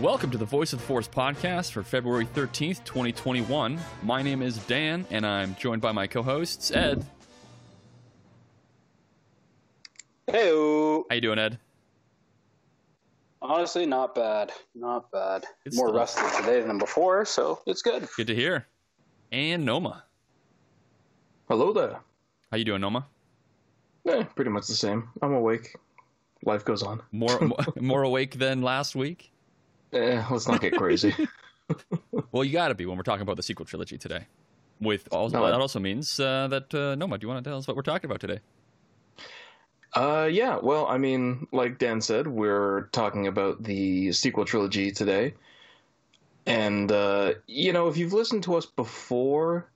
Welcome to the Voice of the Force podcast for February 13th, 2021. My name is Dan, and I'm joined by my co hosts, Ed. Hey, How you doing, Ed? honestly, not bad. Not bad. Good More stuff. rested today than before, so it's good. Good to hear. And Noma. Hello there. How you doing, Noma? Eh, pretty much the same. I'm awake. Life goes on. More more, more awake than last week? Eh, let's not get crazy. Well, you got to be when we're talking about the sequel trilogy today. With also, No, that also means uh, that uh, Noma, do you want to tell us what we're talking about today? uh, yeah, well, I mean, like Dan said, we're talking about the sequel trilogy today. And, uh, you know, if you've listened to us before,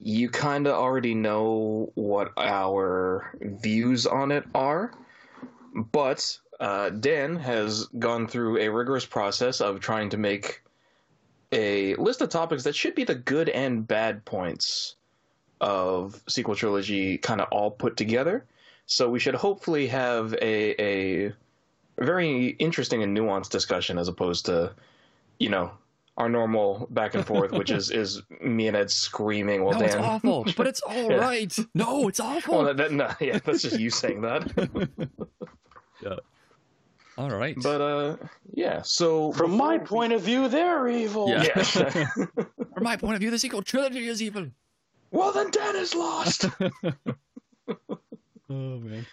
you kind of already know what our views on it are. But uh, Dan has gone through a rigorous process of trying to make a list of topics that should be the good and bad points of sequel trilogy kind of all put together. So we should hopefully have a a very interesting and nuanced discussion as opposed to, you know, our normal back and forth, which is is me and Ed screaming while no, Dan. it's awful, but it's all Yeah. right. No, it's awful. Well, that, that, no, yeah, that's just you saying that. yeah. All right. but uh, yeah. So From my point of view, they're evil. Yeah. yeah. From my point of view, the sequel trilogy is evil. well, then Dan is lost. Oh man.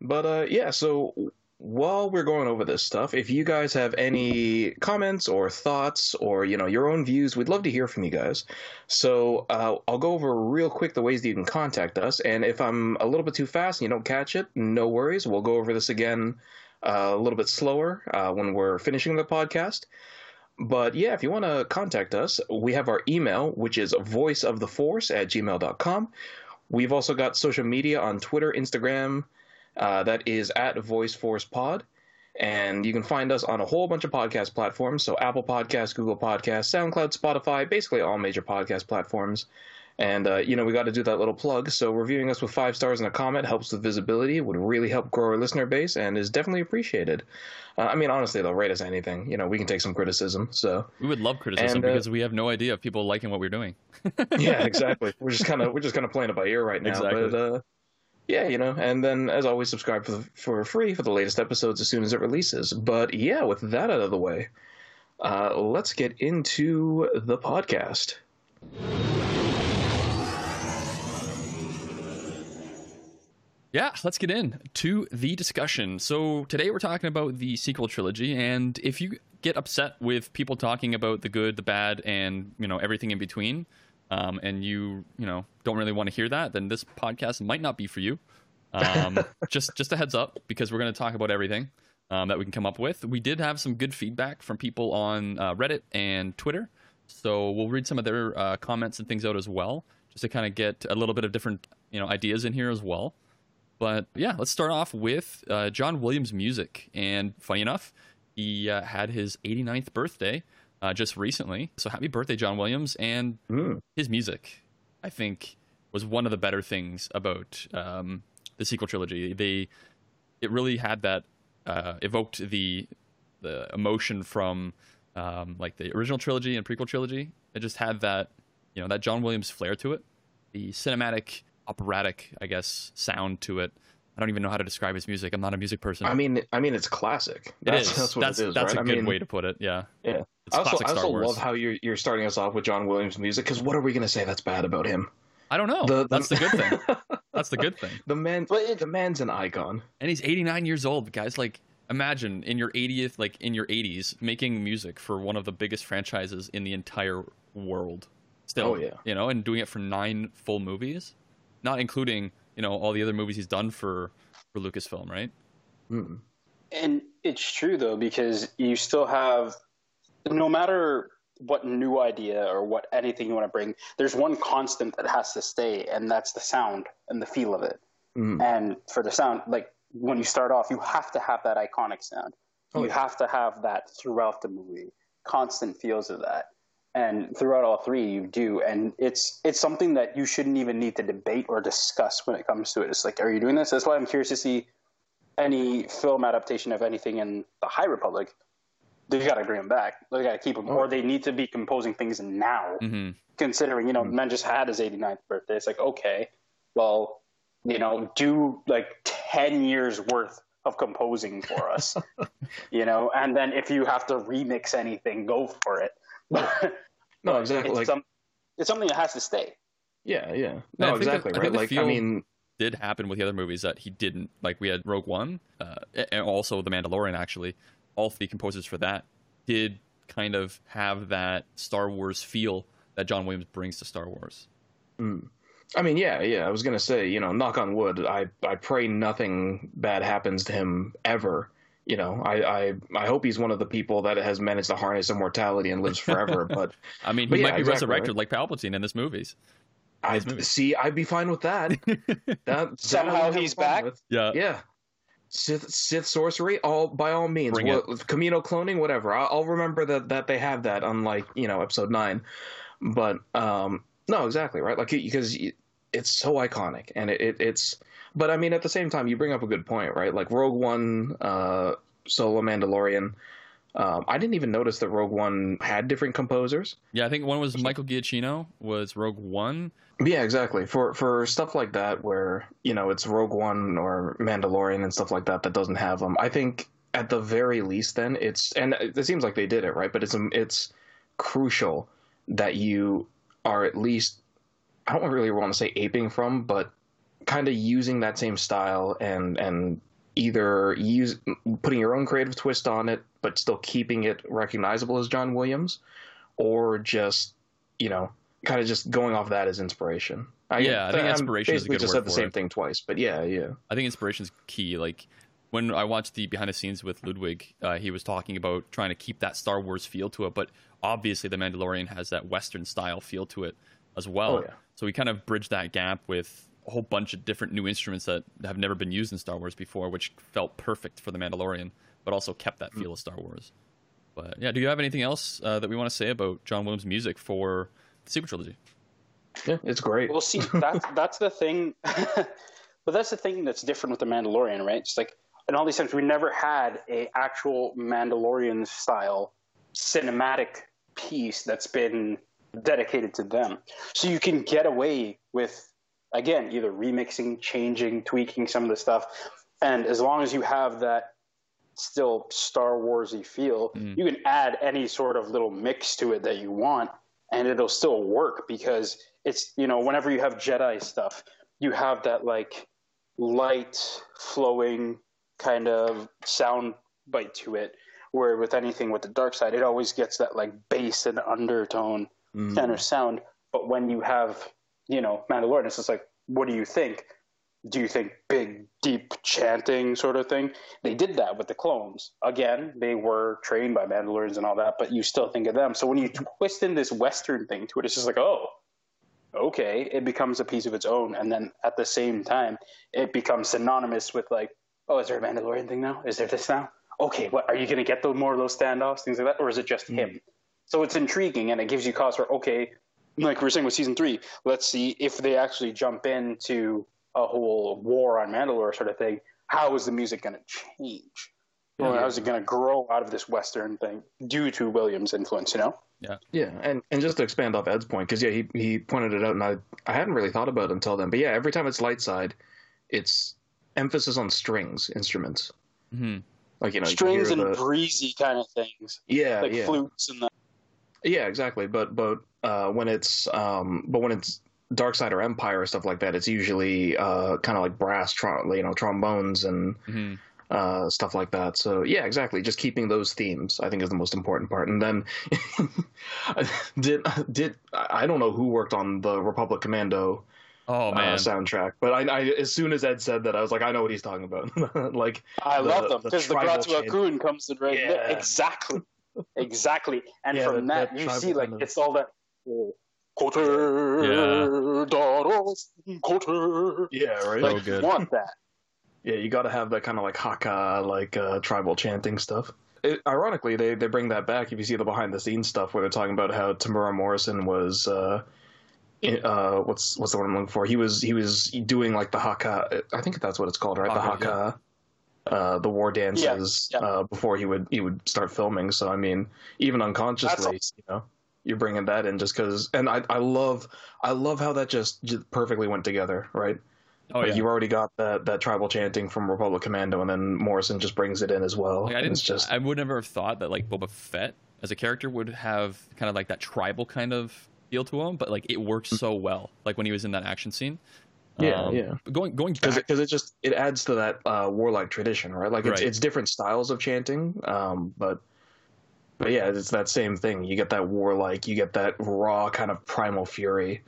But uh, yeah, so while we're going over this stuff, if you guys have any comments or thoughts or you know your own views, we'd love to hear from you guys. So uh, I'll go over real quick the ways that you can contact us, and if I'm a little bit too fast and you don't catch it, no worries. We'll go over this again uh, a little bit slower uh, when we're finishing the podcast. But yeah, if you want to contact us, we have our email, which is voiceoftheforce at gmail.com. We've also got social media on Twitter, Instagram, uh, that is at VoiceForcePod. And you can find us on a whole bunch of podcast platforms. So Apple Podcasts, Google Podcasts, SoundCloud, Spotify, basically all major podcast platforms. And, uh, you know, we got to do that little plug. So reviewing us with five stars and a comment helps with visibility, would really help grow our listener base, and is definitely appreciated. Uh, I mean, honestly, they'll rate us anything. You know, we can take some criticism. So, We would love criticism And, uh, because we have no idea of people liking what we're doing. yeah, exactly. We're just kind of we're just kind of playing it by ear right now. Exactly. But uh, yeah, you know, and then as always, subscribe for for free for the latest episodes as soon as it releases. But yeah, with that out of the way, uh, let's get into the podcast. Yeah, let's get in to the discussion. So today we're talking about the sequel trilogy, and if you get upset with people talking about the good, the bad, and you know everything in between, um, and you you know don't really want to hear that, then this podcast might not be for you. Um, just just a heads up because we're going to talk about everything um, that we can come up with. We did have some good feedback from people on uh, Reddit and Twitter, so we'll read some of their uh, comments and things out as well, just to kind of get a little bit of different you know ideas in here as well. But yeah, let's start off with uh, John Williams' music. And funny enough, he uh, had his 89th birthday uh, just recently. So happy birthday, John Williams. And Mm. his music, I think, was one of the better things about um, the sequel trilogy. They, it really had that, uh, evoked the, the emotion from um, like the original trilogy and prequel trilogy. It just had that, you know, that John Williams flair to it. The cinematic, operatic, I guess, sound to it. I don't even know how to describe his music. I'm not a music person. I mean, I mean, it's classic. That's, is. That's what that's it is. that's right? a I good mean, way to put it. Yeah. Yeah. It's I also, classic I also love how you're you're starting us off with John Williams music because what are we gonna say that's bad about him? I don't know. The- the- that's the good thing. That's the good thing. The man, the man's an icon. And he's 89 years old, guys. Like, imagine in your 80th, like in your 80s, making music for one of the biggest franchises in the entire world. Still, Oh, yeah. you know, and doing it for nine full movies, not including you know all the other movies he's done for for Lucasfilm, right? Mm. And it's true though because you still have, no matter what new idea or what anything you want to bring, there's one constant that has to stay, and that's the sound and the feel of it. Mm. And for the sound, like when you start off, you have to have that iconic sound. Oh, you yeah. have to have that throughout the movie, constant feels of that. And throughout all three, you do, and it's it's something that you shouldn't even need to debate or discuss when it comes to it. It's like, are you doing this? That's why I'm curious to see any film adaptation of anything in the High Republic, they've got to bring them back. They got to keep them Oh. or they need to be composing things now. hmm Considering you know, Mm. man just had his 89th birthday. It's like okay, well, you know, do like 10 years worth of composing for us, you know, and then if you have to remix anything, go for it. No, exactly. it's, Like, some, it's something that has to stay. yeah, yeah. No, think exactly. I think right. the Like, I mean, Did happen with the other movies that he didn't. Like we had Rogue One, uh, and also The Mandalorian. Actually, all three composers for that did kind of have that Star Wars feel that John Williams brings to Star Wars. I mean, yeah, yeah. I was gonna say, you know, knock on wood. I I pray nothing bad happens to him ever. You know, I I I hope he's one of the people that has managed to harness immortality and lives forever. but I mean, he But yeah, might be exactly, resurrected like Palpatine in this movies. I movie. see. I'd be fine with that. that that Somehow I would have he's back? with. Yeah, Yeah. Sith, Sith sorcery, all by all means. Bring What, Kamino cloning, whatever. I'll, I'll remember that that they have that, unlike you know episode nine. But um, no, exactly right. Like because it's so iconic, and it, it, it's. But I mean, at the same time, you bring up a good point, right? Like Rogue One, uh, Solo Mandalorian. Um, I didn't even notice that Rogue One had different composers. yeah. I think one was Michael Giacchino was Rogue One. Yeah, exactly. For for stuff like that, where you know it's Rogue One or Mandalorian and stuff like that that doesn't have them, I think at the very least, then it's and it seems like they did it right, but it's it's crucial that you are at least I don't really want to say aping from, but kind of using that same style and and either use putting your own creative twist on it, but still keeping it recognizable as John Williams, or just you know kind of just going off that as inspiration. Yeah, I think I'm inspiration is a good just word said the for same it. thing twice, but yeah, yeah. I think inspiration's key. Like when I watched the behind the scenes with Ludwig, uh, he was talking about trying to keep that Star Wars feel to it, but obviously the Mandalorian has that Western style feel to it as well. Oh, yeah. So we kind of bridged that gap with a whole bunch of different new instruments that have never been used in Star Wars before, which felt perfect for the Mandalorian, but also kept that feel of Star Wars. But yeah, do you have anything else uh, that we want to say about John Williams' music for the sequel trilogy? Yeah, it's great. Well, see, that's that's the thing. but that's the thing that's different with the Mandalorian, right? It's like in all these times we never had a actual Mandalorian style cinematic piece that's been dedicated to them. So you can get away with again either remixing, changing, tweaking some of the stuff, and as long as you have that still Star Warsy feel, Mm. you can add any sort of little mix to it that you want, and it'll still work because it's you know whenever you have Jedi stuff, you have that like light flowing kind of sound bite to it. Where with anything with the dark side, it always gets that like bass and undertone Mm. kind of sound. But when you have, you know, Mandalorian, it's just like, what do you think? Do you think big, deep chanting sort of thing? They did that with the clones. Again, they were trained by Mandalorians and all that, but you still think of them. So when you twist in this Western thing to it, it's just like, oh, okay, it becomes a piece of its own. And then at the same time, it becomes synonymous with like, oh, is there a Mandalorian thing now? Is there this now? Okay, what are you going to get the more of those standoffs, things like that, or is it just hmm. him? So it's intriguing and it gives you cause for okay, like we were saying with season three, let's see if they actually jump into a whole war on Mandalore sort of thing. How is the music going to change? Or Yeah. how is it going to grow out of this Western thing due to Williams' influence? You know? Yeah, Yeah, and and just to expand off Ed's point, because yeah, he he pointed it out, and I I hadn't really thought about it until then. But yeah, every time it's light side, it's emphasis on strings, instruments. hmm Like you know, Strings hear and the- breezy kind of things, yeah, like yeah, flutes and that. Yeah, exactly. But but uh, when it's um, but when it's Dark Side or Empire or stuff like that, it's usually uh, kind of like brass, trom- you know, trombones and hmm uh, stuff like that. So yeah, exactly. Just keeping those themes, I think, is the most important part. And then did did I don't know who worked on the Republic Commando Oh uh, man, soundtrack, but I, I as soon as Ed said that, I was like, I know what he's talking about. like I the- love them because the, tribal Grats chant. Comes in right. Yeah. Exactly. Exactly. And Yeah, from that- that, that you see like it's all that quarter, Koter Daros Koter. yeah, right. So Like good. you want that. Yeah, you got to have that kind of like haka, like uh, tribal chanting stuff. It, ironically, they they bring that back if you see the behind the scenes stuff where they're talking about how Temuera Morrison was. Uh, uh, what's what's the word I'm looking for? He was he was doing like the haka. I think that's what it's called, right? the Haka, haka. Uh, the war dances Yeah, yeah. Uh, before he would he would start filming. So I mean, even unconsciously, you know, you're bringing that in just because. And I I love I love how that just, just perfectly went together, right? Oh Like, yeah. you already got that that tribal chanting from Republic Commando, and then Morrison just brings it in as well. Like, I didn't. It's just I would never have thought that like Boba Fett as a character would have kind of like that tribal kind of feel to him, but like it worked so well. Like when he was in that action scene. Yeah, Um, yeah. Going going because back, it, 'cause it just it adds to that uh, warlike tradition, right? Like it's Right. it's different styles of chanting, um, but but yeah, it's that same thing. You get that warlike, you get that raw kind of primal fury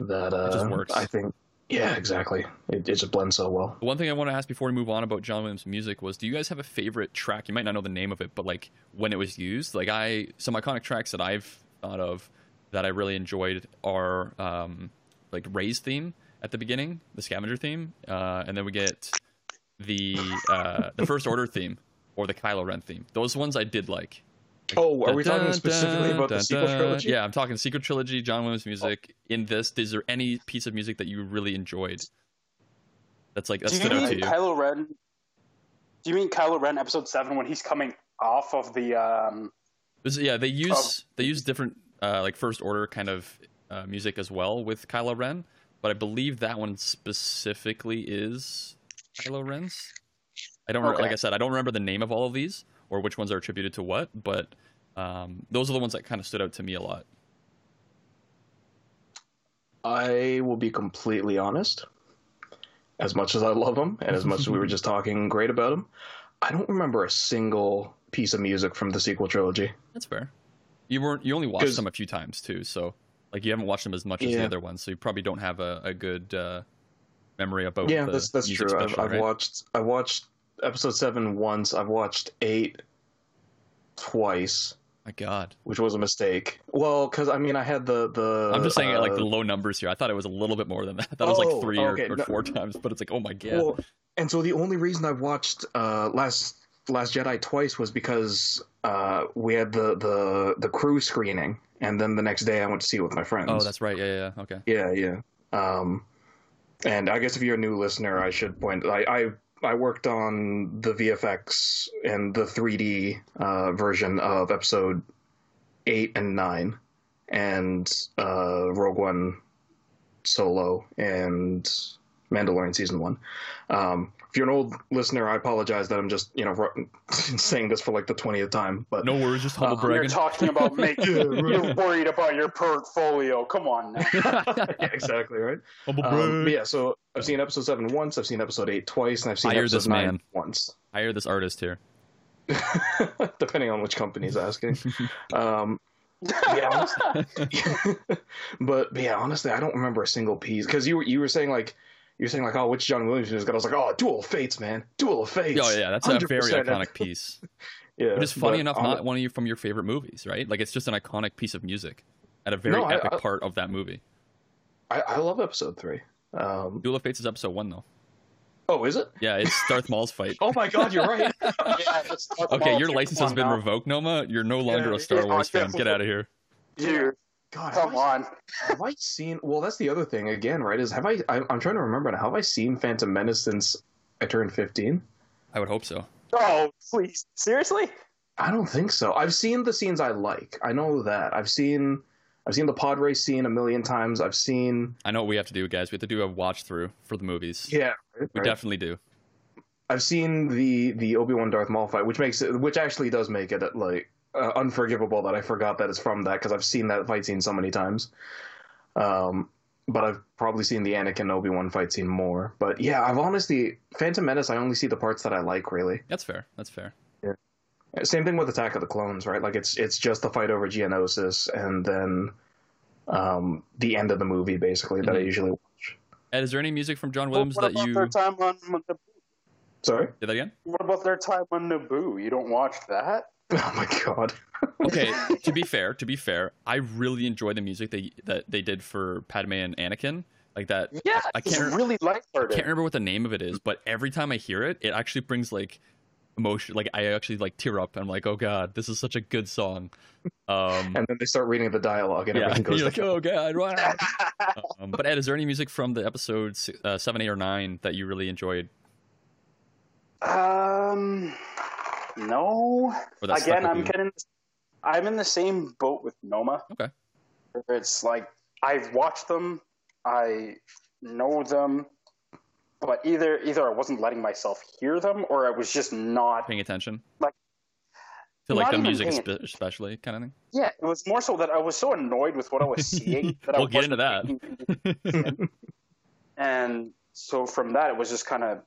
that uh, just works. I think. Yeah, exactly. It, it just blends so well. The one thing I want to ask before we move on about John Williams' music was, do you guys have a favorite track? You might not know the name of it, but like when it was used, like I some iconic tracks that I've thought of that I really enjoyed are um, like Rey's theme at the beginning, the Scavenger theme, uh, and then we get the uh, the First Order theme or the Kylo Ren theme. Those ones I did like. Oh, are we Dun, talking dun, specifically about the sequel dun. trilogy? Yeah, I'm talking sequel trilogy, John Williams music. In this, is there any piece of music that you really enjoyed? That's like that Do you stood out mean to you. Kylo Ren? Do you mean Kylo Ren episode seven when he's coming off of the? um This- yeah, they use they use different uh, like first order kind of uh, music as well with Kylo Ren, but I believe that one specifically is Kylo Ren's. I don't Okay. like I said I don't remember the name of all of these or which ones are attributed to what, but um, those are the ones that kind of stood out to me a lot. I will be completely honest. As much as I love them, and as much as we were just talking great about them, I don't remember a single piece of music from the sequel trilogy. That's fair. You weren't you only watched them a few times too, so like you haven't watched them as much as the other ones, so you probably don't have a, a good uh, memory about. yeah, the that's that's true. I've, special, I've right? watched I watched episode seven once. I've watched eight twice, My God, which was a mistake. Well, because I mean, I had the the. I'm just saying it like uh, the low numbers here. I thought it was a little bit more than that. That thought it was Oh, like three or, or no- four times, but it's like oh my god. Well, and so the only reason I watched uh, last Last Jedi twice was because uh, we had the the the crew screening, and then the next day I went to see it with my friends. oh, that's right. Yeah, yeah. yeah. Okay. Yeah, yeah. Um, and I guess if you're a new listener, I should point. I I, I worked on the VFX and the 3D uh, version of episode eight and nine, and uh, Rogue One, Solo, and Mandalorian season one. Um, if you're an old listener, I apologize that I'm just you know ru- saying this for like the twentieth time, but No worries, just humble Uh, You're talking about making. Yeah, right. You're worried about your portfolio. Come on now. yeah, exactly right. humble Um, brag. yeah, so I've seen episode seven once, I've seen episode eight twice, and I've seen Hire episode this nine man. once, Hire this artist here. depending on which company's asking. um, yeah, honestly, but, but yeah, honestly, I don't remember a single piece because you were you were saying like you were saying like oh which John Williams music? I was like oh Duel of Fates, man, Duel of Fates. Oh yeah, that's a very iconic piece. Yeah, But it's funny but enough, on- not one of you from your favorite movies, right? Like it's just an iconic piece of music at a very No, epic I- part of that movie. I, I love episode three. Um, Duel of Fates is episode one though. oh, is it? Yeah, it's Darth Maul's fight. Oh my God, you're right. Yeah, Okay, your license has been now. revoked, Noma. You're no longer Yeah, a Star yeah, Wars fan. Get out of here. Dude, God, come have I- on. Have I seen? Well, that's the other thing again, right? Is have I? I I'm trying to remember now. Have I seen Phantom Menace since I turned 15? I would hope so. Oh, please. Seriously? I don't think so. I've seen the scenes I like. I know that. I've seen. I've seen the pod race scene a million times. I've seen. I know what we have to do, guys. We have to do a watch through for the movies. Yeah, we right. definitely do. I've seen the the Obi Wan Darth Maul fight, which makes it, which actually does make it like uh, unforgivable that I forgot that it's from that because I've seen that fight scene so many times. Um, but I've probably seen the Anakin Obi Wan fight scene more. But yeah, I've honestly Phantom Menace. I only see the parts that I like really. That's fair. That's fair. Same thing with Attack of the Clones, right? Like it's it's just the fight over Geonosis and then um, the end of the movie basically that I Mhm. usually watch. Ed, is there any music from John Well, Williams what that about you their time on Naboo? Sorry. did that again? What about their time on Naboo? You don't watch that? Oh my god. Okay, to be fair, to be fair, I really enjoy the music they that they did for Padme and Anakin. Like that. Yeah, I can't- really like. I can't remember what the name of it is, but every time I hear it, it actually brings like emotion. Like I actually like tear up. And I'm like, oh god, this is such a good song. Um, And then they start reading the dialogue and yeah, everything goes you're like, oh god. wow." um, but Ed, is there any music from the episodes uh, seven, eight, or nine that you really enjoyed? Um, no. Or that stuck Again, I'm of, I'm in the same boat with Noma. Okay. It's like I've watched them, I know them, but either either I wasn't letting myself hear them, or I was just not. paying attention. Like- to like the music, espe- especially kind of thing. Yeah, it was more so that I was so annoyed with what I was seeing that I We'll get into that. and so from that it was just kind of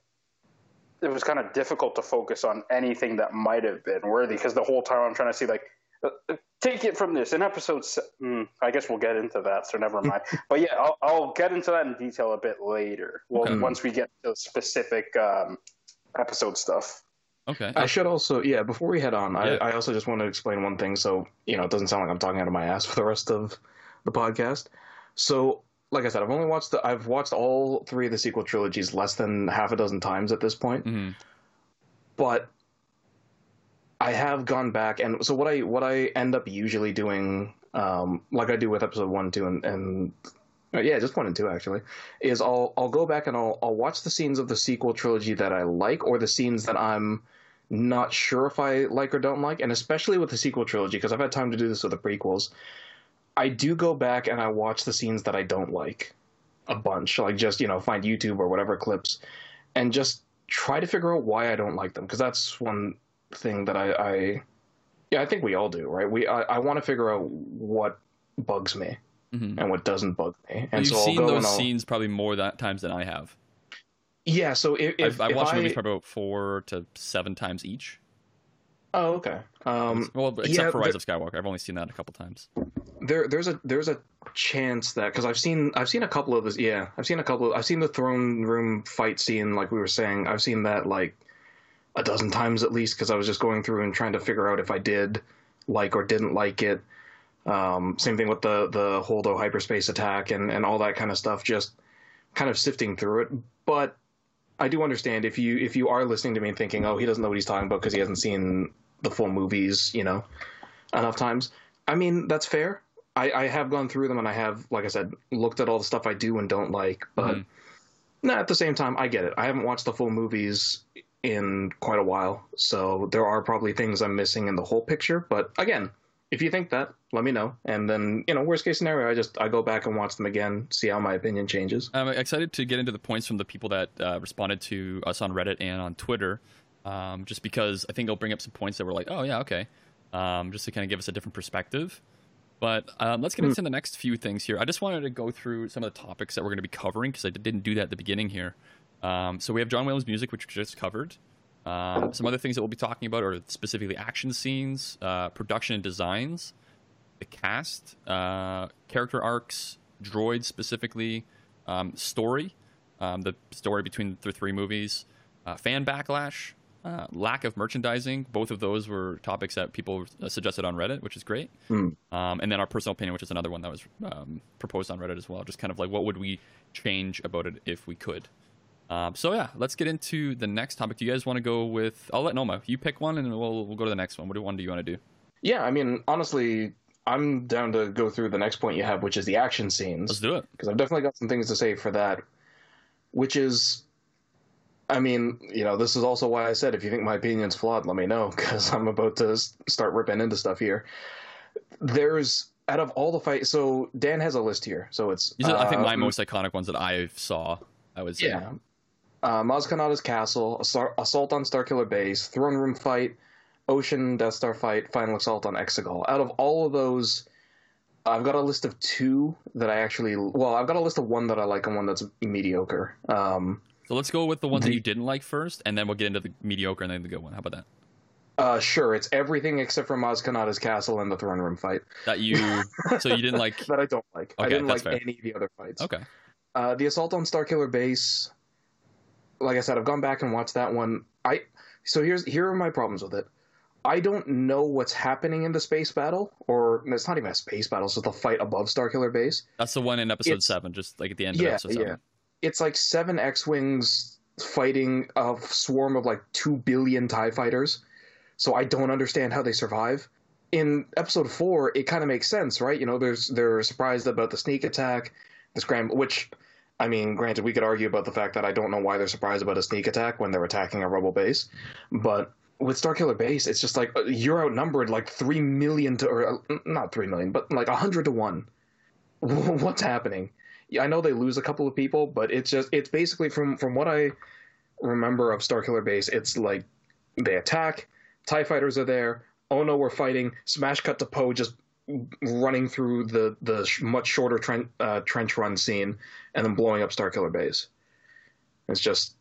it was kind of difficult to focus on anything that might have been worthy because the whole time i'm trying to see like uh, uh, take it from this in episode mm, i guess we'll get into that so never mind but yeah I'll, I'll get into that in detail a bit later well Okay. once we get to specific um, episode stuff Okay. I should also, yeah, before we head on, Yeah. I, I also just want to explain one thing so, you know, it doesn't sound like I'm talking out of my ass for the rest of the podcast. So, like I said, I've only watched the, I've watched all three of the sequel trilogies less than half a dozen times at this point, Mhm. but I have gone back and so what I what I end up usually doing, um, like I do with episode one, two, and, and uh, yeah, just one and two actually, is I'll I'll go back and I'll I'll watch the scenes of the sequel trilogy that I like or the scenes that I'm not sure if I like or don't like, and especially with the sequel trilogy because I've had time to do this with the prequels. I do go back and I watch the scenes that I don't like a bunch, like just you know find YouTube or whatever clips, and just try to figure out why I don't like them because that's one thing that I, I yeah I think we all do right we I, I want to figure out what bugs me Mhm. and what doesn't bug me and You've so I'll seen those scenes probably more that times than I have. yeah so if, if I've, I've if watched I, movies probably about four to seven times each. Oh okay um well, except yeah, for Rise there- of Skywalker, I've only seen that a couple times. there there's a there's a chance that because I've seen I've seen a couple of this yeah I've seen a couple of, I've seen the throne room fight scene like we were saying I've seen that like a dozen times at least because I was just going through and trying to figure out if I did like or didn't like it. Um, same thing with the the Holdo hyperspace attack and and all that kind of stuff. Just kind of sifting through it, but I do understand if you if you are listening to me and thinking, oh, he doesn't know what he's talking about because he hasn't seen the full movies, you know, enough times. I mean, that's fair. I, I have gone through them and I have, like I said, looked at all the stuff I do and don't like. But Mhm. no, at the same time, I get it. I haven't watched the full movies in quite a while, so there are probably things I'm missing in the whole picture. But again, if you think that, let me know. And then, you know, worst case scenario, I just I go back and watch them again, see how my opinion changes. I'm excited to get into the points from the people that uh, responded to us on Reddit and on Twitter, um, just because I think they'll bring up some points that were like, oh yeah, okay, um, just to kind of give us a different perspective. But um, let's get into the next few things here. I just wanted to go through some of the topics that we're going to be covering because I didn't do that at the beginning here. Um, so we have John Williams' music, which we just covered. Um, some other things that we'll be talking about are specifically action scenes, uh, production and designs, the cast, uh, character arcs, droids specifically, um, story, um, the story between the three movies, uh, fan backlash, uh, lack of merchandising. Both of those were topics that people uh, suggested on Reddit, which is great. Hmm. Um, and then our personal opinion, which is another one that was um, proposed on Reddit as well. Just kind of like what would we change about it if we could. Um, so yeah, let's get into the next topic. Do you guys want to go with? I'll let Noma. You pick one, and we'll we'll go to the next one. What one do you want to do? Yeah, I mean, honestly, I'm down to go through the next point you have, which is the action scenes. Let's do it. because I've definitely got some things to say for that. Which is, I mean, you know, this is also why I said if you think my opinion's flawed, let me know because I'm about to start ripping into stuff here. There's out of all the fights, so Dan has a list here. So it's These are, I think, my um, most iconic ones that I saw. I would say. yeah. Uh, Maz Kanata's castle, Assault assault on Starkiller Base, throne room fight, ocean Death Star fight, final assault on Exegol. Out of all of those, I've got a list of two that I actually. Well, I've got a list of one that I like and one that's mediocre. Um, So let's go with the ones that you didn't like first, and then we'll get into the mediocre and then the good one. How about that? uh, sure, it's everything except for Maz Kanata's castle and the throne room fight That you. so you didn't like. that I don't like. Okay, I didn't like fair. any of the other fights. Okay. Uh, the assault on Starkiller Base. Like I said, I've gone back and watched that one. I so here's here are my problems with it. I don't know what's happening in the space battle, or it's not even a space battle. It's just a fight above Starkiller Base. That's the one in episode It's- seven, just like at the end of Yeah, episode seven. yeah. It's like seven X-wings fighting a swarm of like two billion Tie fighters. So I don't understand how they survive. In episode four, it kind of makes sense, right? You know, there's they're surprised about the sneak attack, the scramble, which I mean, granted, we could argue about the fact that I don't know why they're surprised about a sneak attack when they're attacking a rebel base, but with Starkiller Base, it's just like uh, you're outnumbered like three million to, or uh, not three million, but like a hundred to one. What's happening? I know they lose a couple of people, but it's just it's basically from from what I remember of Starkiller Base, it's like they attack, Tie fighters are there. Oh no, we're fighting. Smash cut to Poe just running through the the much shorter trench uh, trench run scene, and then blowing up Starkiller Base. It's just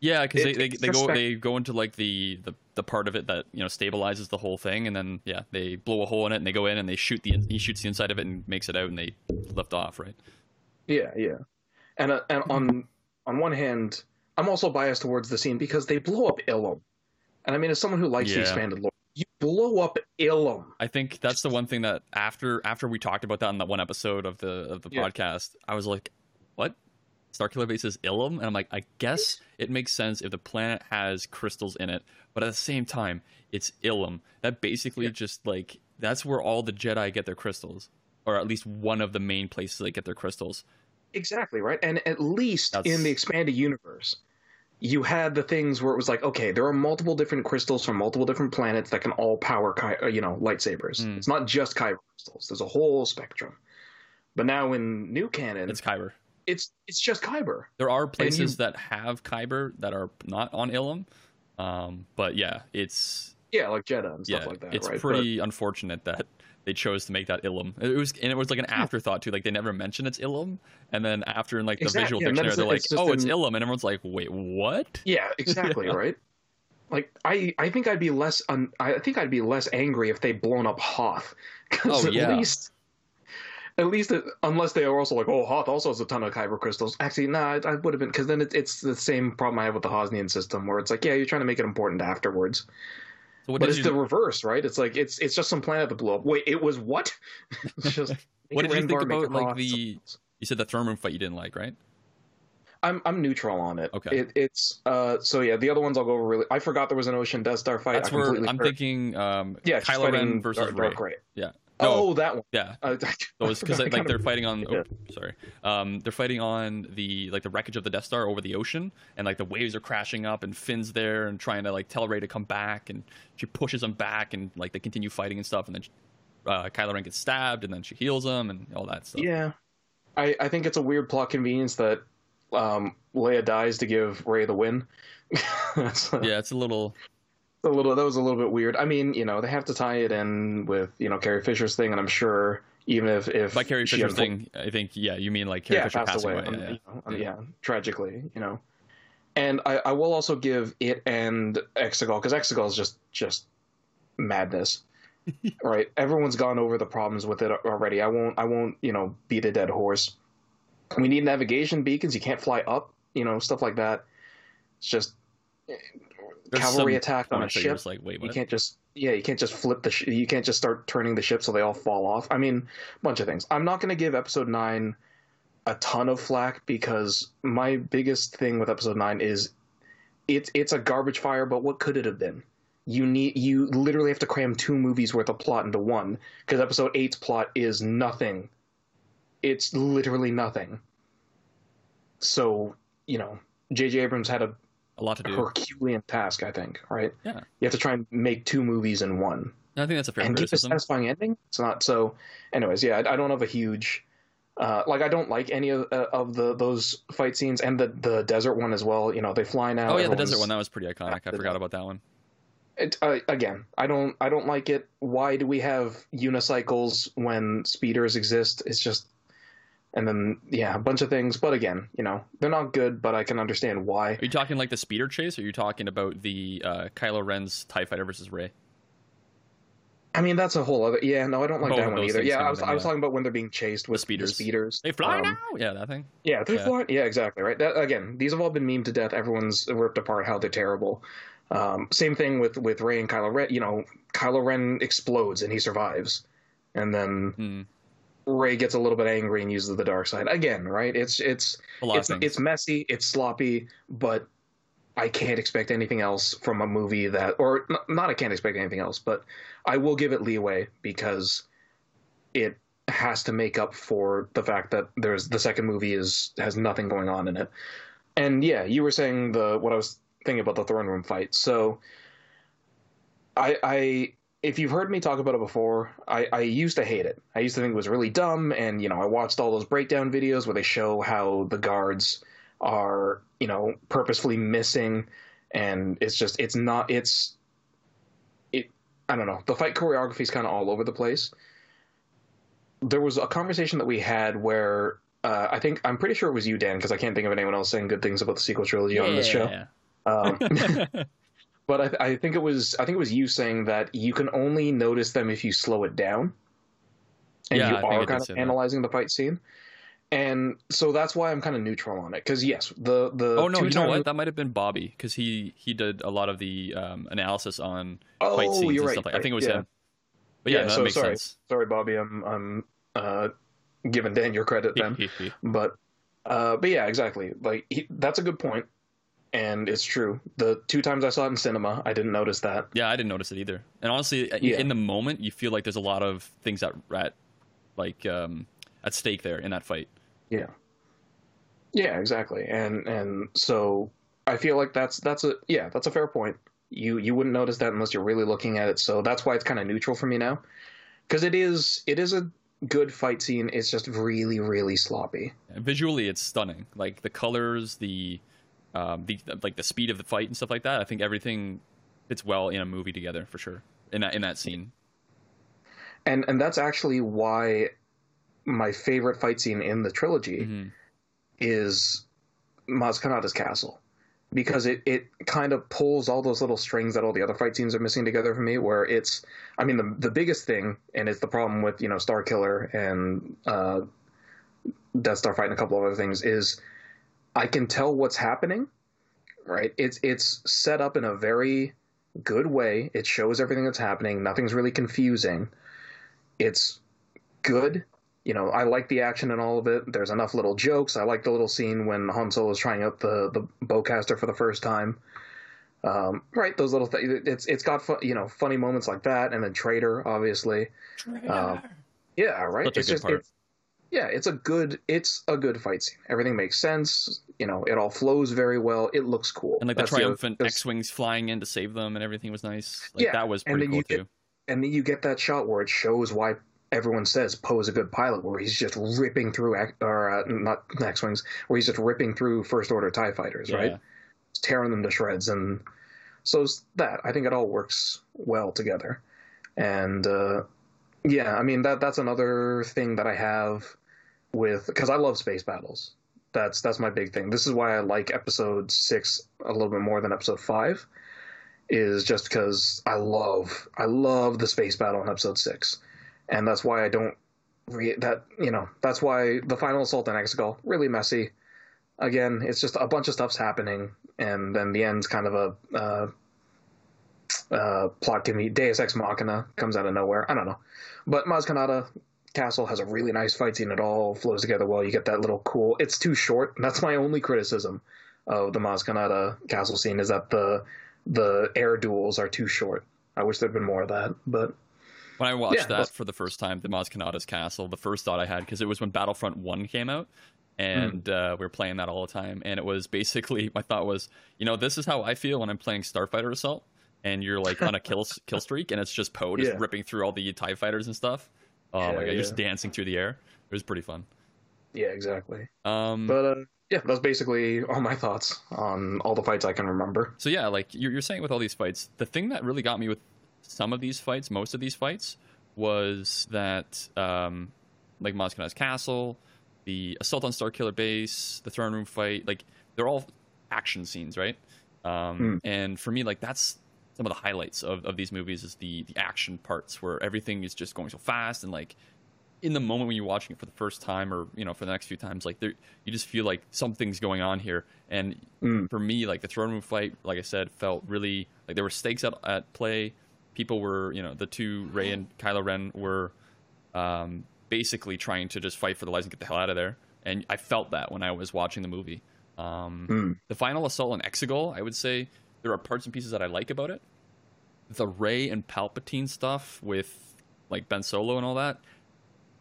yeah, because they, they, they go they go into like the, the the part of it that you know stabilizes the whole thing, and then yeah, they blow a hole in it and they go in and they shoot the he shoots the inside of it and makes it out and they lift off, right? Yeah, yeah, and uh, and on on one hand, I'm also biased towards the scene because they blow up Ilum, and I mean as someone who likes yeah. the expanded lore, you blow up Ilum. I think that's the one thing that after after we talked about that in that one episode of the of the yeah. podcast, I was like, what? Starkiller Base is Ilum, and I'm like, I guess it makes sense if the planet has crystals in it, but at the same time, it's Ilum. That basically yeah. just like that's where all the Jedi get their crystals, or at least one of the main places they get their crystals. Exactly right, and at least that's... in the expanded universe, you had the things where it was like, okay, there are multiple different crystals from multiple different planets that can all power, uh, you know, lightsabers. Mm. It's not just kyber crystals. There's a whole spectrum. But now in new canon, it's kyber. It's it's just kyber. There are places you, that have kyber that are not on Ilum, um, but yeah, it's yeah, like Jedha and stuff yeah, like that. It's right? pretty but, unfortunate that they chose to make that Ilum. It was and it was like an afterthought too. Like they never mentioned it's Ilum, and then after in like the exactly. visual yeah, dictionary, they're like, "Oh, it's Ilum," and everyone's like, "Wait, what?" Yeah, exactly, yeah. right. Like I, I think I'd be less. Un, I think I'd be less angry if they blown up Hoth, because oh, at yeah. least, at least, it, unless they are also like, oh, Hoth also has a ton of kyber crystals. Actually, nah, I, I would have been because then it, it's the same problem I have with the Hosnian system, where it's like, yeah, you're trying to make it important afterwards. So but it's you... the reverse, right? It's like it's it's just some planet that blew up. Wait, it was what? just what did you think about like the? You said the throne room fight you didn't like, right? I'm I'm neutral on it. Okay. It, it's uh so yeah the other ones I'll go over really. I forgot there was an Ocean Death Star fight. That's where I'm thinking. Um, yeah, Kylo Ren versus Rey. Dark Yeah. No, oh, that one. Yeah. Uh, because like they're fighting on. Oh, sorry. Um, they're fighting on the like the wreckage of the Death Star over the ocean, and like the waves are crashing up, and Finn's there and trying to like tell Rey to come back, and she pushes him back, and like they continue fighting and stuff, and then uh, Kylo Ren gets stabbed, and then she heals him, and all that stuff. Yeah. I I think it's a weird plot convenience that um, Leia dies to give Rey the win. yeah, it's a little a little that was a little bit weird. I mean, you know, they have to tie it in with you know Carrie Fisher's thing, and I'm sure even if if by Carrie Fisher's thing, I think yeah, you mean like Carrie yeah, Fisher passed away, away. Um, yeah, you know, yeah. yeah, tragically, you know. And I, I will also give it and Exegol because Exegol is just just madness, right? Everyone's gone over the problems with it already. I won't I won't you know beat a dead horse. We need navigation beacons. You can't fly up, you know, stuff like that. It's just cavalry attack on a ship. Like, wait, what? You can't just yeah, you can't just flip the sh- you can't just start turning the ship so they all fall off. I mean, a bunch of things. I'm not going to give episode 9 a ton of flack because my biggest thing with episode 9 is it's it's a garbage fire, but what could it have been? You need you literally have to cram two movies worth of plot into one because episode 8's plot is nothing. It's literally nothing. So, you know, J.J. Abrams had a a lot to do. Herculean task, I think. Right? Yeah. You have to try and make two movies in one. I think that's a fair and criticism. a satisfying ending. It's not so. Anyways, yeah, I, I don't have a huge. Uh, like I don't like any of, uh, of the those fight scenes and the the desert one as well. You know, they fly now. Oh yeah, the desert one that was pretty iconic. I forgot about that one. It, uh, again, I don't I don't like it. Why do we have unicycles when speeders exist? It's just and then yeah, a bunch of things. But again, you know, they're not good, but I can understand why. Are you talking like the speeder chase, or are you talking about the uh, Kylo Ren's Tie Fighter versus Rey? I mean, that's a whole other. Yeah, no, I don't like Both that one either. Yeah, I was, I was talking about when they're being chased with the speeders. The speeders. They fly um, now. Yeah, that thing. Yeah, they're yeah. flying. Yeah, exactly. Right. That, again, these have all been memed to death. Everyone's ripped apart how they're terrible. Um, same thing with with Rey and Kylo Ren. You know, Kylo Ren explodes and he survives, and then mm. Rey gets a little bit angry and uses the dark side again. Right? It's it's it's it's messy, it's sloppy, but I can't expect anything else from a movie that, or not I can't expect anything else, but I will give it leeway because it has to make up for the fact that there's the second movie is has nothing going on in it. And yeah, you were saying the what I was thinking about the throne room fight. So I I if you've heard me talk about it before, I, I used to hate it. I used to think it was really dumb, and you know, I watched all those breakdown videos where they show how the guards are, you know, purposefully missing, and it's just it's not it's it. I don't know. The fight choreography is kind of all over the place. There was a conversation that we had where uh, I think I'm pretty sure it was you, Dan, because I can't think of anyone else saying good things about the sequel trilogy on this show. Um, but I, I, think it was I think it was you saying that you can only notice them if you slow it down, and Yeah, you I are kind of that. analyzing the fight scene. And so that's why I'm kind of neutral on it. Because yes, the the Oh no, you know what? That might have been Bobby because he he did a lot of the um, analysis on Oh, fight scenes and right, stuff like. I think it was yeah. him. But yeah, Yeah, that so makes sorry. sense. Sorry, Bobby, I'm I'm uh, giving Dan your credit then. but uh, but yeah, exactly. Like he, that's a good point, and it's true. The two times I saw it in cinema, I didn't notice that. yeah, I didn't notice it either. And honestly, Yeah. in the moment, you feel like there's a lot of things that at like um, at stake there in that fight. Yeah. Yeah, exactly. And and so I feel like that's that's a yeah, that's a fair point. You you wouldn't notice that unless you're really looking at it. So that's why it's kind of neutral for me now. Cuz it is it is a good fight scene. It's just really really sloppy. And visually, it's stunning. Like the colors, the um, the like the speed of the fight and stuff like that. I think everything fits well in a movie together for sure. In that in that scene. And and that's actually why my favorite fight scene in the trilogy Mhm. is Maz Kanata's castle because it, it kind of pulls all those little strings that all the other fight scenes are missing together for me where it's I mean the the biggest thing and it's the problem with you know Star Killer and uh, Death Star Fight and a couple of other things is I can tell what's happening right it's it's set up in a very good way it shows everything that's happening nothing's really confusing it's good you know, I like the action and all of it. There's enough little jokes. I like the little scene when Han Solo is trying out the the bowcaster for the first time. Um, right, those little things. It's it's got fu- you know funny moments like that, and then Traitor, obviously. Um, yeah, right. Such a it's good just part. it's yeah, it's a good it's a good fight scene. Everything makes sense. You know, it all flows very well. It looks cool. And like the That's other- triumphant X-wings flying in to save them and everything was nice. Like Yeah, that was pretty cool too. and then you get that shot where it shows why everyone says Poe's a good pilot, where he's just ripping through, or uh, not X wings, where he's just ripping through First Order Tie fighters, right? Yeah. tearing them to shreds, and so it's that I think it all works well together, and uh, yeah, I mean that that's another thing that I have with because I love space battles. That's that's my big thing. This is why I like Episode six a little bit more than Episode five is just because I love I love the space battle in episode six, and that's why I don't re- that you know that's why the final assault on Exegol really messy. Again, it's just a bunch of stuff's happening, and then the end's kind of a uh, uh, plot to me Deus Ex Machina comes out of nowhere. I don't know, but Maz Kanata Castle has a really nice fight scene. It all flows together well. You get that little cool. It's too short. That's my only criticism of the Maz Kanata Castle scene is that the the air duels are too short. I wish there'd been more of that, but When I watched Yeah, that but- for the first time, the Maz Kanata's Castle, the first thought I had because it was when Battlefront One came out, and Hmm. uh, we were playing that all the time, and it was basically my thought was, you know, this is how I feel when I'm playing Starfighter Assault, and you're like on a kill kill streak, and it's just Poe just Yeah. ripping through all the Tie fighters and stuff. Oh Yeah, my god, you're just dancing through the air. It was pretty fun. yeah, exactly. Um, But uh, yeah, that's basically all my thoughts on all the fights I can remember. So yeah, like you're, you're saying with all these fights, the thing that really got me with some of these fights, most of these fights, was that um, like Kanata's castle, the assault on Starkiller base, the throne room fight, like they're all action scenes, right? Um, Hmm. And for me, like that's some of the highlights of, of these movies is the the action parts where everything is just going so fast and like in the moment when you're watching it for the first time or you know for the next few times like there you just feel like something's going on here and Mm. for me like the throne room fight like i said felt really like there were stakes at, at play people were you know the two rey and kylo ren were um, basically trying to just fight for the lives and get the hell out of there and i felt that when i was watching the movie um, Mm. the final assault on exegol i would say there are parts and pieces that i like about it the rey and palpatine stuff with like ben solo and all that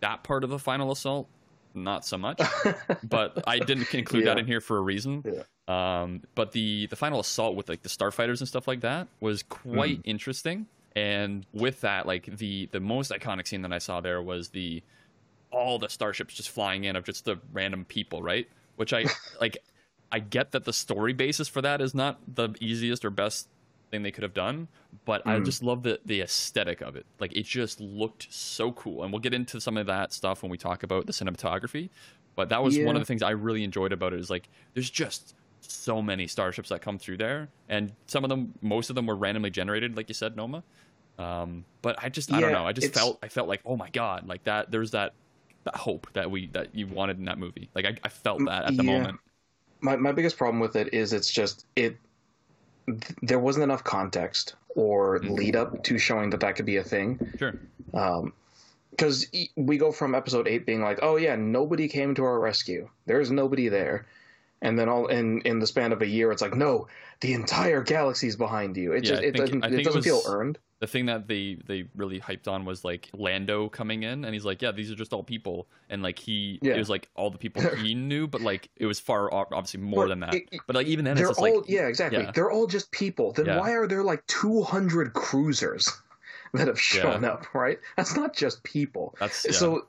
that part of the final assault, not so much. but I didn't include that in here for a reason. Yeah. Um, but the the final assault with like the starfighters and stuff like that was quite Mm. interesting. And with that, like the the most iconic scene that I saw there was the all the starships just flying in of just the random people, right? Which I like. I get that the story basis for that is not the easiest or best thing they could have done, but I Mm. just love the the aesthetic of it. Like it just looked so cool, and we'll get into some of that stuff when we talk about the cinematography. But that was one of the things I really enjoyed about it. Is like there's just so many starships that come through there, and some of them, most of them, were randomly generated, like you said, Noma. Um, but I just, I don't know. I just it's- felt, I felt like, oh my god, like that. There's that, that hope that we that you wanted in that movie. Like I, I felt that at the Yeah. moment. My my biggest problem with it is it's just it th- there wasn't enough context or Mhm. lead up to showing that that could be a thing. Sure. because we go from episode 8 being like oh yeah nobody came to our rescue. There's nobody there. And then all in in the span of a year it's like no the entire galaxy's behind you. It Yeah, just it think- doesn't it doesn't feel was- earned the thing that they they really hyped on was like Lando coming in and he's like, yeah, these are just all people, and like he Yeah. it was like all the people he knew, but like it was far obviously more But than that. it- but like even then, they're it's all like yeah exactly yeah. they're all just people then Yeah. why are there like 200 cruisers that have shown up right that's not just people that's. So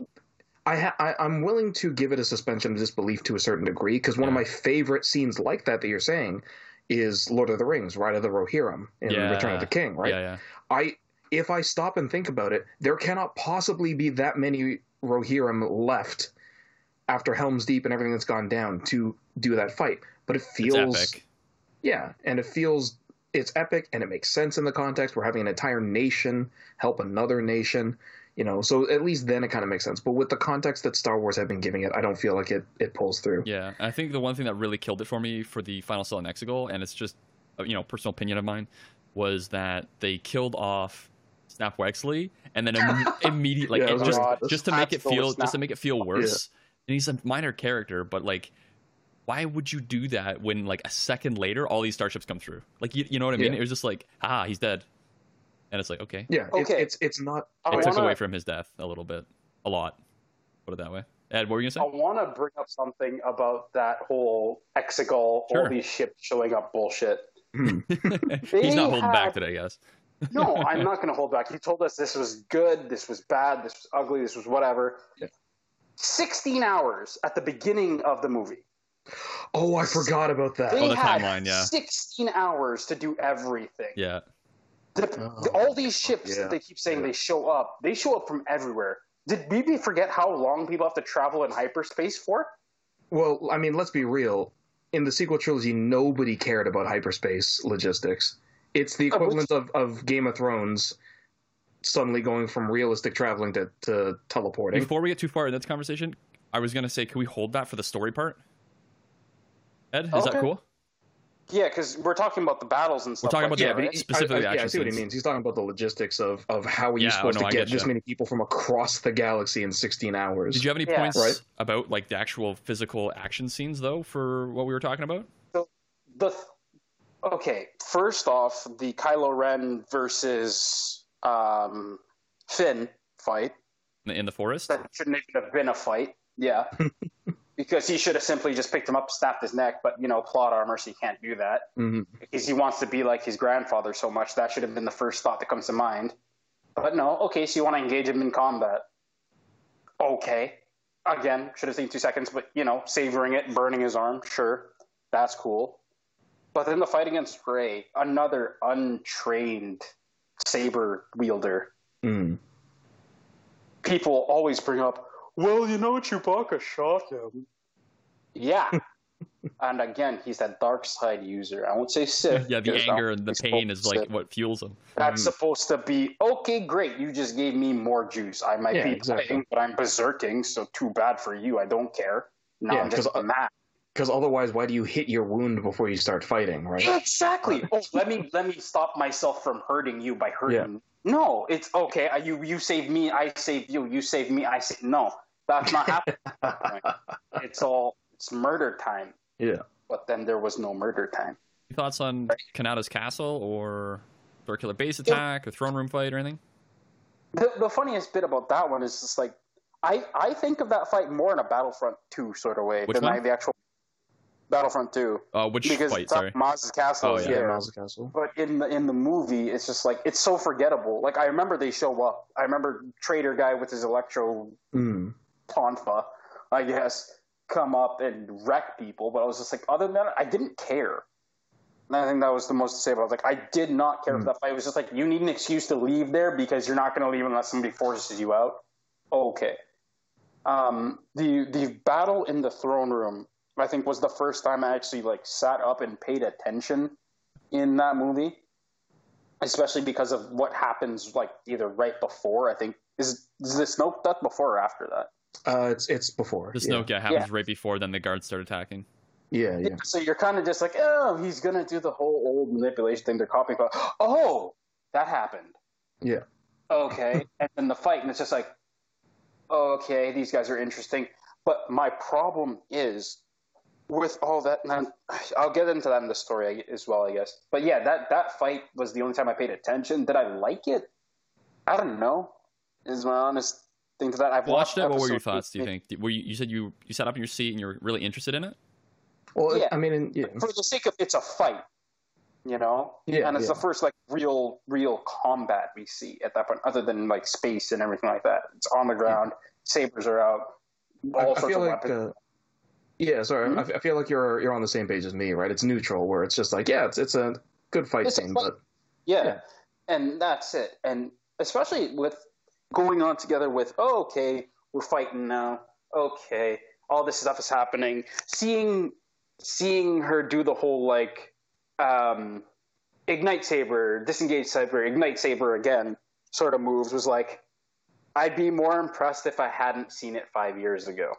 I, ha- I I'm willing to give it a suspension of disbelief to a certain degree because one of my favorite scenes like that that you're saying is Lord of the Rings, Ride of the Rohirrim in Yeah. Return of the King, right? yeah, yeah, I if I stop and think about it, there cannot possibly be that many Rohirrim left after Helm's Deep and everything that's gone down to do that fight. But it feels it's epic. yeah, and it feels it's epic and it makes sense in the context. We're having an entire nation help another nation, you know. So at least then it kind of makes sense. But with the context that Star Wars have been giving it, I don't feel like it it pulls through. Yeah, I think the one thing that really killed it for me for the final cell in Exegol, and it's just you know personal opinion of mine, was that they killed off Snap Wexley, and then Im- immediately like Yeah, I it just gonna- just to make it feel Snap. just to make it feel worse. And he's a minor character, but like. Why would you do that when, like, a second later, all these starships come through? Like, you, you know what I mean? Yeah. It was just like, ah, he's dead, and it's like, okay, Yeah, Okay. it's, it's it's not. I it took wanna- away from his death a little bit, a lot. Put it that way. Ed, what were you gonna say? I want to bring up something about that whole Exegol, all these ships showing up bullshit. Hmm. he's not They holding back today, guys. No, I'm not going to hold back. He told us this was good, this was bad, this was ugly, this was whatever. Yeah. 16 hours at the beginning of the movie. Oh, I forgot about that. They Oh, the had timeline, yeah. 16 hours to do everything. Yeah, The, Oh, the- all these ships yeah. that they keep saying Yeah. they show up, they show up from everywhere. Did maybe forget how long people have to travel in hyperspace for? Well, I mean, let's be real. In the sequel trilogy, nobody cared about hyperspace logistics. It's the Oh, equivalent of, of Game of Thrones suddenly going from realistic traveling to, to teleporting. Before we get too far in this conversation, I was gonna say, can we hold that for the story part? Ed, is that cool? Yeah, because we're talking about the battles and stuff. talking like about the- that, but specifically I, I, yeah, I action see what he means. He's talking about the logistics of, of how are you Yeah, supposed oh, no, to get getcha. this many people from across the galaxy in 16 hours. Did you have any Yeah. points Right. about like the actual physical action scenes though for what we were talking about? the okay first off the kylo ren versus um finn fight In the, in the forest? that shouldn't even have been a fight yeah because he should have simply just picked him up snapped his neck but you know plot armor so he can't do that Mhm. because he wants to be like his grandfather so much that should have been the first thought that comes to mind but no okay so you want to engage him in combat okay again should have taken two seconds but you know savoring it burning his arm sure that's cool but then the fight against Rey, another untrained saber wielder. Mm. People always bring up, well, you know, Chewbacca shot him. Yeah. and again, he's that dark side user. I won't say Sith. yeah, the anger and the pain is like to- what fuels him. That's Mm. supposed to be okay. Great, you just gave me more juice. I might Yeah, be exactly. dying, but I'm berserking, so too bad for you. I don't care. Now Yeah, I'm just 'cause, uh, mad. Because otherwise, why do you hit your wound before you start fighting, right? Exactly. Oh, let me let me stop myself from hurting you by hurting. No, it's okay. uh, You you save me, I save you. You save me, I save. No, that's not happening. it's all it's murder time. Yeah. But then there was no murder time. Any thoughts on Kanata's castle or circular base attack or throne room fight or anything? The, the funniest bit about that one is just like I I think of that fight more in a Battlefront Two sort of way Which than one? like the actual Battlefront Two Uh, which because fight? it's on Sorry. Maz's castle Oh, is yeah. Yeah, there. Maz's Castle. But in the in the movie, it's just like it's so forgettable. Like I remember they show up. I remember Trader guy with his electro Mm. Tonfa, I guess, come up and wreck people. But I was just like, other than that, I didn't care. And I think that was the most disable. I was like, I did not care Mm. for that fight. It was just like, you need an excuse to leave there because you're not going to leave unless somebody forces you out. Okay. Um, the the battle in the throne room, I think, was the first time I actually like sat up and paid attention in that movie, especially because of what happens like either right before. I think is is the Snoke death before or after that? Uh, it's it's before. The yeah. Snoke yeah, happens right before then the guards start attacking. Yeah, yeah. So you're kind of just like, oh, he's gonna do the whole old manipulation thing they're copying. But oh, that happened. Yeah. Okay, and then the fight, and it's just like, okay, these guys are interesting. But my problem is with all that. And I'll get into that in the story as well, I guess. But yeah, that that fight was the only time I paid attention. Did I like it? I don't know. Is my honest thing to that. I've Watched watched. it. What were your episode thoughts? Do you think? Were you, you said you you sat up in your seat and you're really interested in it? Well, Yeah. I mean, yeah. for the sake of it's a fight, you know. Yeah, and it's yeah. the first like real, real combat we see at that point, other than like space and everything like that. It's on the ground, sabers are out, I, all I sorts feel of like, weapons. uh, yeah, sorry, Mhm. I, I feel like you're you're on the same page as me, right? It's neutral, where it's just like, yeah, it's it's a good fight It's scene, fight. but yeah. yeah. and that's it. And especially with going on together with, oh, okay, we're fighting now. Okay, all this stuff is happening. Seeing seeing her do the whole like um, ignite saber, disengage saber, ignite saber again sort of moves was like I'd be more impressed if I hadn't seen it five years ago.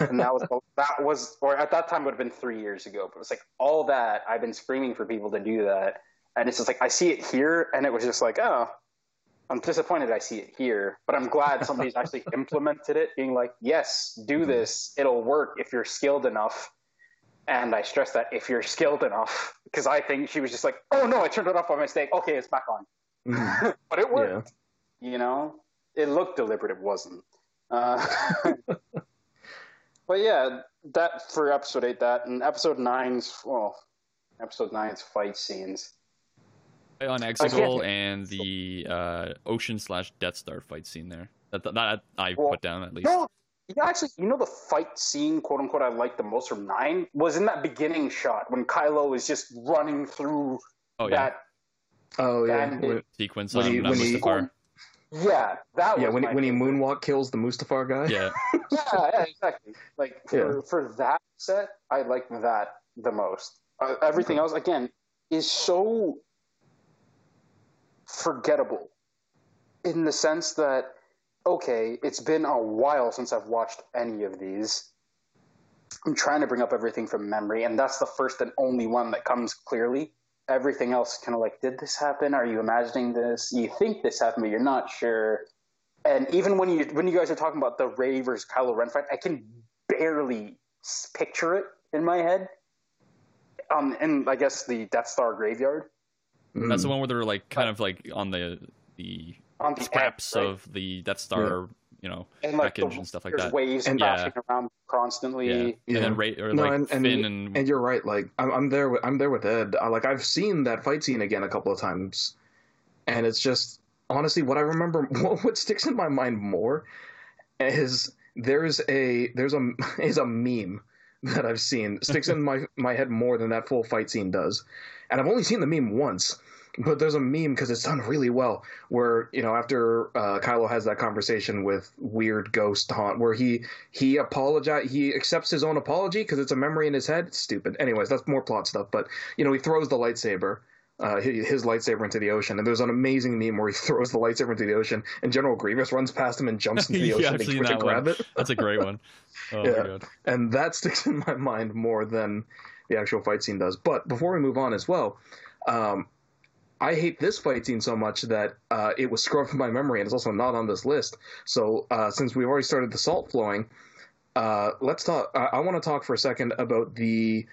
and that was that was or at that time would have been three years ago. But it's like all that I've been screaming for people to do that, and it's just like I see it here, and it was just like oh, I'm disappointed I see it here, but I'm glad somebody's actually implemented it, being like yes, do this, it'll work if you're skilled enough. And I stress that if you're skilled enough, because I think she was just like, oh no, I turned it off by mistake. Okay, it's back on. Mhm. but it yeah, worked. You know, it looked deliberate. It wasn't. Uh, but yeah, that for episode eight, that and episode nine's well, episode nine's fight scenes. On can't- Exegol and the uh, Ocean slash Death Star fight scene there. That, that, that I Well, put down at least. No, yeah, actually, you know the fight scene, quote unquote, I liked the most from nine was in that beginning shot when Kylo is just running through oh yeah, that. oh yeah, And when, sequence when on he- when he- Mustafar. Yeah, that was yeah, when my he, when he moonwalk kills the Mustafar guy. Yeah, yeah, yeah, exactly. Like for for that set, I like that the most. Uh, everything else, again, is so forgettable in the sense that okay, it's been a while since I've watched any of these. I'm trying to bring up everything from memory, and that's the first and only one that comes clearly. Everything else, kind of like, did this happen? Are you imagining this? You think this happened, but you're not sure. And even when you when you guys are talking about the Rey versus Kylo Ren fight, I can barely picture it in my head. Um, and I guess the Death Star graveyard Mm. that's the one where they're like kind of like on the the on the scraps edge, right? of the Death Star, you know, and like wreckage the, and stuff like there's that. waves And- crashing around constantly. Yeah, Yeah. and then Rey or No, like and- and- Finn and, And you're right. Like I'm, I'm there. With, I'm there with Ed. I, like I've seen that fight scene again a couple of times, and it's just honestly what I remember. What, what sticks in my mind more is there's a there's a is a meme that I've seen sticks in my my head more than that full fight scene does, and I've only seen the meme once. But there's a meme because it's done really well. Where you know after uh, Kylo has that conversation with weird ghost haunt, where he he apologize he accepts his own apology because it's a memory in his head. It's stupid. Anyways, that's more plot stuff. But you know he throws the lightsaber. Uh, his lightsaber into the ocean, and there's an amazing meme where he throws the lightsaber into the ocean, and General Grievous runs past him and jumps into the ocean I've to, grab it. that's a great one. Oh Yeah. my god. and that sticks in my mind more than the actual fight scene does. But before we move on as well, um, I hate this fight scene so much that uh, it was scrubbed from my memory, and it's also not on this list. So uh, since we've already started the salt flowing, uh, let's talk. I, I want to talk for a second about the.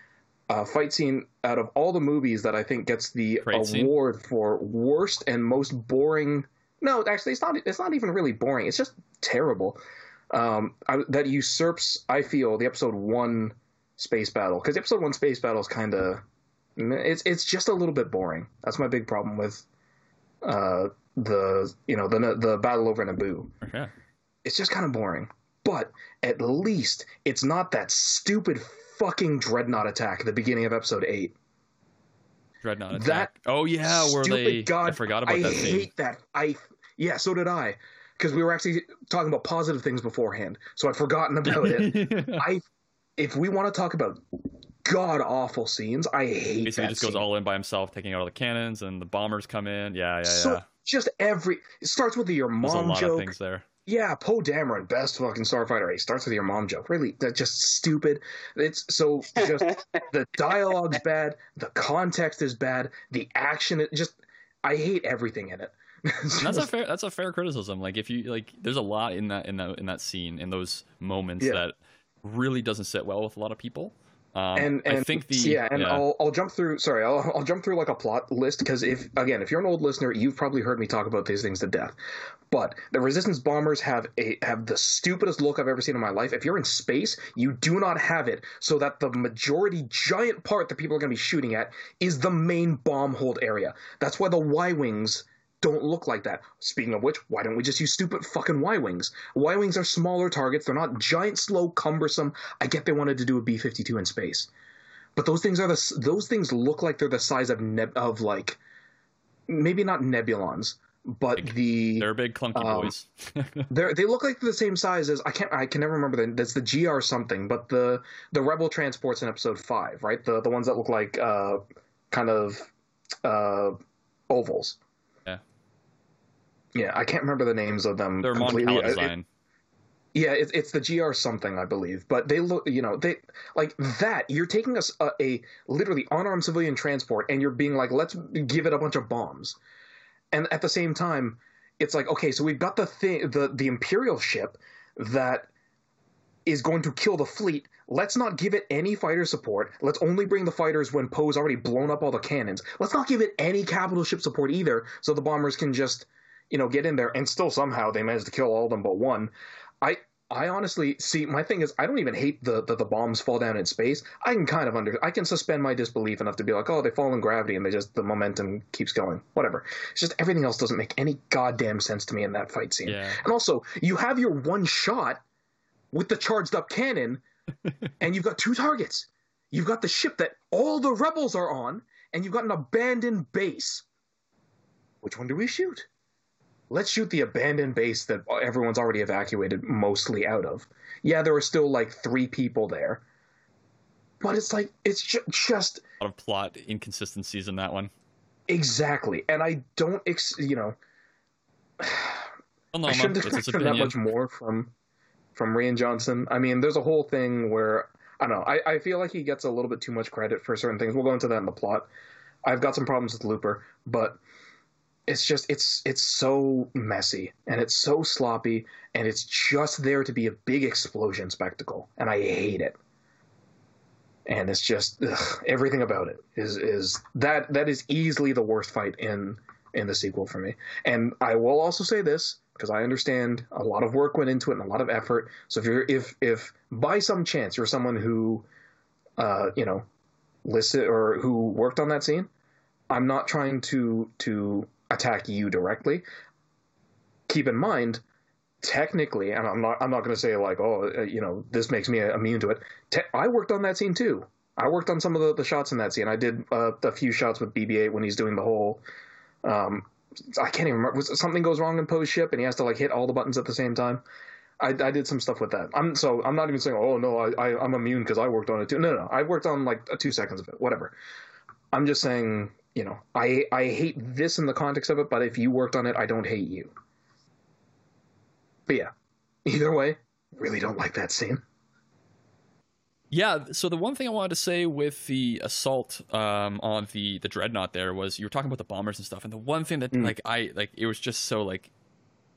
Uh, fight scene out of all the movies that I think gets the Great scene. award for worst and most boring. No, actually, it's not. It's not even really boring. It's just terrible. um, I, that usurps. I feel the episode one space battle because episode one space battle is kind of it's it's just a little bit boring. That's my big problem with uh, the you know the the battle over Naboo. Okay. It's just kind of boring. But at least it's not that stupid fucking dreadnought attack at the beginning of episode eight. Dreadnought attack. That oh yeah, where Stupid they God, I forgot about I that scene. I hate that. I yeah, so did I. Because we were actually talking about positive things beforehand, so I'd forgotten about it. I, if we want to talk about god awful scenes, I hate Basically, that just goes all in by himself, taking out all the cannons, and the bombers come in. Yeah, yeah, so yeah. just every it starts with the your There's a mom lot joke. of things there. Yeah, Poe Dameron, best fucking starfighter. He starts with your mom joke. Really, that's just stupid. It's so just the dialogue's bad, the context is bad, the action. It just I hate everything in it. And that's a fair that's a fair criticism. Like if you like there's a lot in that in that in that scene in those moments Yeah. that really doesn't sit well with a lot of people. Um, and and I think the yeah, and I'll I'll jump through. Sorry, I'll I'll jump through like a plot list because if again, if you're an old listener, you've probably heard me talk about these things to death. But the resistance bombers have a have the stupidest look I've ever seen in my life. If you're in space, you do not have it so that the majority giant part that people are going to be shooting at is the main bomb hold area. That's why the Y wings don't look like that. Speaking of which, why don't we just use stupid fucking Y wings? Y wings are smaller targets. They're not giant, slow, cumbersome. I get they wanted to do a B fifty two in space, but those things are the those things look like they're the size of neb- of like maybe not nebulons, but Big. the they're big clunky um, boys. they're they look like they're the same size as I can't I can never remember the that's the GR something, but the the rebel transports in episode five, right? The the ones that look like uh kind of uh ovals. Yeah. I can't remember the names of them They're completely. Uh, it- design. yeah, it's it's the GR something, I believe. But they look, you know, they like that. You're taking us a, a literally unarmed civilian transport, and you're being like, let's give it a bunch of bombs. And at the same time, it's like, okay, so we've got the thing, the the Imperial ship that is going to kill the fleet. Let's not give it any fighter support. Let's only bring the fighters when Poe's already blown up all the cannons. Let's not give it any capital ship support either, so the bombers can just, you know, get in there and still somehow they managed to kill all of them but one. I I honestly see my thing is I don't even hate the the, the bombs fall down in space. I can kind of under I can suspend my disbelief enough to be like, oh, they fall in gravity and they just the momentum keeps going. Whatever. It's just everything else doesn't make any goddamn sense to me in that fight scene. Yeah. And also, you have your one shot with the charged up cannon, and you've got two targets. You've got the ship that all the rebels are on, and you've got an abandoned base. Which one do we shoot? Let's shoot the abandoned base that everyone's already evacuated mostly out of. Yeah, there are still like three people there. But it's like, it's ju- just A lot of plot inconsistencies in that one. exactly. And I don't, ex- you know, Well, no, I shouldn't expect from that much more from from Rian Johnson. I mean, there's a whole thing where I don't know. I, I feel like he gets a little bit too much credit for certain things. We'll go into that in the plot. I've got some problems with Looper, but it's just it's it's so messy and it's so sloppy and it's just there to be a big explosion spectacle, and I hate it. And it's just ugh, everything about it is is that that is easily the worst fight in in the sequel for me. And I will also say this because I understand a lot of work went into it and a lot of effort. So if you're if if by some chance you're someone who uh, you know listed or who worked on that scene, I'm not trying to to attack you directly. Keep in mind, technically, and I'm not I'm not going to say like oh uh, you know this makes me immune to it. Te- I worked on that scene too. I worked on some of the, the shots in that scene. I did uh, a few shots with BB-8 when he's doing the whole um, I can't even remember. Was something goes wrong in Poe's ship and he has to like hit all the buttons at the same time? I, I did some stuff with that. I'm so I'm not even saying oh no I, I I'm immune because I worked on it too. No no I worked on like two seconds of it. Whatever. I'm just saying you know I I hate this in the context of it, but if you worked on it, I don't hate you. But yeah, either way, really don't like that scene. Yeah, so the one thing I wanted to say with the assault um, on the the dreadnought there was you were talking about the bombers and stuff, and the one thing that Mm. like I like it was just so like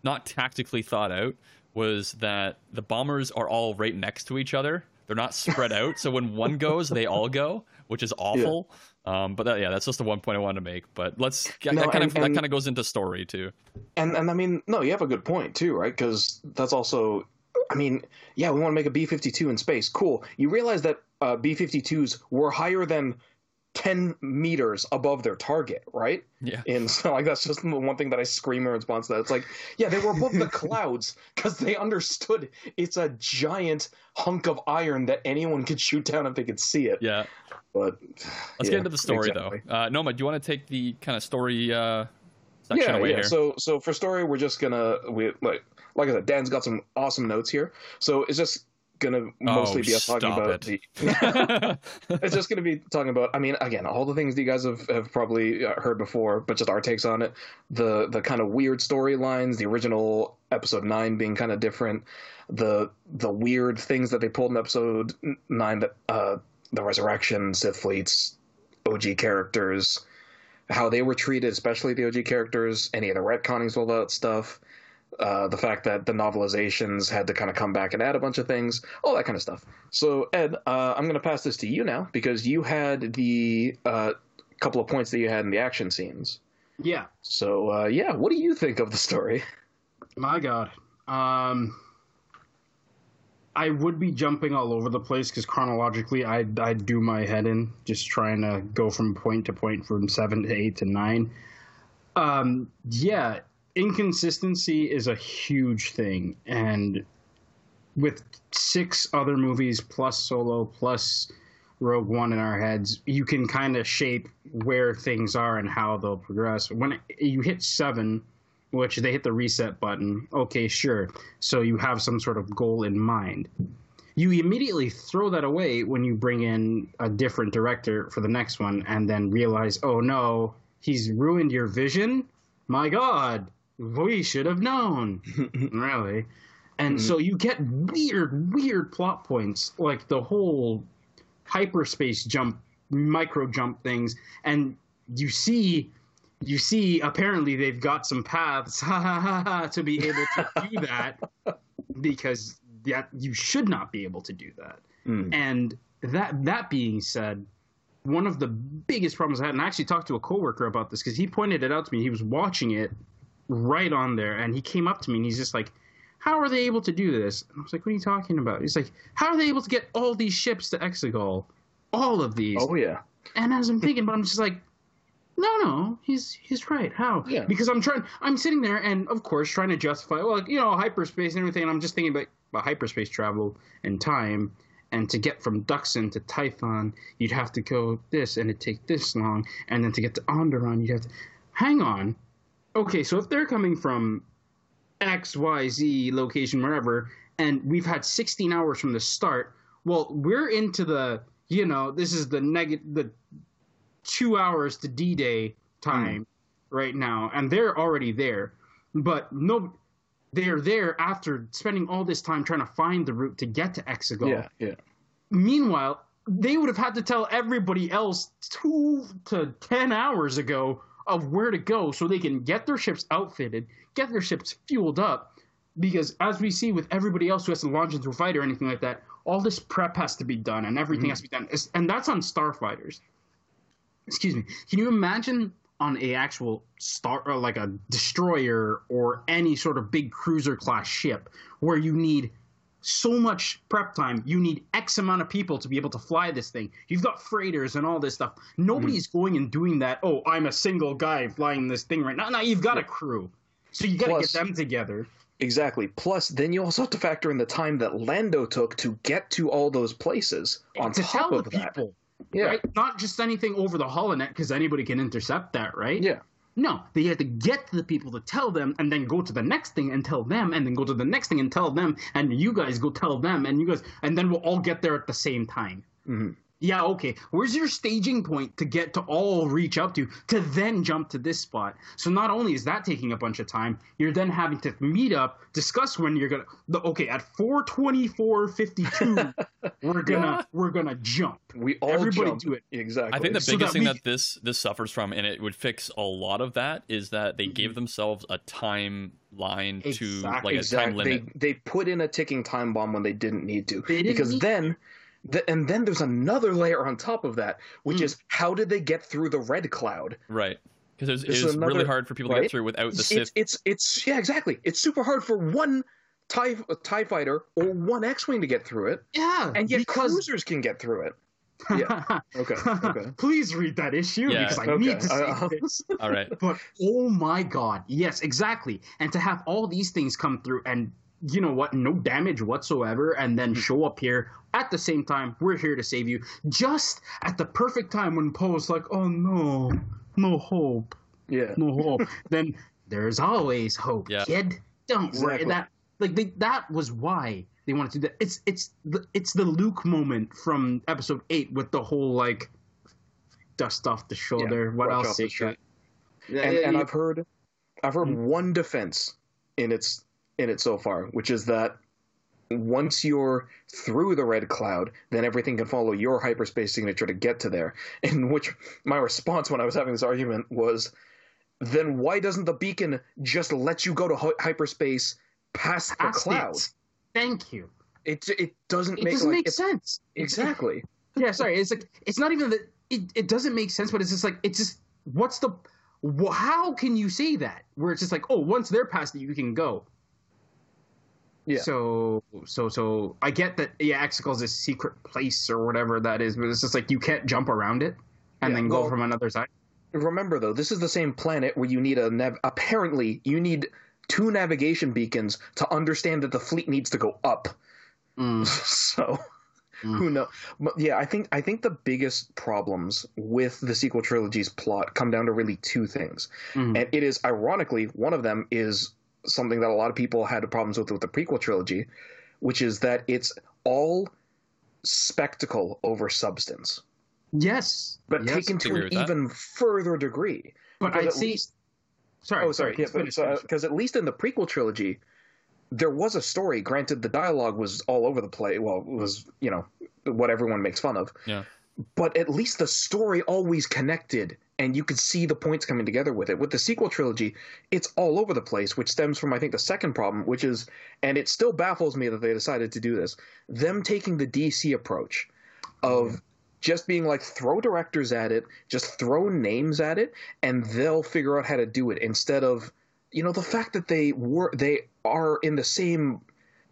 not tactically thought out was that the bombers are all right next to each other. They're not spread out, so when one goes, they all go, which is awful. Um, but that, yeah, that's just the one point I wanted to make. But let's that, No, that kind and- of that kind of goes into story too. And and I mean, no, you have a good point too, right? Because that's also I mean, yeah, we want to make a B 52 in space. Cool. You realize that uh, B 52s were higher than 10 meters above their target, right? Yeah. And so, like, that's just the one thing that I scream in response to that. It's like, yeah, they were above the clouds because they understood it's a giant hunk of iron that anyone could shoot down if they could see it. Yeah. But let's yeah, get into the story exactly. though. Uh, Noma, do you want to take the kind of story uh, section yeah, away yeah. here? So, so for story, we're just gonna we like like I said, Dan's got some awesome notes here. So it's just gonna mostly Oh, be us talking about it. the. it's just gonna be talking about. I mean, again, all the things that you guys have, have probably uh, heard before, but just our takes on it. The the kind of weird storylines. The original episode nine being kind of different. The the weird things that they pulled in episode nine that uh, the resurrection, Sith fleets, OG characters, how they were treated, especially the OG characters, any of the retconnings, all that stuff. Uh, the fact that the novelizations had to kind of come back and add a bunch of things, all that kind of stuff. So, Ed, uh, I'm going to pass this to you now because you had the uh, couple of points that you had in the action scenes. Yeah. So, uh, yeah, what do you think of the story? My God. Um, I would be jumping all over the place because chronologically, I'd I'd do my head in just trying to go from point to point from seven to eight to nine. Um, yeah, inconsistency is a huge thing, and with six other movies plus Solo plus Rogue One in our heads, you can kind of shape where things are and how they'll progress. When you hit seven, which they hit the reset button, okay, sure. So you have some sort of goal in mind. You immediately throw that away when you bring in a different director for the next one and then realize, oh no, he's ruined your vision? My God, we should have known. really. And so you get weird, weird plot points, like the whole hyperspace jump, micro jump things, and you see, you see. Apparently, they've got some paths to be able to do that because that you should not be able to do that. Mm. And that that being said, one of the biggest problems I had, and I actually talked to a coworker about this because he pointed it out to me. He was watching it right on there, and he came up to me and he's just like, "How are they able to do this?" And I was like, "What are you talking about?" He's like, "How are they able to get all these ships to Exegol, all of these?" Oh, yeah. And as I'm thinking, but I'm just like, no, no, he's he's right. How? Yeah. Because I'm trying. I'm sitting there, and of course, trying to justify, well, you know, hyperspace and everything. And I'm just thinking about, about hyperspace travel and time, and to get from Duxon to Tython, you'd have to go this, and it'd take this long, and then to get to Onderon, you'd have to. Hang on. Okay, so if they're coming from X, Y, Z location, wherever, and we've had 16 hours from the start, well, we're into the, you know, this is the negative, the two hours to D Day time hmm. right now, and they're already there. But no, they're there after spending all this time trying to find the route to get to Exegol. Yeah, yeah. Meanwhile, they would have had to tell everybody else two to ten hours ago of where to go so they can get their ships outfitted, get their ships fueled up. Because as we see with everybody else who has to launch into a fight or anything like that, all this prep has to be done and everything mm-hmm. has to be done. And that's on starfighters. Excuse me. Can you imagine on a actual star or like a destroyer or any sort of big cruiser class ship where you need so much prep time. You need X amount of people to be able to fly this thing. You've got freighters and all this stuff. Nobody's hmm. going and doing that. Oh, I'm a single guy flying this thing right now. No, you've got a crew. So you got to get them together. Exactly. Plus, then you also have to factor in the time that Lando took to get to all those places on to top tell of the that. people, Yeah. right? Not just anything over the holonet because anybody can intercept that, right? Yeah. No, they had to get to the people to tell them, and then go to the next thing and tell them, and then go to the next thing and tell them, and you guys go tell them, and you guys, and then we'll all get there at the same time. Mhm. Yeah, okay. Where's your staging point to get to all reach up to to then jump to this spot? So not only is that taking a bunch of time, you're then having to meet up, discuss when you're gonna. The, okay, at four twenty four fifty two, we're gonna we're gonna jump. We all Everybody jump. do it. Exactly. I think the So biggest that thing we- that this this suffers from, and it would fix a lot of that, is that they mm-hmm. gave themselves a timeline to Exactly. like a time exactly. limit. They they put in a ticking time bomb when they didn't need to. They didn't because need then the, and then there's another layer on top of that, which Mm. is how did they get through the red cloud? Right. Because This it's is really another- hard for people to right? get through without the It's, Sith. it's it's yeah, exactly. It's super hard for one TIE, TIE fighter or one X-wing to get through it, Yeah, and yet because cruisers can get through it. Yeah. Okay. Okay. Please read that issue Yeah. because I Okay. need to see Uh, this. All right. But oh my god, yes, exactly. And to have all these things come through and you know what, no damage whatsoever, and then show up here at the same time, we're here to save you. Just at the perfect time when Poe's like, oh no, no hope, Yeah. no hope. then there's always hope, Yeah. kid. Don't worry. That like they, that was why they wanted to do that. It's it's the it's the Luke moment from episode eight with the whole like dust off the shoulder. what else? off the is shirt. and, Yeah, and I've heard, I've heard Mm. one defense in its in it so far, which is that once you're through the red cloud, then everything can follow your hyperspace signature to get to there. In which my response when I was having this argument was, then why doesn't the beacon just let you go to hy- hyperspace past the Past cloud? it. Thank you. It it doesn't It make doesn't like, make sense. exactly. Yeah, sorry. It's like it's not even that it, it doesn't make sense, but it's just like it's just what's the wh- how can you say that where it's just like oh once they're past it you can go. Yeah. So so so I get that yeah is a secret place or whatever that is, but it's just like you can't jump around it and Yeah, then go well- from another side. Remember though, this is the same planet where you need a nav- apparently you need two navigation beacons to understand that the fleet needs to go up. Mm. so Mm. who knows? But yeah, I think I think the biggest problems with the sequel trilogy's plot come down to really two things, Mhm. and it is ironically one of them is something that a lot of people had problems with with the prequel trilogy, which is that it's all spectacle over substance, Yes, but yes. taken to an with that. even further degree. But because I at see. least- Sorry. Oh, sorry. Yeah, finish, but finish. because uh, at least in the prequel trilogy, there was a story. Granted, the dialogue was all over the place. Well, it was you know what everyone makes fun of. Yeah. But at least the story always connected, and you could see the points coming together with it. With the sequel trilogy, it's all over the place, which stems from I think the second problem, which is, and it still baffles me that they decided to do this. Them taking the DC approach of just being like throw directors at it, just throw names at it, and they'll figure out how to do it instead of you know the fact that they were they are in the same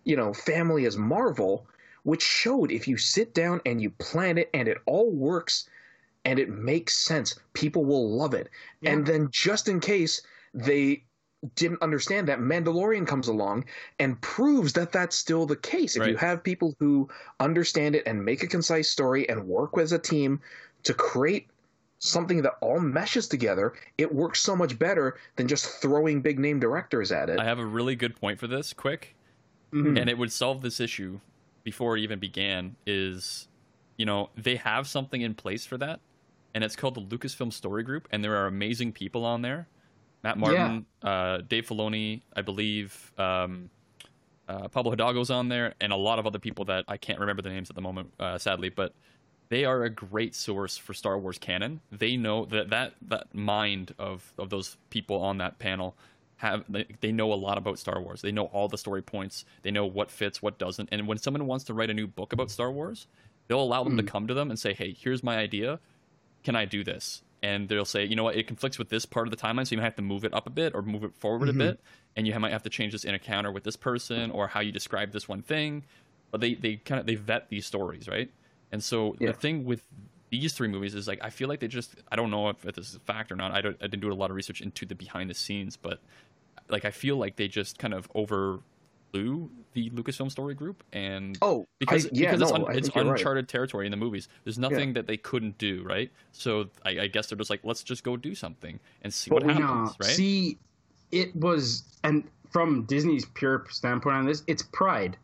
you know family as Marvel, which showed if you sit down and you plan it and it all works and it makes sense, people will love it. Yeah. And then just in case they didn't understand that Mandalorian comes along and proves that that's still the case. If you have people who understand it and make a concise story and work as a team to create something that all meshes together, it works so much better than just throwing big name directors at it. I have a really good point for this. Quick, Mhm. and it would solve this issue before it even began. Is you know they have something in place for that, and it's called the Lucasfilm Story Group, and there are amazing people on there. Matt Martin, uh, Dave Filoni, I believe. Um, uh, Pablo Hidalgo's on there, and a lot of other people that I can't remember the names at the moment, uh, sadly. But they are a great source for Star Wars canon. They know that that that mind of of those people on that panel have they, know a lot about Star Wars. They know all the story points. They know what fits, what doesn't. And when someone wants to write a new book about Star Wars, they'll allow them to come to them and say, "Hey, here's my idea. Can I do this?" And they'll say, "You know what? It conflicts with this part of the timeline, so you might have to move it up a bit or move it forward Mm-hmm. a bit, and you might have to change this in a counter with this person or how you describe this one thing." But they they kind of they vet these stories, right? And so Yeah. the thing with these three movies is like I feel like they just I don't know if this is a fact or not. I don't I didn't do a lot of research into the behind the scenes, but like I feel like they just kind of overflew the Lucasfilm story group and oh, because, I, yeah, because it's, no, un, it's you're right. uncharted territory in the movies. There's nothing that they couldn't do, right? So I, I guess they're just like, let's just go do something and see what But we- happens, right? See, it was, and from Disney's pure standpoint on this, it's pride.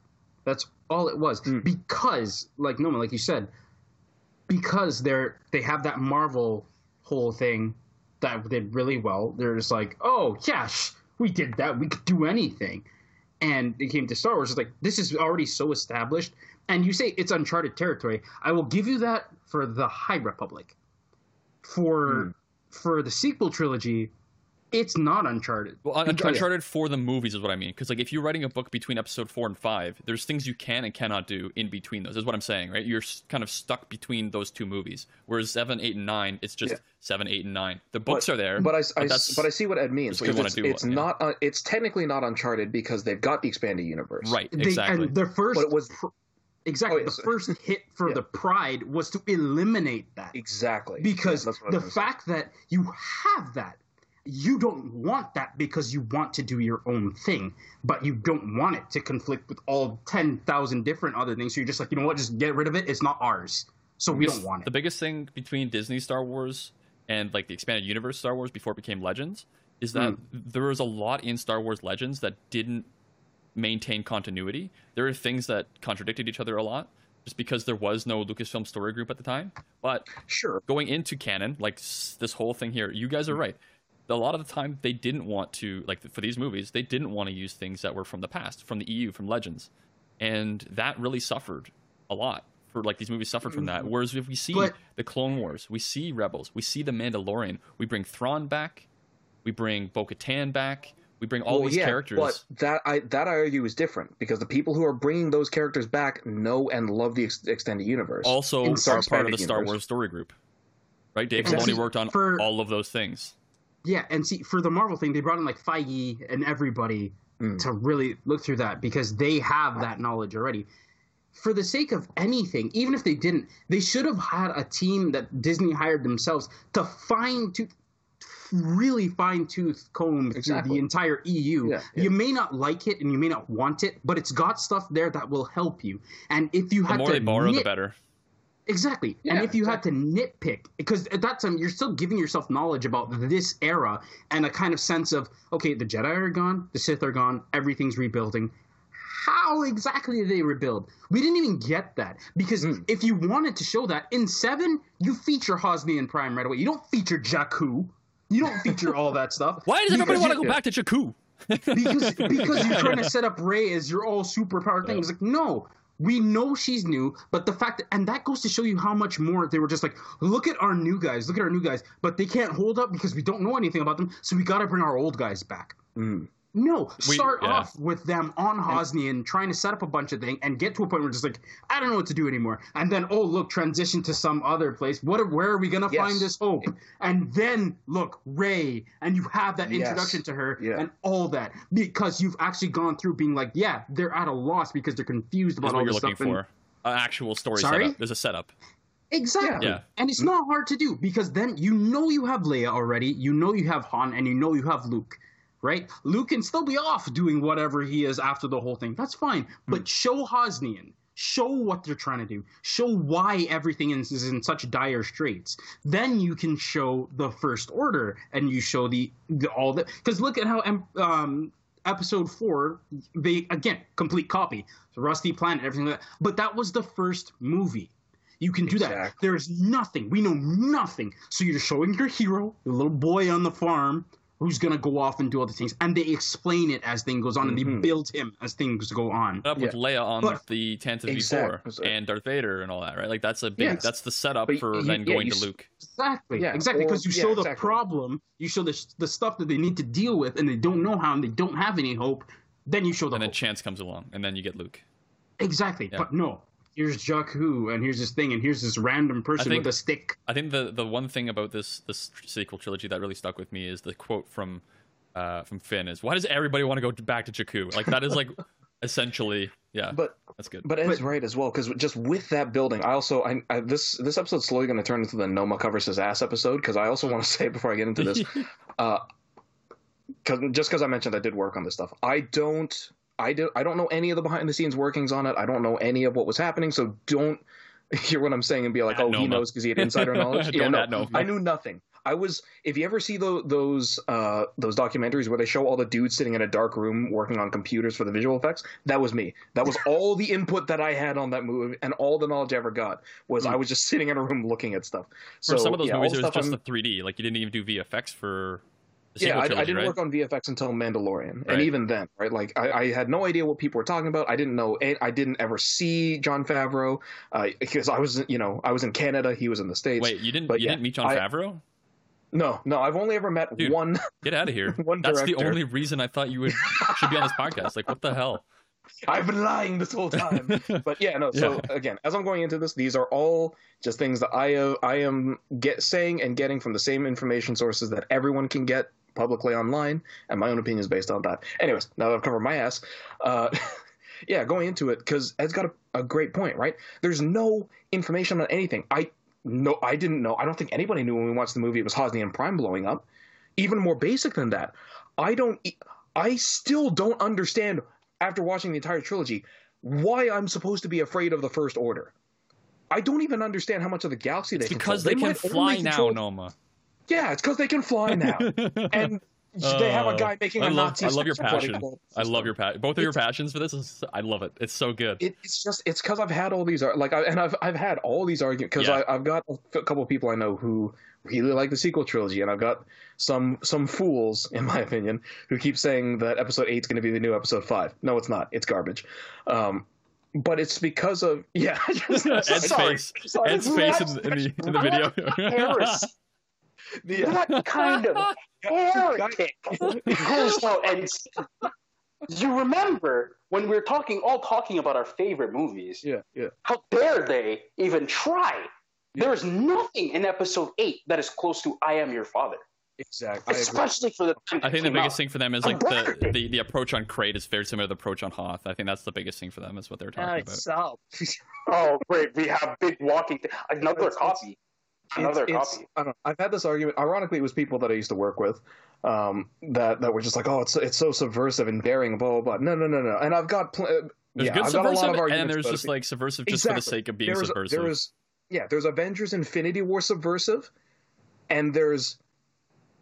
That's all it was. Mm. Because, like Noma, like you said, because they're they have that Marvel whole thing that did really well. They're just like, oh yeah, sh- we did that. We could do anything. And it came to Star Wars. It's like this is already so established. And you say it's uncharted territory. I will give you that for the High Republic. For Hmm. for the sequel trilogy, It's not Uncharted. Well, Un- Uncharted for the movies is what I mean. Because like, if you're writing a book between episode four and five, there's things you can and cannot do in between those. Is what I'm saying, right? You're kind of stuck between those two movies. Whereas seven, eight, and nine, it's just Yeah. seven, eight, and nine. The books but, are there, But I, I, that's- but I see what Ed means what you because wanna it's, do, it's yeah. not uh, it's technically not Uncharted because they've got the expanded universe. right? They, Exactly. And the first, But it was- pr- exactly Oh, the yes. first hit for Yeah. the Pride was to eliminate that Exactly. because Yeah, that's what I the was gonna say. fact that you have that you don't want that because you want to do your own thing but you don't want it to conflict with all 10,000 different other things so you're just like you know what just get rid of it it's not ours so we don't want it. The biggest thing between Disney Star Wars and like the expanded universe Star Wars before it became Legends is that Hmm. there was a lot in Star Wars Legends that didn't maintain continuity. There are things that contradicted each other a lot just because there was no Lucasfilm story group at the time. But sure. going into canon, like s- this whole thing here, you guys are right. A lot of the time, they didn't want to, like for these movies, they didn't want to use things that were from the past, from the EU, from Legends, and that really suffered a lot. For like these movies suffered from that. Mm-hmm. Whereas if we see But- the Clone Wars, we see Rebels, we see the Mandalorian, we bring Thrawn back, we bring Bo-Katan back, we bring all well, these yeah, characters. But that I that I argue is different because the people who are bringing those characters back know and love the ex- extended universe. also are part of the Expanded Star Wars story group, right? Dave Exactly. Filoni worked on For- all of those things. Yeah and see for the marvel thing they brought in like feige and everybody Mm. to really look through that because they have that knowledge already for the sake of anything, even if they didn't, they should have had a team that Disney hired themselves to fine tooth, really fine tooth comb through the entire EU. Yeah, yeah. You may not like it and you may not want it, but it's got stuff there that will help you. And if you The had more to they borrow, the better. Exactly. and if you had to nitpick, because at that time you're still giving yourself knowledge about this era and a kind of sense of, okay, the Jedi are gone, the Sith are gone, everything's rebuilding. How exactly did they rebuild? We didn't even get that. Because Hmm. if you wanted to show that, in 7, you feature Hosnian Prime right away. You don't feature Jakku. You don't feature all that stuff. Why does everybody want to go back to Jakku? because because you're trying to set up Rey as your all superpower thing. It's like no, we know she's new, but the fact that, and that goes to show you how much more they were just like, look at our new guys, look at our new guys, but they can't hold up because we don't know anything about them, so we got to bring our old guys back. Mm. No, We- start yeah. off with them on Hosnian trying to set up a bunch of things and get to a point where it's just like, I don't know what to do anymore. And then, oh, look, transition to some other place. What? Where are we going to Yes. find this hope? And then, look, Rey, and you have that Yes. introduction to her Yeah. and all that because you've actually gone through being like, yeah, they're at a loss because they're confused about That's about what all you're this looking stuff. and- for. An actual story Sorry? setup. There's a setup. Exactly. Yeah. And it's not hard to do because then you know you have Leia already, you know you have Han, and you know you have Luke, right? Luke can still be off doing whatever he is after the whole thing. That's fine. But show Hosnian. Show what they're trying to do. Show why everything is, is in such dire straits. Then you can show the First Order, and you show the, the all the because look at how um, episode four they again complete copy, Rusty Planet, everything like that. But that was the first movie. You can do that. There's nothing. We know nothing. So you're showing your hero, the little boy on the farm, who's gonna go off and do other things, and they explain it as thing goes on, and they Mhm. build him as things go on. Up with Yeah. Leia on But- the Tantive Exactly. V4 and Darth Vader and all that, right? Like that's a big. Yes. That's the setup But for you- then yeah, going you to Luke. Exactly. Yeah, exactly. Because you yeah, show the exactly. problem, you show the the stuff that they need to deal with, and they don't know how, and they don't have any hope. Then you show the And then hope. Chance comes along, and then you get Luke. exactly. Yeah. But no, here's Jakku, and here's this thing, and here's this random person think- with a stick. I think the the one thing about this this sequel trilogy that really stuck with me is the quote from uh, from Finn is, "Why does everybody want to go back to Jakku?" Like that is like essentially, yeah, But that's good. But Ed's But- right as well because just with that building, I also I, I this this episode's slowly going to turn into the Noma covers his ass episode because I also want to say before I get into this, uh, cause, just because I mentioned I did work on this stuff, I don't I do I don't know any of the behind the scenes workings on it. I don't know any of what was happening, so don't hear what I'm saying and be like, oh, he knows because he had insider knowledge. yeah, Don't no, Noma. I knew nothing. I was if you ever see those those uh, those documentaries where they show all the dudes sitting in a dark room working on computers for the visual effects, that was me. That was all the input that I had on that movie and all the knowledge I ever got was I was just sitting in a room looking at stuff. So for some of those yeah, movies, it was just I'm- the 3D. Like you didn't even do VFX for the yeah, I, trilogy, I didn't right? work on VFX until Mandalorian, Right. and even then, right? Like I, I had no idea what people were talking about. I didn't know. I didn't ever see Jon Favreau uh, because I was, you know, I was in Canada. He was in the states. Wait, you didn't but you yeah, didn't meet Jon I- Favreau? No, no, I've only ever met Dude. one. Get out of here. One That's the only reason I thought you would should be on this podcast. Like, what the hell? I've been lying this whole time. but yeah, no. So again, as I'm going into this, these are all just things that I uh, I am get saying and getting from the same information sources that everyone can get publicly online, and my own opinion is based on that. Anyways, now that I've covered my ass, uh, yeah, going into it because Ed's got a, a great point, right? There's no information on anything. I no, I didn't know. I don't think anybody knew when we watched the movie it was Hosnian Prime blowing up. Even more basic than that, I don't. I still don't understand after watching the entire trilogy why I'm supposed to be afraid of the First Order. I don't even understand how much of the galaxy they It's because control. they, can might fly now, control- Noma. Yeah, it's because they can fly now, and they have a guy making Uh, I a love, Nazi. I love your passion. I love your passion. Both of your passions for this is. I love it. It's so good. It, it's just it's because I've had all these like I, and I've I've had all these arguments because Yeah. I've got a couple of people I know who really like the sequel trilogy, and I've got some some fools in my opinion who keep saying that Episode eight is going to be the new Episode Five. No, it's not. It's garbage. Um, but it's because of yeah. Ed's sorry. face. Sorry. Ed's face in, in the in the video. The- What kind of heretic goes out and you remember when we were talking all talking about our favorite movies yeah, yeah. how dare they even try there's nothing in episode 8 that is close to i am your father Exactly. I especially for the I think the biggest out. thing for them is like the, the the approach on Crait is very similar to the approach on Hoth. I think that's the biggest thing for them is what they're talking uh, about. so. oh great we have big walking another It's- it's- copy another it's, it's- copy I don't, I've had this argument. Ironically, it was people that I used to work with um, that that were just like, "Oh, it's it's so subversive and daring." Blah blah blah. No, no, no, no. And I've got pl- uh, There's yeah, good I've got a lot subversive, of arguments. and there's just it. like subversive just for the sake of being There's- subversive. There is yeah. There's Avengers Infinity War subversive, and there's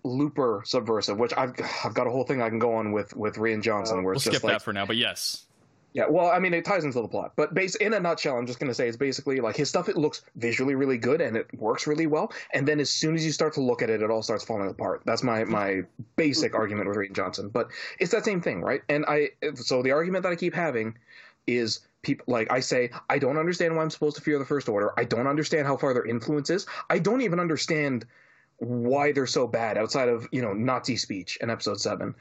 Looper subversive, which I've I've got a whole thing I can go on with with Rian Johnson, where we'll it's skip like that for now, but yes, yeah, well, I mean, it ties into the plot, but base in a nutshell, I'm just going to say it's basically like his stuff. It looks visually really good and it works really well, and then as soon as you start to look at it, it all starts falling apart. That's my my basic mm-hmm. argument with Rian Johnson, but it's that same thing, right? And I so the argument that I keep having is people like I say I don't understand why I'm supposed to fear the First Order. I don't understand how far their influence is. I don't even understand why they're so bad outside of you know Nazi speech in Episode Seven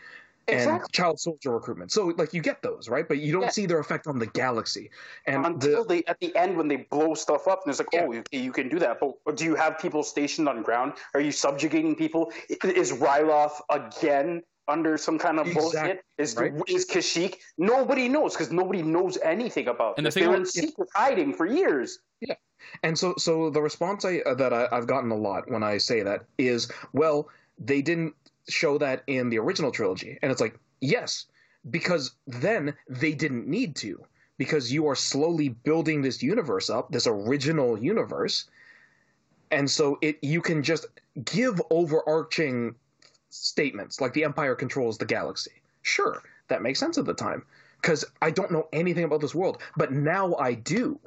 and Exactly. child soldier recruitment. So like you get those, right? But you don't Yeah. see their effect on the galaxy. And until the they at the end when they blow stuff up and it's like Yeah. oh you, you can do that but do you have people stationed on ground are you subjugating people is ryloth again under some kind of bullshit is right. is kashyyyk nobody knows because nobody knows anything about And the this thing they were in about- secret hiding for years Yeah. and so so the response I uh, that I, I've gotten a lot when I say that is, well, they didn't show that in the original trilogy, and it's like yes, because then they didn't need to because you are slowly building this universe up, this original universe, and so it you can just give overarching statements like the empire controls the galaxy. Sure, that makes sense at the time because I don't know anything about this world, but now I do.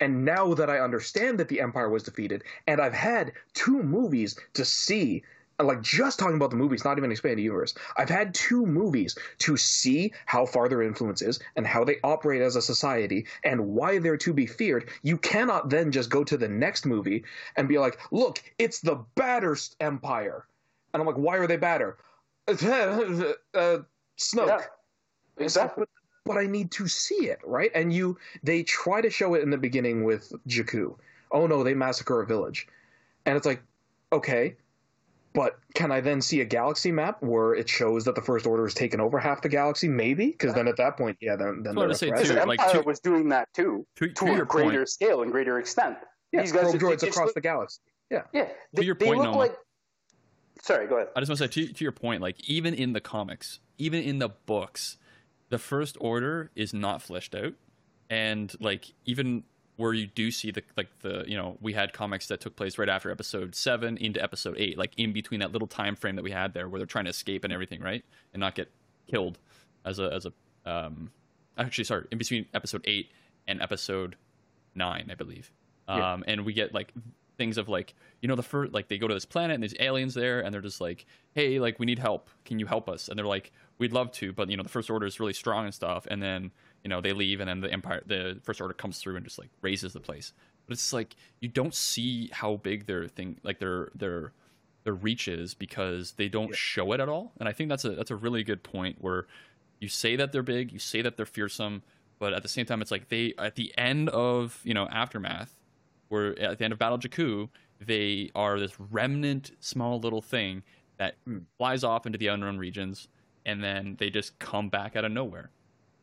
And now that I understand that the empire was defeated, and I've had two movies to see, like just talking about the movies, not even expanded universe, I've had two movies to see how far their influence is and how they operate as a society and why they're to be feared. You cannot then just go to the next movie and be like, look, it's the badder empire. And I'm like, why are they badder? uh, Snoke yeah exactly but I need to see it, right? And you, they try to show it in the beginning with Jakku. Oh no, they massacre a village, and it's like, okay, but can I then see a galaxy map where it shows that the First Order has taken over half the galaxy? Maybe, because then at that point, yeah, then then That's what I they're was a saying, threat. too. the like, empire to- was doing that too to, to, to a your greater point, scale and greater extent Yeah, these guys probe it- droids it- it's across look- the galaxy. Yeah, yeah they, your they point, look Noma. like sorry go ahead I just want to say to, to your point, like even in the comics, even in the books, the First Order is not fleshed out, and like even where you do see the like the you know we had comics that took place right after Episode Seven into Episode Eight, like in between that little time frame that we had there, where they're trying to escape and everything, right, and not get killed as a as a um actually sorry in between Episode Eight and Episode Nine, I believe, Yeah. um and we get like things of like you know the first like they go to this planet and there's aliens there and they're just like hey like we need help. Can you help us? And they're like we'd love to but you know the first order is really strong and stuff. And then you know they leave and then the empire the first order comes through and just like raises the place but it's like you don't see how big their thing like their their their reach is because they don't Yeah. show it at all. And I think that's a that's a really good point where you say that they're big, you say that they're fearsome, but at the same time, it's like they at the end of you know aftermath, where at the end of Battle Jakku, they are this remnant, small little thing that Hmm. flies off into the unknown regions, and then they just come back out of nowhere.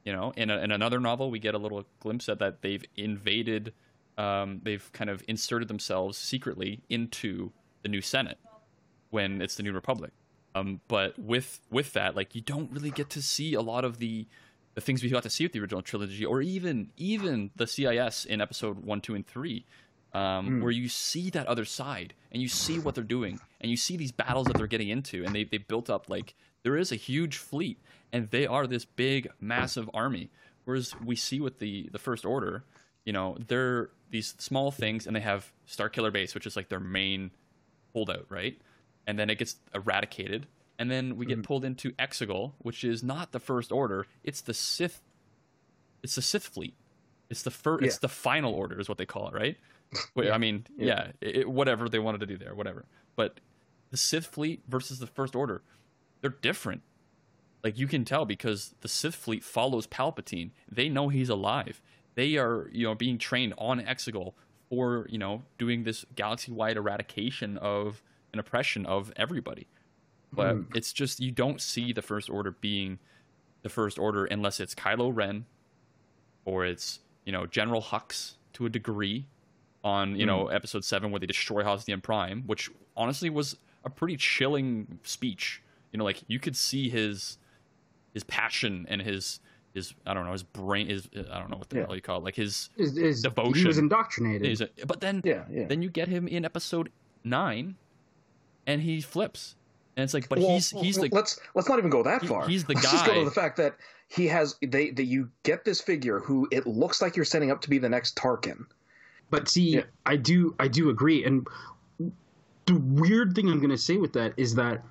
You know, in, a, in another novel, we get a little glimpse at that they've invaded, um, they've kind of inserted themselves secretly into the new Senate when it's the New Republic. Um, but with with that, like you don't really get to see a lot of the the things we got to see with the original trilogy, or even even the CIS in episode one, two, and three, um, Hmm. where you see that other side and you see what they're doing, and you see these battles that they're getting into, and they they built up like there is a huge fleet, and they are this big, massive army. Whereas we see with the the First Order, you know, they're these small things, and they have Starkiller Base, which is like their main holdout, right? And then it gets eradicated, and then we get Mhm. pulled into Exegol, which is not the First Order; it's the Sith. It's the Sith fleet. It's the first. It's the Final Order, is what they call it, right? Wait, Yeah. I mean, Yeah. yeah, it, whatever they wanted to do there, whatever. But the Sith fleet versus the First Order, they're different. Like you can tell because the Sith fleet follows Palpatine. They know he's alive. They are, you know, being trained on Exegol for, you know, doing this galaxy-wide eradication of an oppression of everybody. But Hmm. it's just you don't see the First Order being the First Order unless it's Kylo Ren or it's, you know, General Hux to a degree on, you know, episode 7 where they destroy Hosnian Prime, which honestly was a pretty chilling speech. You know, like you could see his his passion and his his I don't know his brain is I don't know what the Yeah. hell you call it like his, Is, is, He was indoctrinated. his but then Yeah, yeah. then you get him in episode nine and he flips and it's like but Well, he's he's the let's let's not even go that he- far. he's the let's just go to the fact that he has they that you get this figure who it looks like you're setting up to be the next Tarkin. But see, Yeah. I do I do agree. And the weird thing I'm going to say with that is that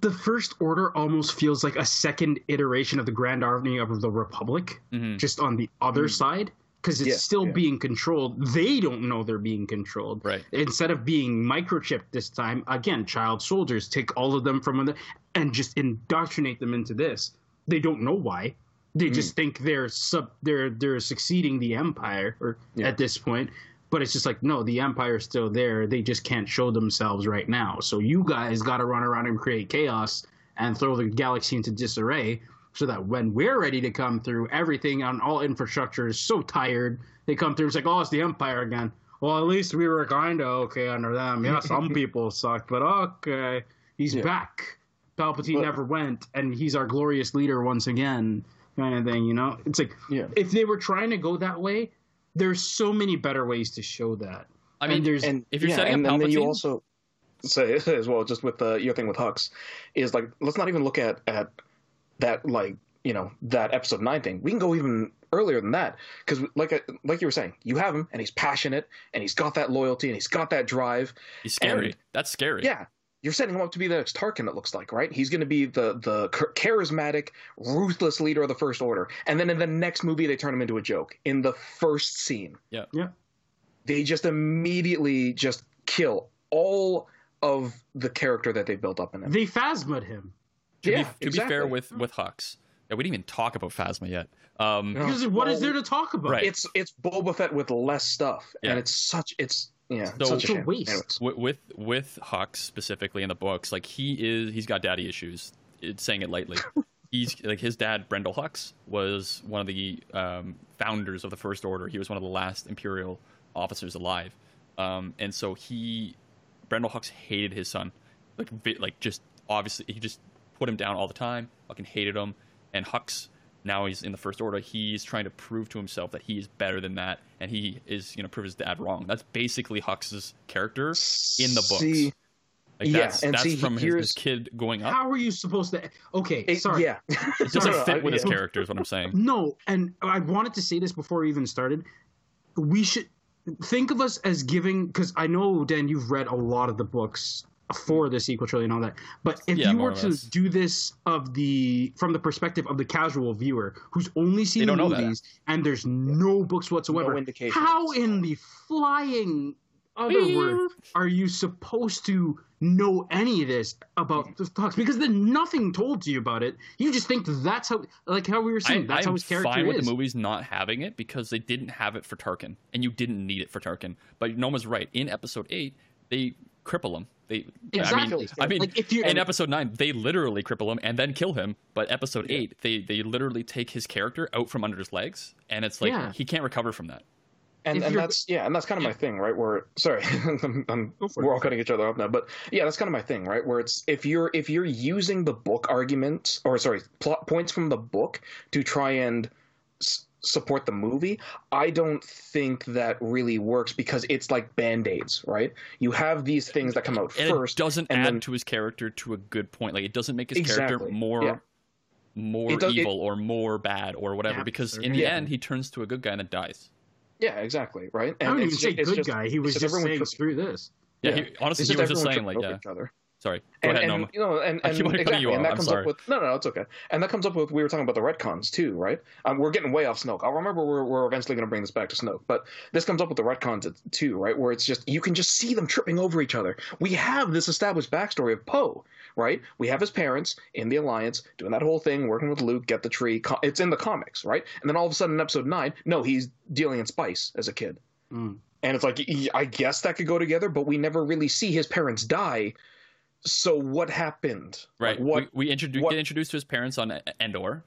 the First Order almost feels like a second iteration of the Grand Army of the Republic, Mhm. just on the other side, because it's Yeah, still yeah. being controlled. They don't know they're being controlled. right Instead of being microchipped this time, again, child soldiers take all of them from the and just indoctrinate them into this. They don't know why. They Hmm. just think they're sub they're they're succeeding the empire or Yeah. at this point. But it's just like no, the empire's still there. They just can't show themselves right now. So you guys got to run around and create chaos and throw the galaxy into disarray, so that when we're ready to come through, everything on all infrastructure is so tired. They come through. It's like oh, it's the empire again. Well, at least we were kind of okay under them. Yeah, some people sucked, but okay, he's Yeah. back. Palpatine But- never went, and he's our glorious leader once again, kind of thing. You know, it's like Yeah. if they were trying to go that way, there's so many better ways to show that. I And mean there's And If you're yeah, setting and, up and then you also say as well, just with uh, your thing with Hux, is like let's not even look at at that like you know that episode nine thing. We can go even earlier than that because like I- like you were saying, you have him and he's passionate and he's got that loyalty and he's got that drive. he's scary and- that's scary Yeah. You're setting him up to be the next Tarkin. It looks like, right? He's going to be the the charismatic, ruthless leader of the First Order, and then in the next movie they turn him into a joke. In the first scene, yeah Yeah. they just immediately just kill all of the character that they built up in him. They phasma'd him to, yeah, be, to exactly. be fair with with Hux yeah we didn't even talk about Phasma yet um because what is well, there to talk about? Right. it's it's Boba Fett with less stuff, Yeah. and it's such it's yeah, So- such a It's waste. With with with Hux specifically in the books, like he is he's got daddy issues. It's saying it lightly. he's like his dad, Brendol Hux, was one of the um, founders of the First Order. He was one of the last Imperial officers alive, um, and so he Brendol Hux hated his son, like like just obviously he just put him down all the time. Fucking hated him, and Hux. Now he's in the First Order. He's trying to prove to himself that he is better than that, and he is, you know, prove his dad wrong. That's basically Hux's character in the books. See, Like Yeah, that's and that's see, from his, here's- his kid going up. How are you supposed to? Okay, it- sorry. yeah, It doesn't Sorry, fit I- with his yeah. character, is what I'm saying. No, and I wanted to say this before we even started. We should think of us as giving because I know Dan, you've read a lot of the books for the sequel trilogy and all that. But if Yeah, you were to do this of the from the perspective of the casual viewer who's only seen the don't that. movies and there's no books whatsoever, No how in the flying other words, are you supposed to know any of this about the talks? Because then nothing told to you about it. You just think that's how, like how we were saying, that's I, how his character fine is. with the movies not having it because they didn't have it for Tarkin, and you didn't need it for Tarkin. But Noma's right. In Episode Eight, they cripple him. They, Exactly. I mean, I mean, Like, if you- in Episode Nine, they literally cripple him and then kill him. But Episode Eight, they they literally take his character out from under his legs, and it's like Yeah. he can't recover from that. and, and that's yeah and that's kind of my thing right where sorry I'm, I'm, Go for it. we're all cutting each other off now but yeah that's kind of my thing right where it's if you're if you're using the book arguments or sorry plot points from the book to try and s- support the movie i don't think that really works because it's like band-aids right you have these things that come out And first it doesn't and add then- to his character to a good point. Like it doesn't make his character more yeah. more It does- it- evil or more bad or whatever. Yeah, because in the Yeah. end, he turns to a good guy and then dies. yeah exactly right I don't even it's say ju- good just- guy. He was just everyone saying tri- screw this. Yeah, Yeah. He, honestly, it's he was just everyone saying like, yeah. each other Sorry, go and, ahead, and, Noma. you know, and, I and keep on cutting exactly, you and that I'm comes sorry. up with no, no, no, it's okay. And that comes up with we were talking about the retcons too, right? Um, we're getting way off Snoke. I'll remember we're, we're eventually going to bring this back to Snoke, but this comes up with the retcons too, right? Where it's just you can just see them tripping over each other. We have this established backstory of Poe, right? We have his parents in the Alliance doing that whole thing, working with Luke, get the tree. It's in the comics, right? And then all of a sudden, in Episode Nine, no, he's dealing in spice as a kid. Mm. And it's like, I guess that could go together, but we never really see his parents die. So what happened? Right. Like, what? we we introduce what- get introduced to his parents on Endor.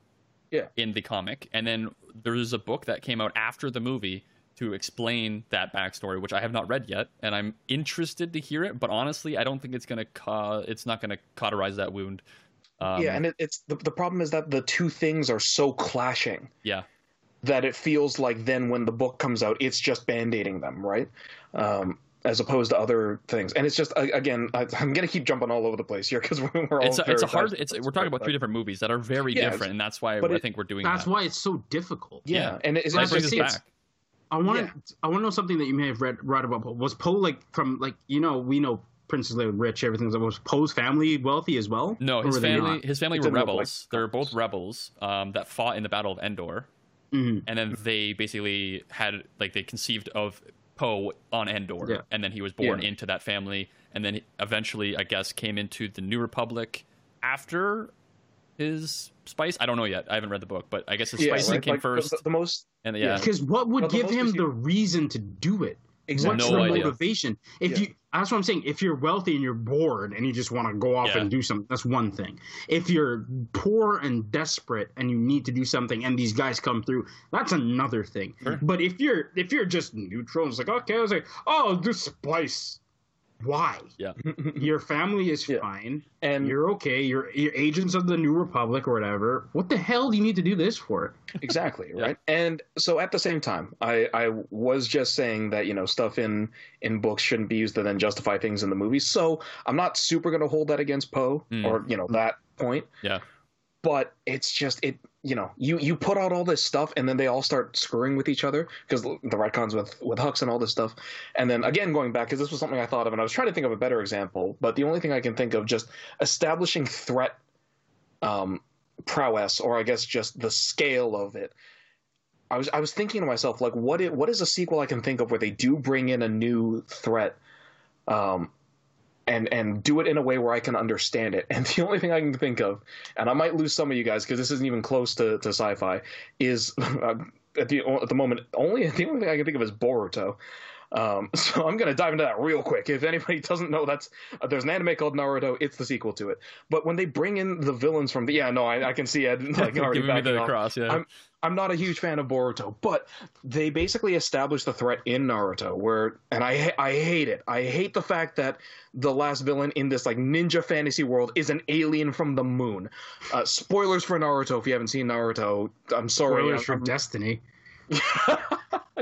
Yeah. In the comic, and then there's a book that came out after the movie to explain that backstory, which I have not read yet, and I'm interested to hear it. But honestly, I don't think it's gonna ca- it's not gonna cauterize that wound. Um, yeah, and it, it's the, the problem is that the two things are so clashing yeah, that it feels like then when the book comes out, it's just band-aiding them, right? Um, as opposed to other things, and it's just again, I, I'm gonna keep jumping all over the place here because we're all it's a, it's a hard. It's, we're talking this, about three different movies that are very Yeah, different, and that's why but I it- think we're doing That's that. why it's so difficult. Yeah, Yeah. and it, it's, That it's brings us back. I want to. I want to know something that you may have read read about. Poe. Was Poe like from like you know we know Princess Leia rich everything was Poe's family wealthy as well? No, his family his family It were didn't like rebels. They're both rebels um, that fought in the Battle of Endor. Mhm. and then they basically had like they conceived of Poe on Endor, Yeah. and then he was born Yeah. into that family, and then eventually, I guess, came into the New Republic after his spice. I don't know yet. I haven't read the book, but I guess his yeah, spicing right? came Like, first, The, the most and yeah, Because what would Well, give most him is the reason to do it? Exactly What's No the idea. motivation? If Yeah. you, that's what I'm saying. If you're wealthy and you're bored and you just want to go off Yeah. and do something, that's one thing. If you're poor and desperate and you need to do something, and these guys come through, that's another thing. Sure. But if you're if you're just neutral, it's like okay, I was like, oh, this spice. Why? yeah, Your family is Yeah. fine. and You're okay. You're, you're agents of the New Republic or whatever. What the hell do you need to do this for? exactly Yeah. right and so at the same time i i was just saying that you know stuff in in books shouldn't be used to then justify things in the movies so i'm not super going to hold that against poe Mm. or you know that point yeah, but it's just it you know you you put out all this stuff and then they all start screwing with each other because the retcons with with hux and all this stuff. And then again going back because this was something i thought of and i was trying to think of a better example but the only thing i can think of just establishing threat um prowess or i guess just the scale of it. I was i was thinking to myself like what it, what is a sequel i can think of where they do bring in a new threat um and and do it in a way where I can understand it. And the only thing I can think of, and I might lose some of you guys because this isn't even close to, to sci-fi, is uh, at the at the moment only the only thing I can think of is Boruto. Um, so I'm gonna dive into that real quick. If anybody doesn't know, that's uh, there's an anime called Naruto. It's the sequel to it. But when they bring in the villains from the yeah, no, I, I can see Ed like already giving me backing the off. cross. Yeah, I'm- I'm not a huge fan of Boruto, but they basically established the threat in Naruto, where and I I hate it. I hate the fact that the last villain in this like ninja fantasy world is an alien from the moon. Uh, spoilers for Naruto if you haven't seen Naruto. I'm sorry. Spoilers I'm- for I'm- Destiny.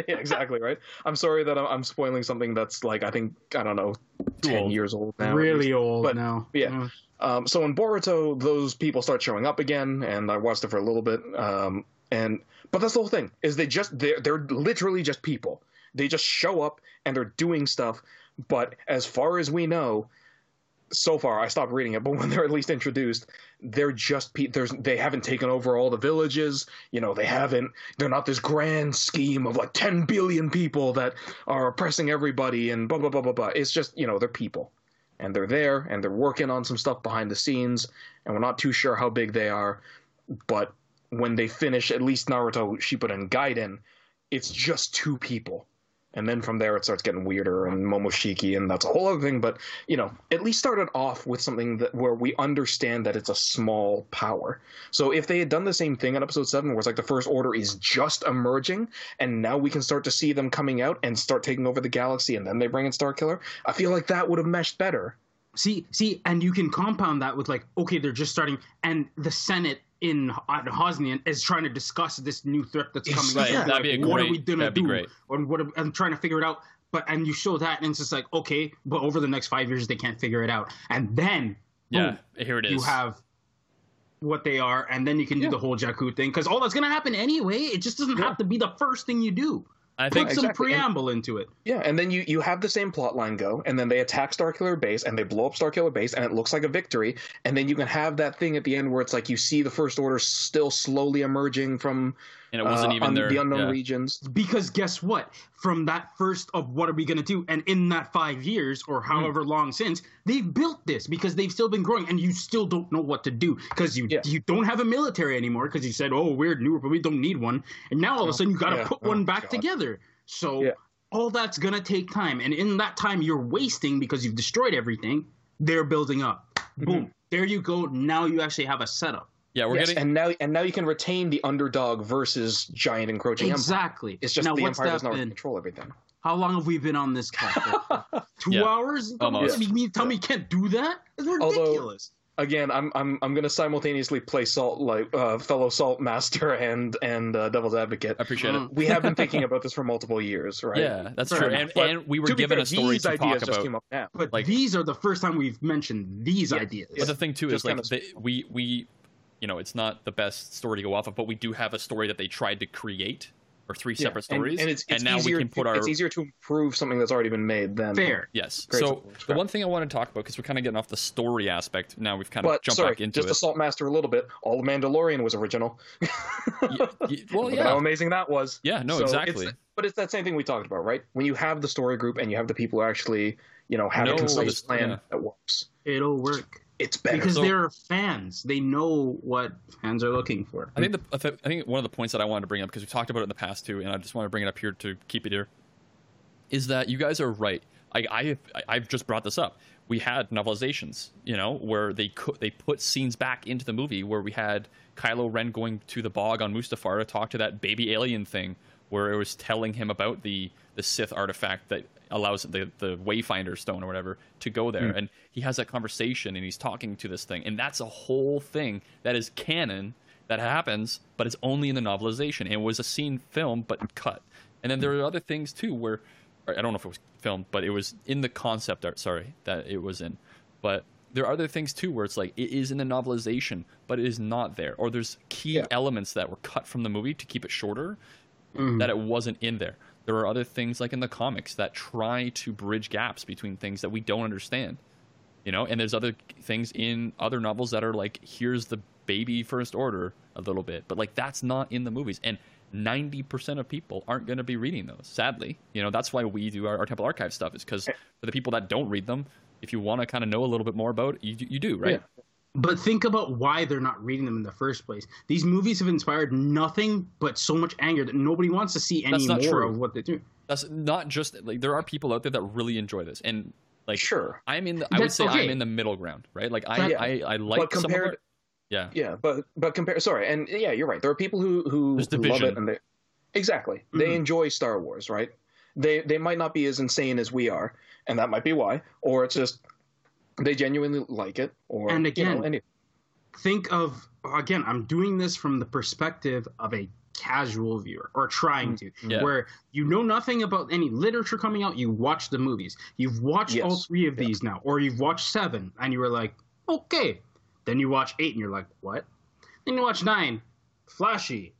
yeah, exactly right. I'm sorry that I'm, I'm spoiling something that's like I think I don't know, ten old. years old now. really old But, now. yeah. Um, so in Boruto, those people start showing up again, and I watched it for a little bit. Um, and but that's the whole thing is they just they're they're literally just people. They just show up and they're doing stuff. But as far as we know, so far I stopped reading it, but when they're at least introduced, they're just pe- there's they haven't taken over all the villages. You know, they haven't. They're not this grand scheme of like 10 billion people that are oppressing everybody and blah blah blah blah blah. It's just you know they're people, and they're there and they're working on some stuff behind the scenes, and we're not too sure how big they are, but when they finish at least Naruto, Shippuden, Gaiden, it's just two people and then from there it starts getting weirder and momoshiki and that's a whole other thing. But you know at least started off with something that where we understand that it's a small power. So if they had done the same thing in episode 7 where it's like the first order is just emerging and now we can start to see them coming out and start taking over the galaxy and then they bring in star killer i feel like that would have meshed better. See, see, and you can compound that with like, okay, they're just starting, and the Senate in at Hosnian is trying to discuss this new threat that's coming. Right, in. that'd be a Like, what are we gonna do? great. And what? are- I'm trying to figure it out. But and you show that, and it's just like, okay, but over the next five years they can't figure it out, and then Yeah, boom, here it is. you have what they are, and then you can do the whole Jakku thing because all that's gonna happen anyway. It just doesn't have to be the first thing you do. I Put think some exactly, and- preamble into it. Yeah, and then you, you have the same plot line go, and then they attack Starkiller Base, and they blow up Starkiller Base, and it looks like a victory. And then you can have that thing at the end where it's like you see the First Order still slowly emerging from and it wasn't uh, even un- there. the unknown yeah. regions. because guess what? From that first of what are we going to do? And in that five years or however long since they've built this because they've still been growing and you still don't know what to do. Because you Yeah. you don't have a military anymore because you said oh weird new but we don't need one. And now all of a sudden you got to Yeah. put Oh, one back God. together. So all that's going to take time. And in that time you're wasting because you've destroyed everything they're building up. Boom. There you go. Now you actually have a setup Yeah, we're Yes, getting. and now and now you can retain the underdog versus giant encroaching empire. exactly It's just now the what's empire that does not been? control everything. How long have we been on this call? Two Yeah. hours? Almost. You mean tell me you can't do that? It's Although- ridiculous. Again, I'm I'm I'm going to simultaneously play salt like uh, fellow salt master and and uh, devil's advocate. I appreciate Mm. it. We have been thinking about this for multiple years, right? Yeah, that's Fair true. And, and we were given fair, a story these to ideas talk just about. came up now. but like- these are the first time we've mentioned these Yeah. ideas. But the thing too is like kinda- they, we we you know it's not the best story to go off of, but we do have a story that they tried to create or three Yeah, separate stories, and, it's, it's now we easier can put to, our it's easier to improve something that's already been made than Fair. yes. Great so story. the one thing I want to talk about because we're kind of getting off the story aspect now, we've kind of But jumped sorry, back into just it. to salt master a little bit. All the Mandalorian was original. Y- y- well, Look at how amazing that was. yeah, no, So exactly. It's, but it's that same thing we talked about, right? When you have the story group and you have the people who actually, you know, have No, a concise this- plan yeah. that works, It'll work. It's better. Because So- they're fans. They know what fans are looking for. I think the I think one of the points that I wanted to bring up because we talked about it in the past too, and I just want to bring it up here to keep it here, is that you guys are right. I I I've just brought this up. We had novelizations, you know, where they could they put scenes back into the movie where we had Kylo Ren going to the bog on Mustafar to talk to that baby alien thing, where it was telling him about the the Sith artifact that allows the the Wayfinder stone or whatever to go there, hmm. and he has that conversation and he's talking to this thing, and that's a whole thing that is canon that happens, but it's only in the novelization. It was a scene filmed but cut. And then there are other things too where or I don't know if it was filmed, but it was in the concept art, sorry, that it was in. But there are other things too where it's like it is in the novelization, but it is not there. Or there's key Yeah. elements that were cut from the movie to keep it shorter Mhm. that it wasn't in there. There are other things like in the comics that try to bridge gaps between things that we don't understand. You know, and there's other things in other novels that are like, here's the baby first order a little bit, but like that's not in the movies. And 90% of people aren't going to be reading those, sadly. You know, that's why we do our, our Temple Archive stuff, is because for the people that don't read them, if you want to kind of know a little bit more about it, you, you do, right? But think about why they're not reading them in the first place. These movies have inspired nothing but so much anger that nobody wants to see any That's more true. of what they do. That's not just like there are people out there that really enjoy this. And like, sure, I'm in the, I would say okay. I'm in the middle ground, right? Like, I, Yeah. I, I like but some of compared, it. Yeah. yeah, but but compare. Sorry, and yeah, you're right. There are people who who There's love it, and they exactly they Mhm. enjoy Star Wars, right? They they might not be as insane as we are, and that might be why, or it's just they genuinely like it, or And you know, again, any- think of again i'm doing this from the perspective of a casual viewer or trying to mm-hmm. Yeah. where you know nothing about any literature coming out you watch the movies. You've watched Yes. all three of Yeah. these now or you've watched seven and you were like okay. Then you watch eight and you're like what? Then you watch nine. Flashy.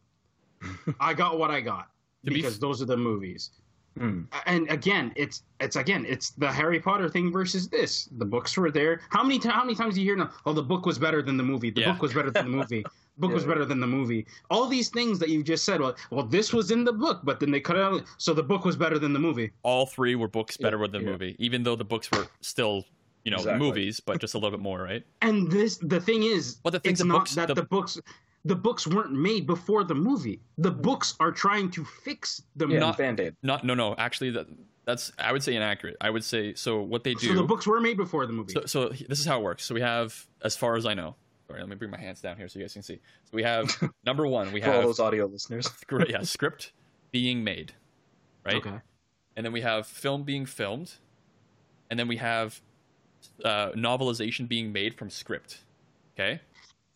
I got what i got To be because f- those are the movies Mm. And again, it's it's again, it's the Harry Potter thing versus this. The books were there. How many how many times do you hear now? Oh, the book was better than the movie. The Yeah. book was better than the movie. The book was better than the movie. All these things that you just said. Well, well, this was in the book, but then they cut it out. So the book was better than the movie. All three were books better Yeah, than the yeah. movie, even though the books were still, you know, Exactly. movies, but just a little bit more, right? And this, the thing is, But the thing's not books- that the- the books, the books weren't made before the movie. The books are trying to fix the Yeah. Not- Band Aid. Not, no, no. Actually, that that's I would say inaccurate. I would say so. What they do. So the books were made before the movie. So, so this is how it works. So we have, as far as I know, sorry, let me bring my hands down here so you guys can see. So we have number one, we For all those audio listeners. script, yeah, script being made, right? Okay. And then we have film being filmed, and then we have uh, novelization being made from script. Okay,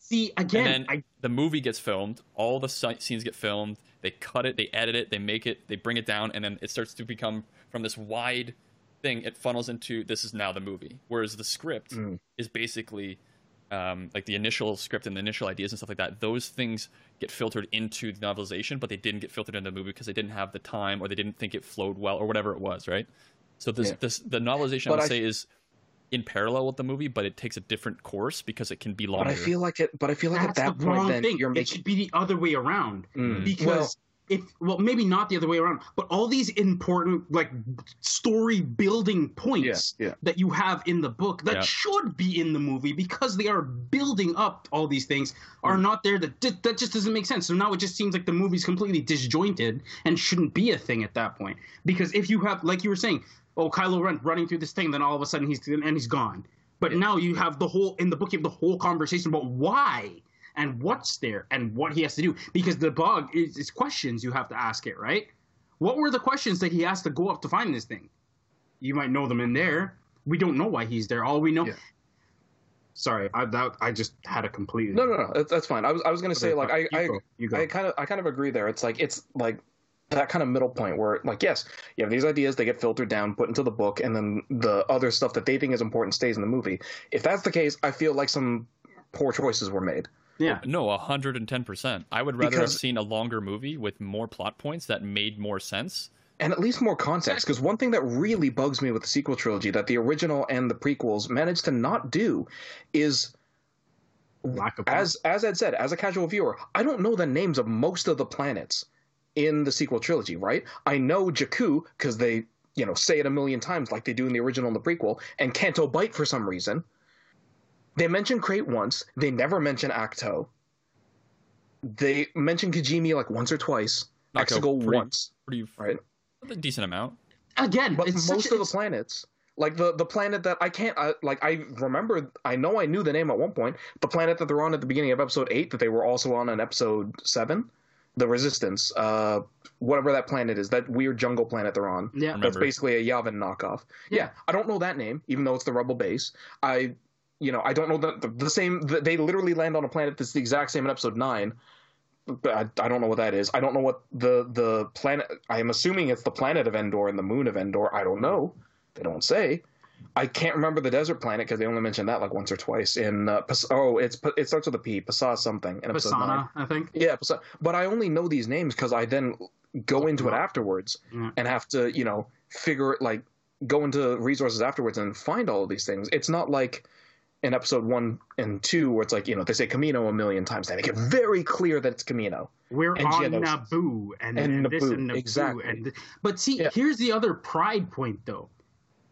See again, I the movie gets filmed. All the scenes get filmed. They cut it, they edit it, they make it, they bring it down, and then it starts to become from this wide thing. It funnels into this is now the movie. Whereas the script Mm. is basically um, like the initial script and the initial ideas and stuff like that. Those things get filtered into the novelization, but they didn't get filtered into the movie because they didn't have the time or they didn't think it flowed well or whatever it was, right? So this, Yeah. this the novelization But I would I- say is in parallel with the movie, but it takes a different course because it can be longer. But I feel like it. But I feel like that's at that the point, wrong then thing. you're It should be the other way around. Mm. because Well- if well maybe not the other way around but all these important like story building points Yeah, yeah. that you have in the book that Yeah. should be in the movie because they are building up all these things are not there that that just doesn't make sense so now it just seems like the movie's completely disjointed and shouldn't be a thing at that point because if you have like you were saying oh Kylo Ren running through this thing then all of a sudden he's and he's gone but now you have the whole in the book you have the whole conversation about why and what's there and what he has to do because the bug is, is questions you have to ask it right what were the questions that he has to go up to find this thing you might know them in there we don't know why he's there all we know Yeah. sorry i that, i just had a complete No, no, no. That's, that's fine. I was, I was gonna say like I, I, go, you go. I kind of, I kind of agree there. It's like it's like that kind of middle point where like yes, you have these ideas, they get filtered down, put into the book, and then the other stuff that they think is important stays in the movie. If that's the case, I feel like some poor choices were made. yeah oh, No, hundred and ten percent. I would rather have seen a longer movie with more plot points that made more sense. and at least more context because one thing that really bugs me with the sequel trilogy that the original and the prequels managed to not do is lack of as as ed said as a casual viewer i don't know the names of most of the planets in the sequel trilogy right? I know jakku because they you know say it a million times like they do in the original and the prequel and Canto Bight for some reason. They mention Crait once they never mention Ahch-To they mention Kijimi like once or twice. Ahch-To, exegol pretty- once Pretty right? A decent amount. again but it's most such, of the planets like the the planet that i can't I, like i remember i know i knew the name at one point the planet that they're on at the beginning of episode 8 that they were also on in episode 7 the resistance uh whatever that planet is that weird jungle planet they're on yeah Remember. that's basically a yavin knockoff yeah i don't know that name even though it's the rebel base i you know i don't know that the, the same the, they literally land on a planet that's the exact same in episode 9 but I, I don't know what that is. I don't know what the the planet. I am assuming it's the planet of Endor and the moon of Endor. I don't know. They don't say. I can't remember the desert planet because they only mentioned that like once or twice in. Uh, Pas- oh, it's it starts with a P. Pasa something in episode nine. I think Yeah, Pasa- but I only know these names because I then go into it afterwards Yeah. and have to you know figure it like go into resources afterwards and find all of these things. It's not like in episode one and two where it's like you know they say Kamino a million times. They make it very clear that it's Kamino. We're And on Geonosis. Naboo and, And and this and Naboo exactly. and th- but see, Yeah. here's the other pride point though.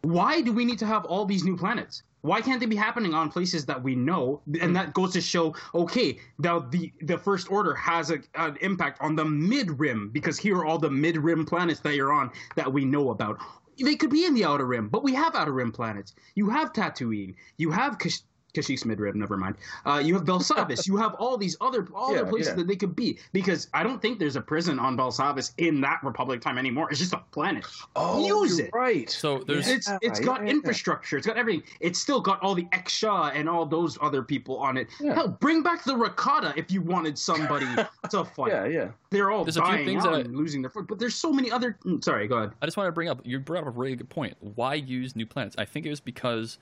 Why do we need to have all these new planets? Why can't they be happening on places that we know? And that goes to show, okay, now the the First Order has a, an impact on the mid rim because here are all the mid rim planets that you're on that we know about. They could be in the outer rim, but we have outer rim planets. You have Tatooine. You have Kash- Kashyyyk mid rim. Never mind. Uh, you have Belsavis. you have all these other all Yeah, the places yeah. that they could be because I don't think there's a prison on Belsavis in that Republic time anymore. It's just a planet. Oh, Use you're it. right. So there's It's it's Yeah, got yeah, yeah. infrastructure. It's got everything. It's still got all the Exshaw and all those other people on it. Yeah. Hell, bring back the Rakata if you wanted somebody to fight. yeah, yeah. They're all There's a few dying things out that I- and losing their foot. But there's so many other. mm, Sorry, go ahead. I just want to bring up. You brought up a really good point. Why use new planets? I think it was because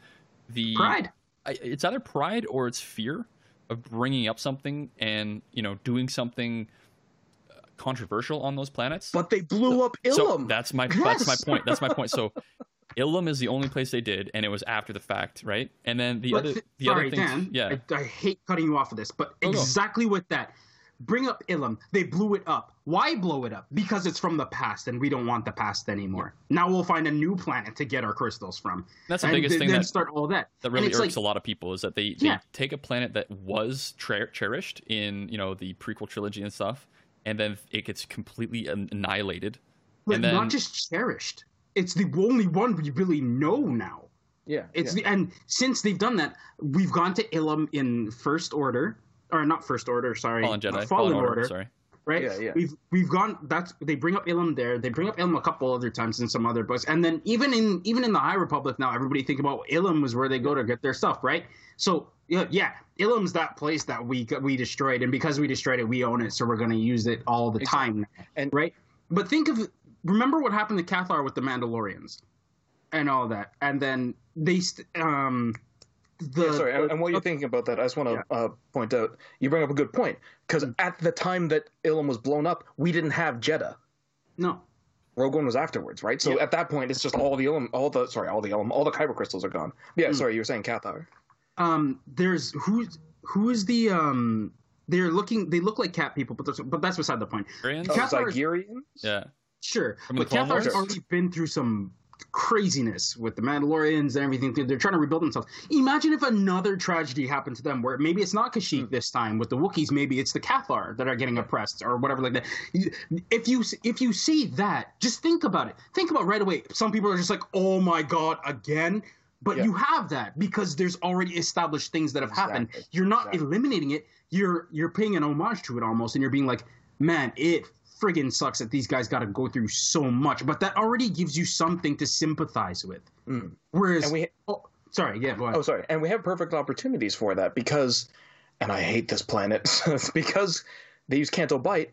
the Pride. I, it's either pride or it's fear of bringing up something and you know doing something uh, controversial on those planets. But they blew up Ilum. So that's my that's my point. That's my point. So Ilum is the only place they did, and it was after the fact, right? And then the But other th- the sorry, other things, Dan. yeah. I, I hate cutting you off of this, but Oh, no. exactly with that. Bring up Ilum. They blew it up. Why blow it up? Because it's from the past, and we don't want the past anymore. Now we'll find a new planet to get our crystals from. That's the and biggest th- thing then that start all that. that really irks like, a lot of people is that they, they Yeah. take a planet that was tra- cherished in you know the prequel trilogy and stuff, and then it gets completely annihilated. But and then- not just cherished. It's the only one we really know now. yeah, It's yeah. the and since they've done that, we've gone to Ilum in First Order, or not First Order, sorry, Fallen Jedi, uh, Fallen, Order, Sorry, right? Yeah, yeah. We've we've gone. That's they bring up Ilum there. They bring up Ilum a couple other times in some other books, and then even in even in the High Republic now, everybody think about Ilum was where they go to get their stuff, right? So yeah, yeah, Ilum's that place that we we destroyed, and because we destroyed it, we own it, so we're going to use it all the time, And- right? But think of remember what happened to Cathar with the Mandalorians and all that, and then they st- um the Yeah, sorry, and, and while you're thinking about that, I just want to Yeah. uh, point out you bring up a good point because at the time that Ilum was blown up, we didn't have Jedha. no Rogue One was afterwards, right? So Yeah. at that point, it's just all the Ilum, all the sorry, all the Ilum, all the kyber crystals are gone. Yeah, Mm. sorry, you were saying Cathar. um there's who's who is the um they're looking they look like cat people but that's but that's beside the point Koreans? Oh, Cathar yeah. sure From the but Clone Cathar's already been through some craziness with the Mandalorians and everything. They're trying to rebuild themselves. Imagine if another tragedy happened to them where maybe it's not Kashyyyk hmm. this time with the Wookiees maybe it's the Cathar that are getting oppressed or whatever like that. If you if you see that just think about it. Think about right away. Some people are just like oh my god again. But Yeah. you have that because there's already established things that have happened. You're not Exactly. eliminating it. You're you're paying an homage to it almost and you're being like man it friggin sucks that these guys got to go through so much but that already gives you something to sympathize with Mm. whereas And we oh sorry yeah Oh, sorry. And we have perfect opportunities for that because, and I hate this planet, because they use Canto Bight,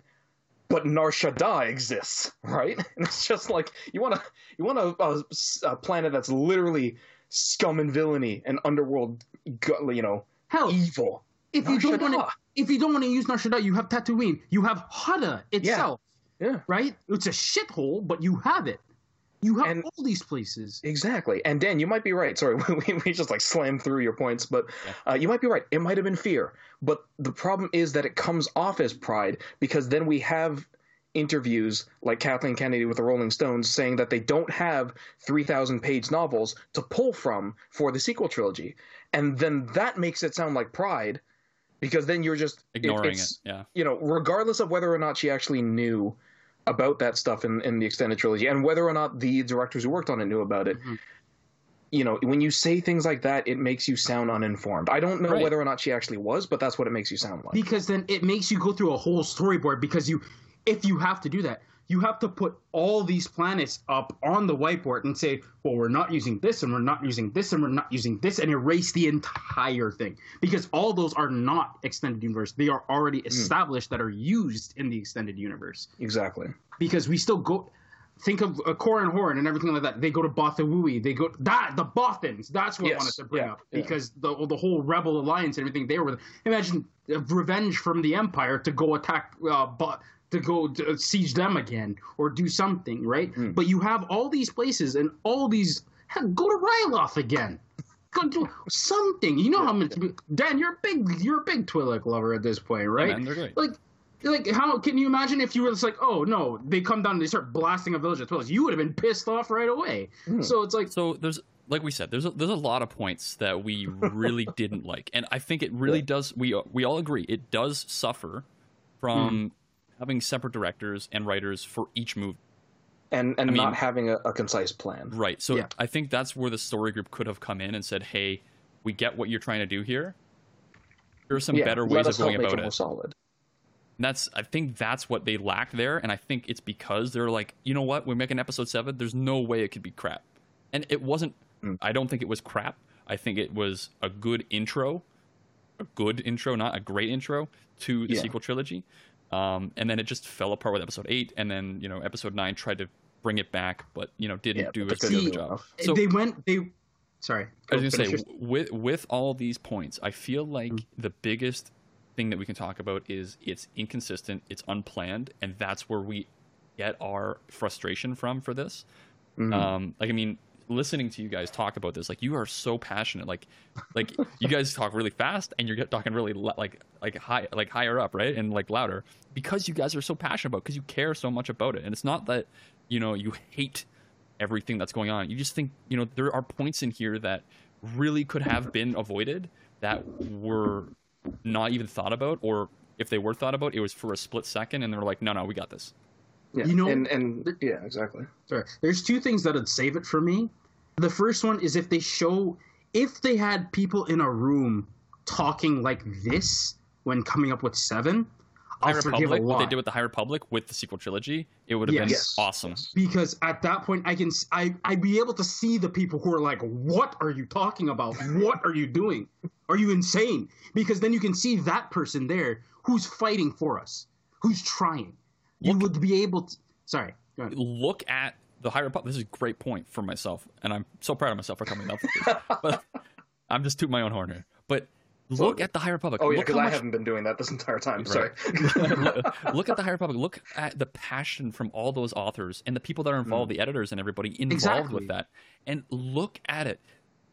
but Nar Shaddaa exists, right? And it's just like you want to you want a, a, a planet that's literally scum and villainy and underworld, you know, hell evil. if you don't want to. If you don't want to use Nar Shaddaa, you have Tatooine you have Hada itself Yeah, right it's a shithole but you have it you have And- all these places exactly. And Dan, you might be right. Sorry, we, we just like slammed through your points, but uh, you might be right. It might have been fear, but the problem is that it comes off as pride because then we have interviews like Kathleen Kennedy with the Rolling Stones saying that they don't have 3,000 page novels to pull from for the sequel trilogy. And then that makes it sound like pride because then you're just Ignoring it. it's- Yeah. You know, regardless of whether or not she actually knew about that stuff in, in the extended trilogy and whether or not the directors who worked on it knew about it. Mhm. You know, when you say things like that, it makes you sound uninformed. I don't know Right. whether or not she actually was, but that's what it makes you sound like. because then it makes you go through a whole storyboard because you if you have to do that you have to put all these planets up on the whiteboard and say well we're not using this and we're not using this and we're not using this and erase the entire thing because all those are not extended universe they are already established that are used in the extended universe Exactly. because we still go think of uh, Corran Horn and everything like that. They go to Bothawui. They go that the Bothans. That's what I Yes, wanted to bring yeah, up yeah. because the the whole Rebel Alliance and everything they were. with. Imagine revenge from the Empire to go attack, uh, but to go to siege them again or do something, right? Hmm. But you have all these places and all these. Heck, go to Ryloth again. Go do something. You know how much Dan. You're a big. You're a big Twi'lek lover at this point, right? man, they're great. Like, like how can you imagine if you were just like, oh no, they come down and they start blasting a village of Twi'leks? You would have been pissed off right away. Hmm. So it's like, So there's like we said, there's a, there's a lot of points that we really didn't like, and I think it really does. We we all agree it does suffer from having separate directors and writers for each movie. And and I mean- not having a, a concise plan. Right. So Yeah. I think that's where the story group could have come in and said, "Hey, we get what you're trying to do here. Here are some Yeah, better ways of us help going make about it more it." solid. And that's I think that's what they lacked there, and I think it's because they're like, you know what, we're making episode seven. There's no way it could be crap, and it wasn't. Mm. I don't think it was crap. I think it was a good intro, a good intro, not a great intro to the Yeah. sequel trilogy. Um, and then it just fell apart with episode eight, and then you know episode nine tried to bring it back, but you know didn't Yeah, do as good a job. So they went, they, sorry. I was gonna say w- with with all these points, I feel like Mm. the biggest thing that we can talk about is it's inconsistent, it's unplanned, and that's where we get our frustration from for this. Mhm. Um, like I mean, listening to you guys talk about this, like you are so passionate. Like, like you guys talk really fast, and you're talking really like like high like higher up, right, and like louder because you guys are so passionate about because you care so much about it. And it's not that you know you hate everything that's going on. You just think you know there are points in here that really could have been avoided that were not even thought about, or if they were thought about, it was for a split second, and they're like, no, no, we got this. Yeah. You know- and and yeah, exactly. Sorry. There's two things that would save it for me. The first one is if they show if they had people in a room talking like this when coming up with seven, High I'll forgive Republic, a what they did with the High Republic with the sequel trilogy, it would have been Yes. awesome. because at that point I can I I'd be able to see the people who are like, "What are you talking about? What are you doing? Are you insane?" Because then you can see that person there who's fighting for us, who's trying. You Look- would be able to. Sorry. Go ahead. look at the High Republic. This is a great point for myself, and I'm so proud of myself for coming up with this. but I'm just tooting my own horn here. But look Well- at the High Republic. Oh yeah, because I much- haven't been doing that this entire time. Right. Sorry. look at the High Republic. Look at the passion from all those authors and the people that are involved, hmm. the editors and everybody involved Exactly. with that. And look at it.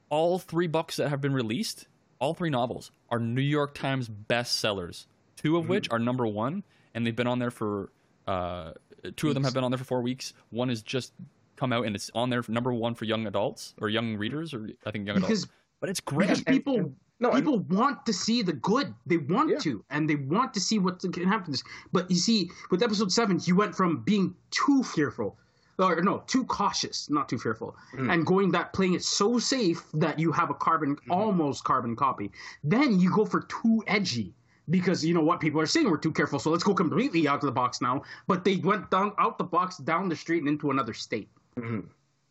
All three books that have been released, all three novels, are New York Times bestsellers. Two of hmm. which are number one, and they've been on there for. Uh, two of them have been on there for four weeks. One has just come out, and it's on there for number one for young adults or young readers, or I think young Because adults. But it's great. because people and- no, and- people want to see the good. They want Yeah. to, and they want to see what can happen. to this. But you see, with episode seven, you went from being too fearful, or no, too cautious, not too fearful, Mm. and going that playing it so safe that you have a carbon, almost carbon copy. Then you go for too edgy. Because you know what people are saying, we're too careful, so let's go completely out of the box now. But they went down out the box, down the street, and into another state. Mhm.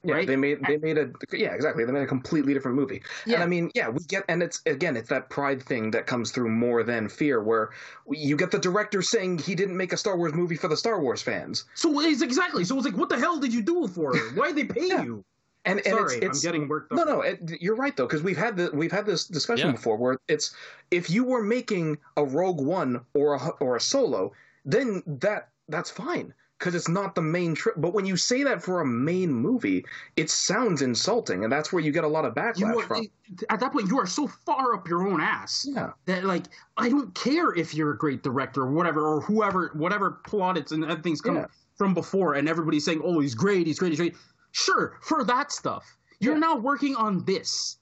Yeah, Right? they made they made a yeah exactly they made a completely different movie. Yeah. And I mean yeah we get and it's again it's that pride thing that comes through more than fear where you get the director saying he didn't make a Star Wars movie for the Star Wars fans. So it's exactly. So it's like, what the hell did you do it for? Why did they pay Yeah. you? And and Sorry, it's, it's I'm getting worked up. No, no, it, you're right though, because we've had the, we've had this discussion Yeah. before, where it's if you were making a Rogue One or a or a Solo, then that that's fine because it's not the main trip. But when you say that for a main movie, it sounds insulting, and that's where you get a lot of backlash You are, from. at that point, you are so far up your own ass Yeah, that, like, I don't care if you're a great director or whatever, or whoever, whatever plot it's and everything's come Yeah. from before, and everybody's saying, "Oh, he's great, he's great, he's great." Sure, for that stuff, you're Yeah. now working on this.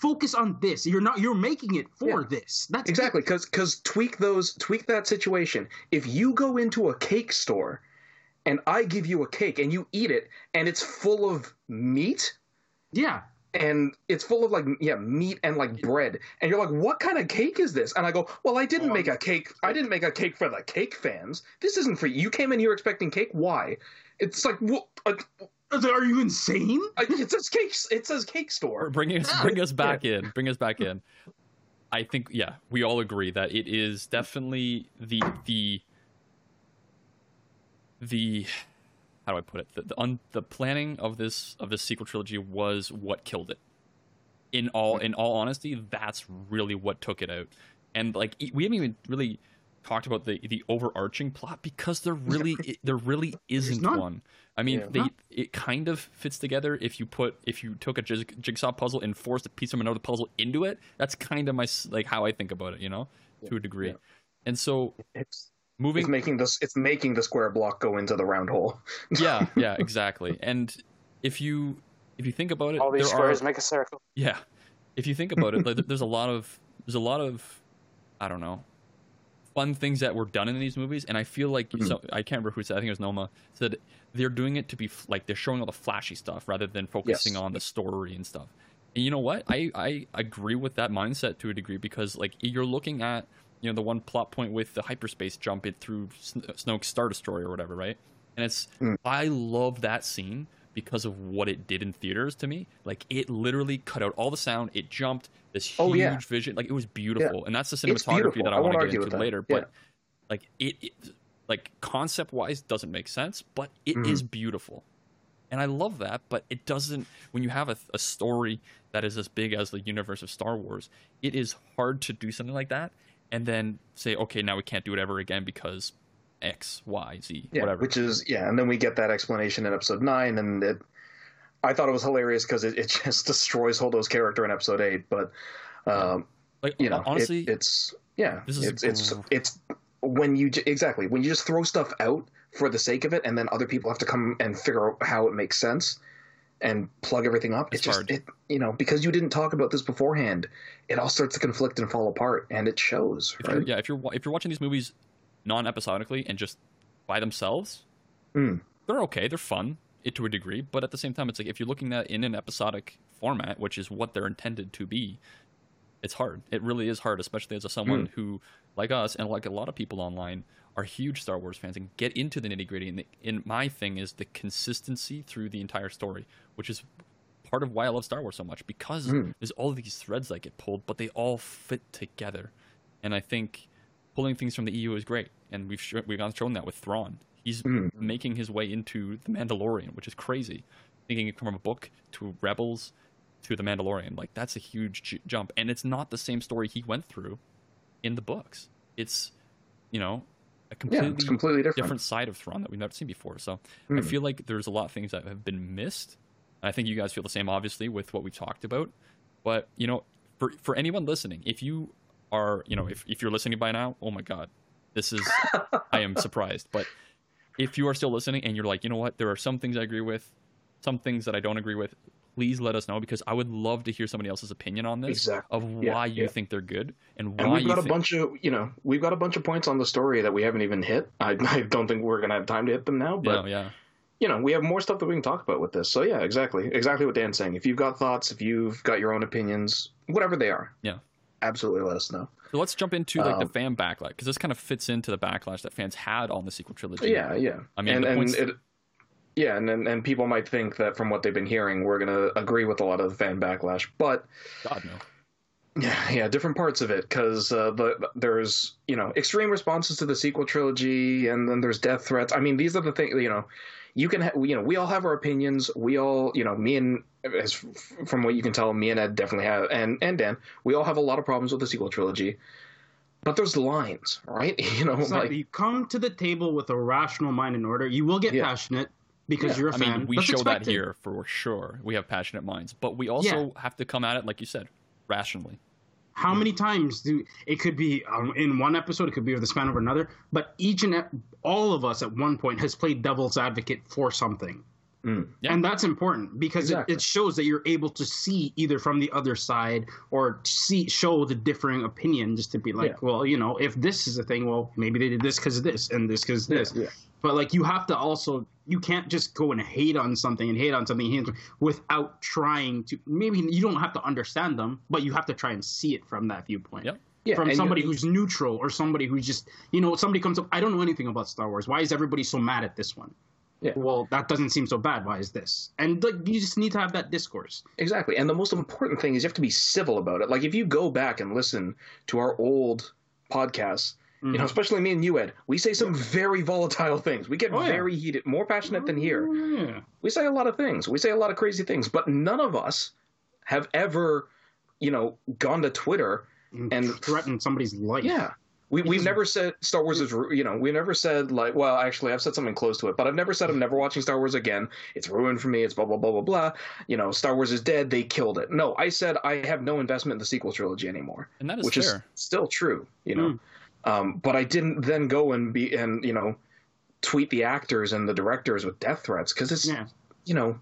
Focus on this. You're not. You're making it for Yeah. this. That's exactly. Because because tweak those tweak that situation. If you go into a cake store, and I give you a cake and you eat it, and it's full of meat. Yeah. and it's full of like yeah meat and like bread and you're like what kind of cake is this and i go well i didn't make a cake i didn't make a cake for the cake fans this isn't for you you came in here expecting cake why it's like well, uh, Are you insane? uh, it says cake it says cake store. Bring us Yeah. bring us back in bring us back in. I think yeah we all agree that it is definitely the the the how do i put it? The the, un, the planning of this of this sequel trilogy was what killed it. In all in all honesty that's really what took it out. And like we haven't even really talked about the the overarching plot because there really there really isn't one i mean Yeah. they it kind of fits together if you put if you took a jigsaw puzzle and forced a piece of another puzzle into it that's kind of my like how i think about it you know to a degree yeah. and so it's moving it's making this it's making the square block go into the round hole yeah yeah exactly and if you if you think about it All these squares are, make a circle. yeah if you think about it like, there's a lot of there's a lot of i don't know fun things that were done in these movies and i feel like Mhm. so i can't remember who said i think it was noma said they're doing it to be like they're showing all the flashy stuff rather than focusing Yes. on the story and stuff and you know what i i agree with that mindset to a degree because like you're looking at you know the one plot point with the hyperspace jump it through Sn- snoke's star destroyer or whatever right and it's Mm. i love that scene because of what it did in theaters to me. Like it literally cut out all the sound. It jumped. This huge Oh, yeah. vision. Like it was beautiful. And that's the cinematography that i, I want to get into later Yeah. but like it, it like concept wise doesn't make sense but it is Mhm. beautiful. And i love that but it doesn't when you have a, a story that is as big as the universe of star wars it is hard to do something like that and then say, okay, now we can't do it ever again because X, Y, Z, yeah, whatever. Which is yeah, and then we get that explanation in episode nine, and it. I thought it was hilarious because it, it just destroys Holdo's character in episode eight, but um, like you know, honestly, it, it's yeah, this is it's it's it's when you exactly when you just throw stuff out for the sake of it, and then other people have to come and figure out how it makes sense and plug everything up. It's it just hard. it you know because you didn't talk about this beforehand, it all starts to conflict and fall apart, and it shows. if Right? yeah, if you're if you're watching these movies non-episodically and just by themselves, Mm. they're okay. They're fun it, to a degree, but at the same time, it's like if you're looking at in an episodic format, which is what they're intended to be, it's hard. It really is hard, especially as a someone Mm. who, like us and like a lot of people online, are huge Star Wars fans and get into the nitty gritty. And, the, and my thing is the consistency through the entire story, which is part of why I love Star Wars so much because Mm. there's all these threads that get pulled, but they all fit together. And I think pulling things from the EU is great, and we've sh- we've shown that with Thrawn. He's Mm. making his way into the Mandalorian, which is crazy. Thinking it from a book to Rebels to the Mandalorian, like that's a huge j- jump, and it's not the same story he went through in the books. It's you know a completely it's completely different. different side of Thrawn that we've never seen before. So I Mm. feel like there's a lot of things that have been missed. I think you guys feel the same, obviously, with what we've talked about. But you know, for for anyone listening, if you are, you know, if if you're listening by now, oh my god, this is I am surprised. But if you are still listening and you're like, you know what, there are some things I agree with, some things that I don't agree with. Please let us know because I would love to hear somebody else's opinion on this Exactly. of Yeah, why you yeah. think they're good and why And we've you got a think bunch of, you know, we've got a bunch of points on the story that we haven't even hit. I, I don't think we're gonna have time to hit them now, but yeah, yeah. you know, we have more stuff that we can talk about with this. So yeah, exactly, exactly what Dan's saying. If you've got thoughts, if you've got your own opinions, whatever they are, Yeah. Absolutely let us know. So let's jump into like the Um, fan backlash because this kind of fits into the backlash that fans had on the sequel trilogy. Yeah, yeah. I mean, and, and points- it, yeah, and, and and people might think that from what they've been hearing, we're gonna agree with a lot of the fan backlash, but God no. Yeah, yeah, different parts of it because uh, the there's you know extreme responses to the sequel trilogy, and then there's death threats. I mean, these are the things you know. You can ha- you know we all have our opinions. We all you know me and as from what you can tell, me and Ed definitely have, and and Dan, we all have a lot of problems with the sequel trilogy. But there's lines, right? You know, It's like like you come to the table with a rational mind and order. You will get Yeah. passionate because Yeah. you're a I fan. mean, we That's show that here for sure. We have passionate minds, but we also have to come at it, like you said, rationally. How many times do it could be um, in one episode? It could be over the span of another. But each and all of us at one point has played devil's advocate for something, mm, Yeah. and that's important because Exactly. it, it shows that you're able to see either from the other side or see show the differing opinion. Just to be like, Yeah. well, you know, if this is a thing, well, maybe they did this because of this and this because this. yeah. But like you have to also you can't just go and hate on something and hate on something and hate without trying to maybe you don't have to understand them, but you have to try and see it from that viewpoint. Yep. yeah, From somebody you- who's neutral or somebody who's just you know, somebody comes up I don't know anything about Star Wars. Why is everybody so mad at this one? Yeah. Well, that doesn't seem so bad. Why is this? And like you just need to have that discourse. Exactly. And the most important thing is you have to be civil about it. Like if you go back and listen to our old podcasts, you Mm-hmm. know, especially me and you, Ed, we say some very volatile things. We get Oh, yeah. very heated, more passionate than here. Yeah. We say a lot of things. We say a lot of crazy things, but none of us have ever, you know, gone to Twitter and threatened somebody's life. yeah. We, we've never said Star Wars is, you know, we never said like, well, actually, I've said something close to it, but I've never said I'm never watching Star Wars again. It's ruined for me. It's blah, blah, blah, blah, blah. You know, Star Wars is dead. They killed it. No, I said I have no investment in the sequel trilogy anymore, And that is which fair. is still true, you know. Mm. Um, but I didn't then go and be, and, you know, tweet the actors and the directors with death threats because it's, Yeah. you know,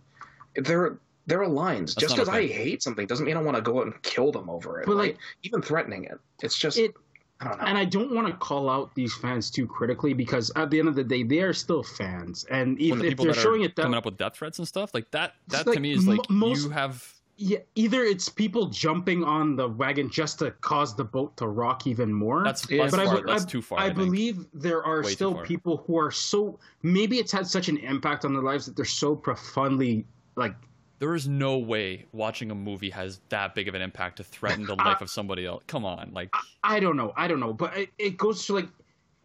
there, there are lines. That's Just because I hate something doesn't mean I want to go out and kill them over it. But, right? like- even threatening it. It's just, It I know. and I don't want to call out these fans too critically because at the end of the day, they are still fans, and if, the if they're that showing are it that coming up with death threats and stuff like that, that to like, me is mo- like most- you have. yeah, either it's people jumping on the wagon just to cause the boat to rock even more. That's, Yeah, that's, but I, far, be- that's I- too far. I, I, believe there are Way still people who are so maybe it's had such an impact on their lives that they're so profoundly like there is no way watching a movie has that big of an impact to threaten the life of somebody else. Come on, like I don't know, I don't know, but it, it goes to like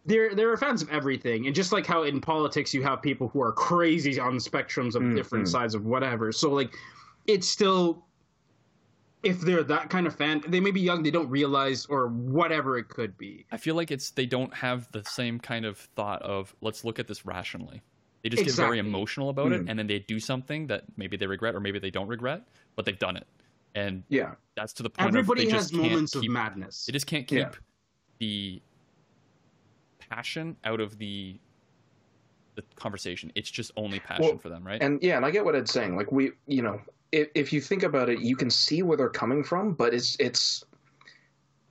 there there are fans of everything, and just like how in politics you have people who are crazy on the spectrums of Mm, different mm. sides of whatever. So like, it's still if they're that kind of fan, they may be young, they don't realize or whatever it could be. I feel like it's they don't have the same kind of thought of let's look at this rationally. They just get very emotional about it, Mm. and then they do something that maybe they regret or maybe they don't regret, but they've done it, and Yeah. that's to the point. Everybody has just moments keep, of madness. They just can't keep Yeah. the passion out of the the conversation. It's just only passion Well, for them, right? And yeah, and I get what Ed's saying. Like we, you know, if, if you think about it, you can see where they're coming from, but it's it's,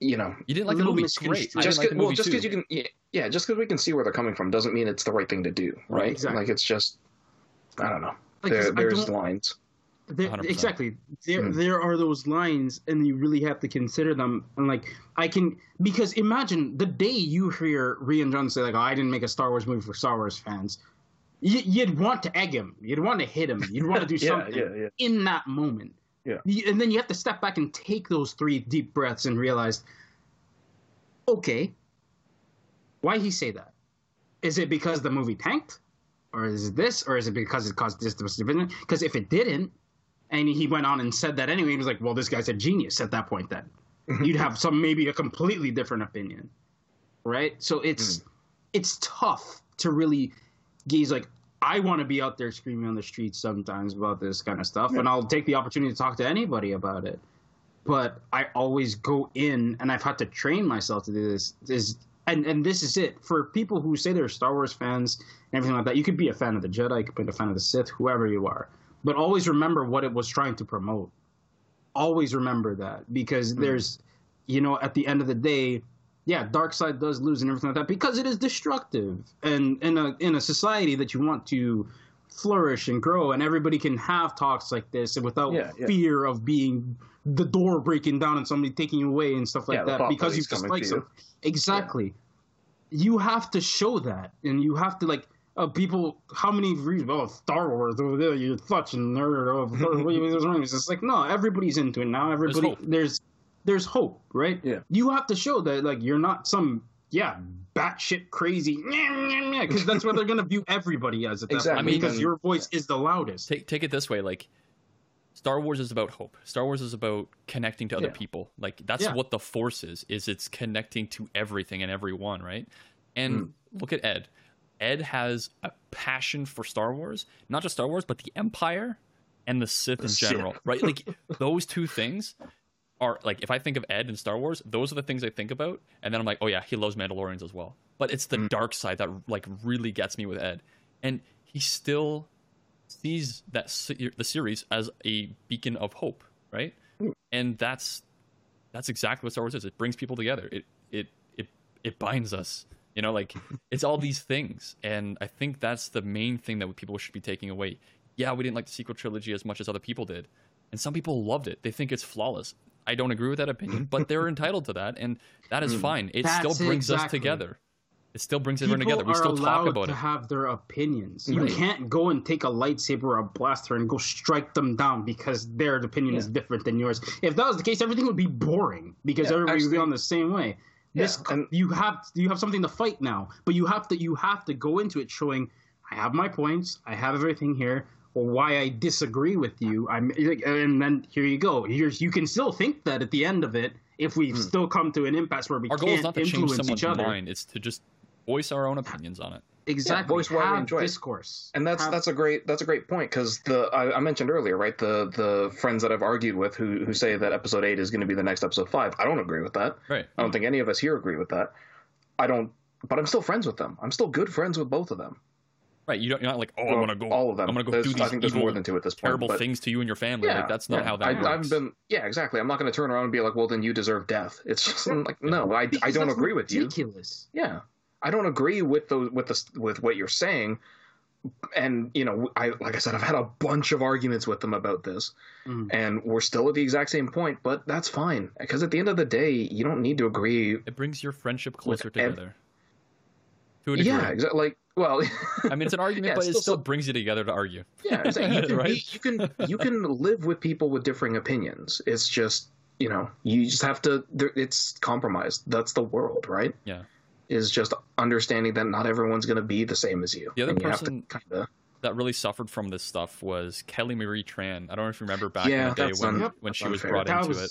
you know, you didn't like a the movie. misconstrued. Great. Just didn't like 'cause- the well, just because you can, yeah, yeah just because we can see where they're coming from doesn't mean it's the right thing to do, Right, right? exactly. Like it's just, I don't know. Like, there, 'cause I there's don't- lines. There, exactly. There, Hmm. there are those lines, and you really have to consider them. And like, I can because imagine the day you hear Rian Johnson say like, oh, "I didn't make a Star Wars movie for Star Wars fans," you, you'd want to egg him. You'd want to hit him. You'd want to do Yeah, something yeah, yeah. in that moment. Yeah. And then you have to step back and take those three deep breaths and realize, okay, why he say that? Is it because the movie tanked? Or is it this? Or is it because it caused this division? Because if it didn't, and he went on and said that anyway, he was like, well, this guy's a genius at that point then. Mm-hmm. You'd have some maybe a completely different opinion. Right? So it's mm-hmm. it's tough to really gaze like I want to be out there screaming on the streets sometimes about this kind of stuff, and I'll take the opportunity to talk to anybody about it. But I always go in, and I've had to train myself to do this. Is and and this is it for people who say they're Star Wars fans and everything like that. You could be a fan of the Jedi, you could be a fan of the Sith, whoever you are, but always remember what it was trying to promote. Always remember that because mm. there's, you know, at the end of the day, yeah, dark side does lose and everything like that because it is destructive. And in a in a society that you want to flourish and grow, and everybody can have talks like this without Yeah, yeah. fear of being the door breaking down and somebody taking you away and stuff like Yeah, that because you police coming dislike to some. you. Exactly. You have to show that, and you have to like. Uh, people, how many reasons? Oh, Star Wars, over there, you're such a nerd. Oh, what you- what's wrong? It's like no, everybody's into it now. Everybody, hope. there's there's hope, right? Yeah. You have to show that like you're not some yeah batshit crazy because that's what they're gonna view everybody as at that Exactly. point I mean- because your voice is the loudest. take take it this way like Star Wars is about hope. Star Wars is about connecting to other Yeah. people. Like that's Yeah. what the Force is. Is it's connecting to everything and everyone, right? And Mm. look at Ed. Ed has a passion for Star Wars, not just Star Wars, but the Empire and the Sith in Sith. general, right? Like those two things are like if I think of Ed and Star Wars, those are the things I think about, and then I'm like, oh yeah, he loves Mandalorians as well. But it's the Mm. dark side that like really gets me with Ed, and he still sees that se- the series as a beacon of hope, right? Hmm. And that's that's exactly what Star Wars is. It brings people together. It it it it binds us. You know, like it's all these things, and I think that's the main thing that people should be taking away. Yeah, we didn't like the sequel trilogy as much as other people did, and some people loved it. They think it's flawless. I don't agree with that opinion, but they're entitled to that, and that is hmm. fine. It still That's it, brings us together. It still brings everyone together. We still talk about to it. have their opinions. You Right. can't go and take a lightsaber or a blaster and go strike them down because their opinion is different than yours. If that was the case, everything would be boring because Yeah, everybody would be on the same way. This and- you have you have something to fight now, but you have to you have to go into it showing I have my points, I have everything here. Or why I disagree with you, I'm, and then here you go. Here's you can still think that at the end of it, if we hmm. still come to an impasse where we. Our goal can't is not to change someone's each other, mind. It's to just voice our own opinions on it. exactly voice why we have enjoy it. discourse and that's Have- that's a great that's a great point because the I, I mentioned earlier right the the friends that I've argued with who who say that episode eight is going to be the next episode five I don't agree with that Right. I don't think any of us here agree with that I don't but I'm still friends with them I'm still good friends with both of them Right. You don't, you're not like, oh, I'm gonna go. all of them I'm gonna go There's- do these I think there's evil, more than two at this point terrible but- things to you and your family. like that's not yeah. how that I, works. I've been yeah exactly I'm not going to turn around and be like well then you deserve death it's just I'm like no I, I don't that's agree with you ridiculous. yeah I don't agree with those with the with what you're saying and you know I like I said I've had a bunch of arguments with them about this Mm. and we're still at the exact same point but that's fine because at the end of the day you don't need to agree it brings your friendship closer ev- together. To a degree. yeah exactly like well I mean, it's an argument, Yeah, but it's it still still some- brings you together to argue. yeah like you can Right? be, you can you can live with people with differing opinions it's just you know you just have to it's compromised that's the world right Yeah. is just understanding that not everyone's going to be the same as you The other you person- kind of that really suffered from this stuff was Kelly Marie Tran. I don't know if you remember back Yeah, in the day when, un- when she was unfair. brought That into it.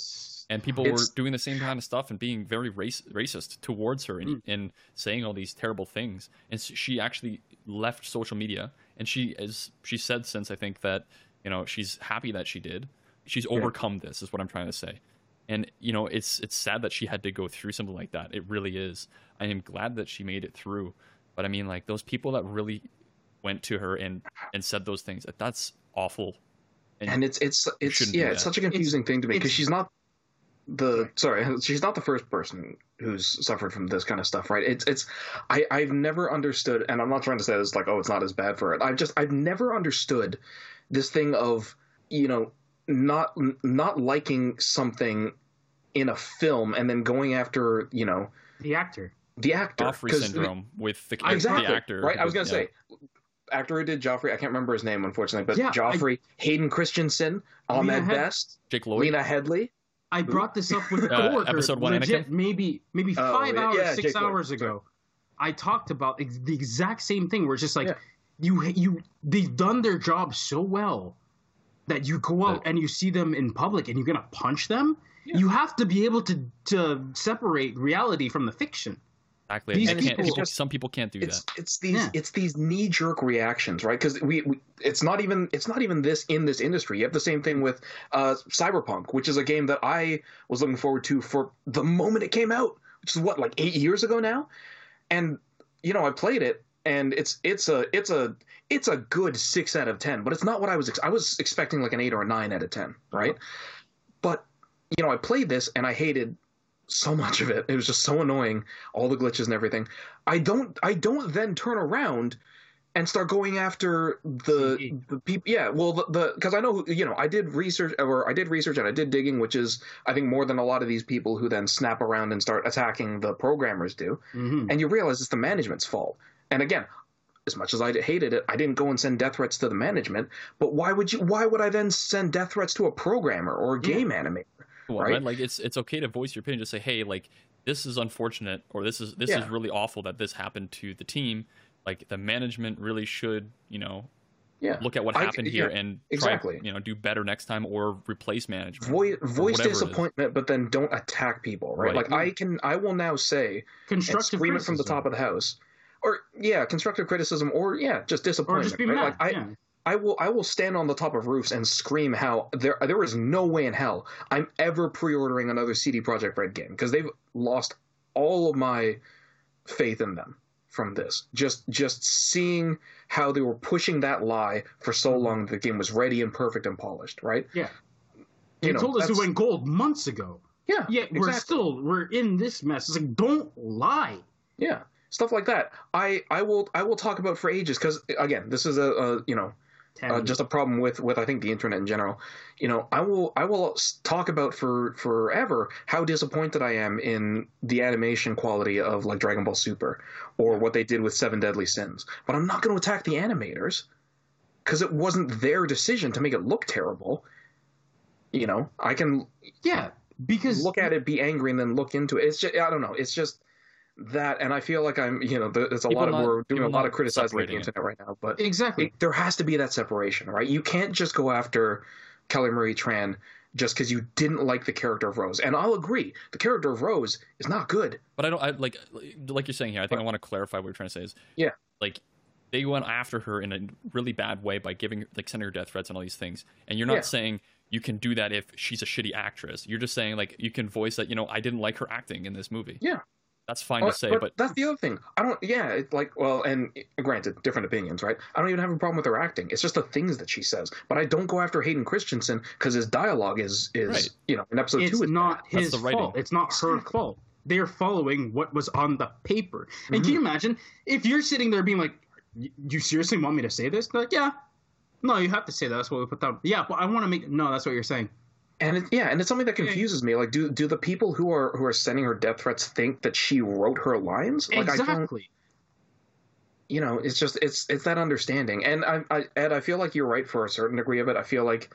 Was And people It's- were doing the same kind of stuff and being very race, racist towards her Mm. and, and saying all these terrible things. And s- she actually left social media. And she is she said since I think that you know she's happy that she did. She's overcome this is what I'm trying to say. And you know it's it's sad that she had to go through something like that. It really is. I am glad that she made it through. But I mean like those people that really went to her and and said those things that that's awful. and it's it's it's yeah, it's such a confusing thing to me because she's not the sorry, she's not the first person who's suffered from this kind of stuff, right? It's it's I I've never understood, and I'm not trying to say this like oh it's not as bad for it. I've just I've never understood this thing of you know not not liking something in a film and then going after you know the actor. the actor Joffrey 'Cause- syndrome with the, exactly the actor. right. I was gonna yeah. say actor who did Joffrey. I can't remember his name unfortunately, but Yeah, I- Joffrey, Hayden Christensen, Ahmed Best, Jake Lloyd. Lena Headey. I brought this up with a Uh, coworker. episode one, legit, Anakin? maybe maybe Oh, five yeah, hours, yeah, six Jake Lloyd, hours ago. I talked about ex- the exact same thing. Where it's just like Yeah. you you they've done their job so well that you go out and you see them in public and you're gonna punch them. You have to be able to to separate reality from the fiction. Exactly. These and can't- people- people- some people can't do It's that. it's these Yeah. it's these knee jerk reactions, right? Because we, we it's not even it's not even this in this industry. You have the same thing with uh, Cyberpunk, which is a game that I was looking forward to for the moment it came out, which is what like eight years ago now, and you know I played it and it's it's a it's a it's a good six out of ten, but it's not what I was ex- I was expecting like an eight or a nine out of ten, right? But you know I played this and I hated so much of it. It was just so annoying, all the glitches and everything. I don't I don't then turn around and start going after the the people. Yeah, well, the because I know you know I did research or I did research and I did digging, which is I think more than a lot of these people who then snap around and start attacking the programmers do. Mm-hmm. And you realize it's the management's fault. And again. As much as I hated it, I didn't go and send death threats to the management. But why would you? Why would I then send death threats to a programmer or a Yeah. game animator? Well, right? right? Like it's it's okay to voice your opinion. Just say, hey, like this is unfortunate, or this is this Yeah. is really awful that this happened to the team. Like the management really should, you know, Yeah, look at what I- happened here yeah, and exactly. try, you know, do better next time or replace management. voice voice whatever it is. disappointment, but then don't attack people, right? Right. Like I can, I will now say and Constructive scream it from the top of the house, or yeah, constructive criticism, or yeah, just disappointment. or disappointment. just be right? mad. Like I, yeah. I will, I will stand on the top of roofs and scream how there, there is no way in hell I'm ever pre-ordering another CD Projekt Red game because they've lost all of my faith in them from this. Just, just seeing how they were pushing that lie for so mm-hmm. long, that the game was ready and perfect and polished, right? Yeah. You They know, told us it went gold months ago. Yeah, Yet we're still we're in this mess. It's like don't lie. Yeah, stuff like that. I I will I will talk about for ages because again, this is a, a you know uh, just a problem with with I think the internet in general. You know, I will I will talk about for forever how disappointed I am in the animation quality of like Dragon Ball Super or what they did with Seven Deadly Sins. But I'm not going to attack the animators because it wasn't their decision to make it look terrible. You know, I can yeah, because look at it, be angry, and then look into it. It's just I don't know. It's just that, and I feel like I'm you know there's a People lot of we're doing a lot of criticizing the separating it. internet right now, but exactly. it, there has to be that separation, right? You can't just go after Kelly Marie Tran just because you didn't like the character of Rose. And I'll agree, the character of Rose is not good. But I don't I like like you're saying here. I think I want to clarify what you're trying to say is Yeah. like they went after her in a really bad way by giving like sending her death threats and all these things. And you're not Yeah. saying you can do that if she's a shitty actress. You're just saying like you can voice that you know I didn't like her acting in this movie. Yeah. That's fine Uh, to say. But, that's the other thing. I don't. Yeah, it's like well, and granted, different opinions, right? I don't even have a problem with her acting. It's just the things that she says. But I don't go after Hayden Christensen because his dialogue is is Right. you know in episode it's two. is not That's his fault. It's not her fault. They're following what was on the paper. And Mm-hmm. can you imagine if you're sitting there being like, "You seriously want me to say this?" They're like, "Yeah." No, you have to say that. That's what we put down. Yeah, but I want to make. No, that's what you're saying. And it, yeah, and it's something that hmm. confuses me. Like, do do the people who are who are sending her death threats think that she wrote her lines? Like, I don't. exactly. You know, it's just it's it's that understanding. And I, I Ed, I feel like you're right for a certain degree of it. I feel like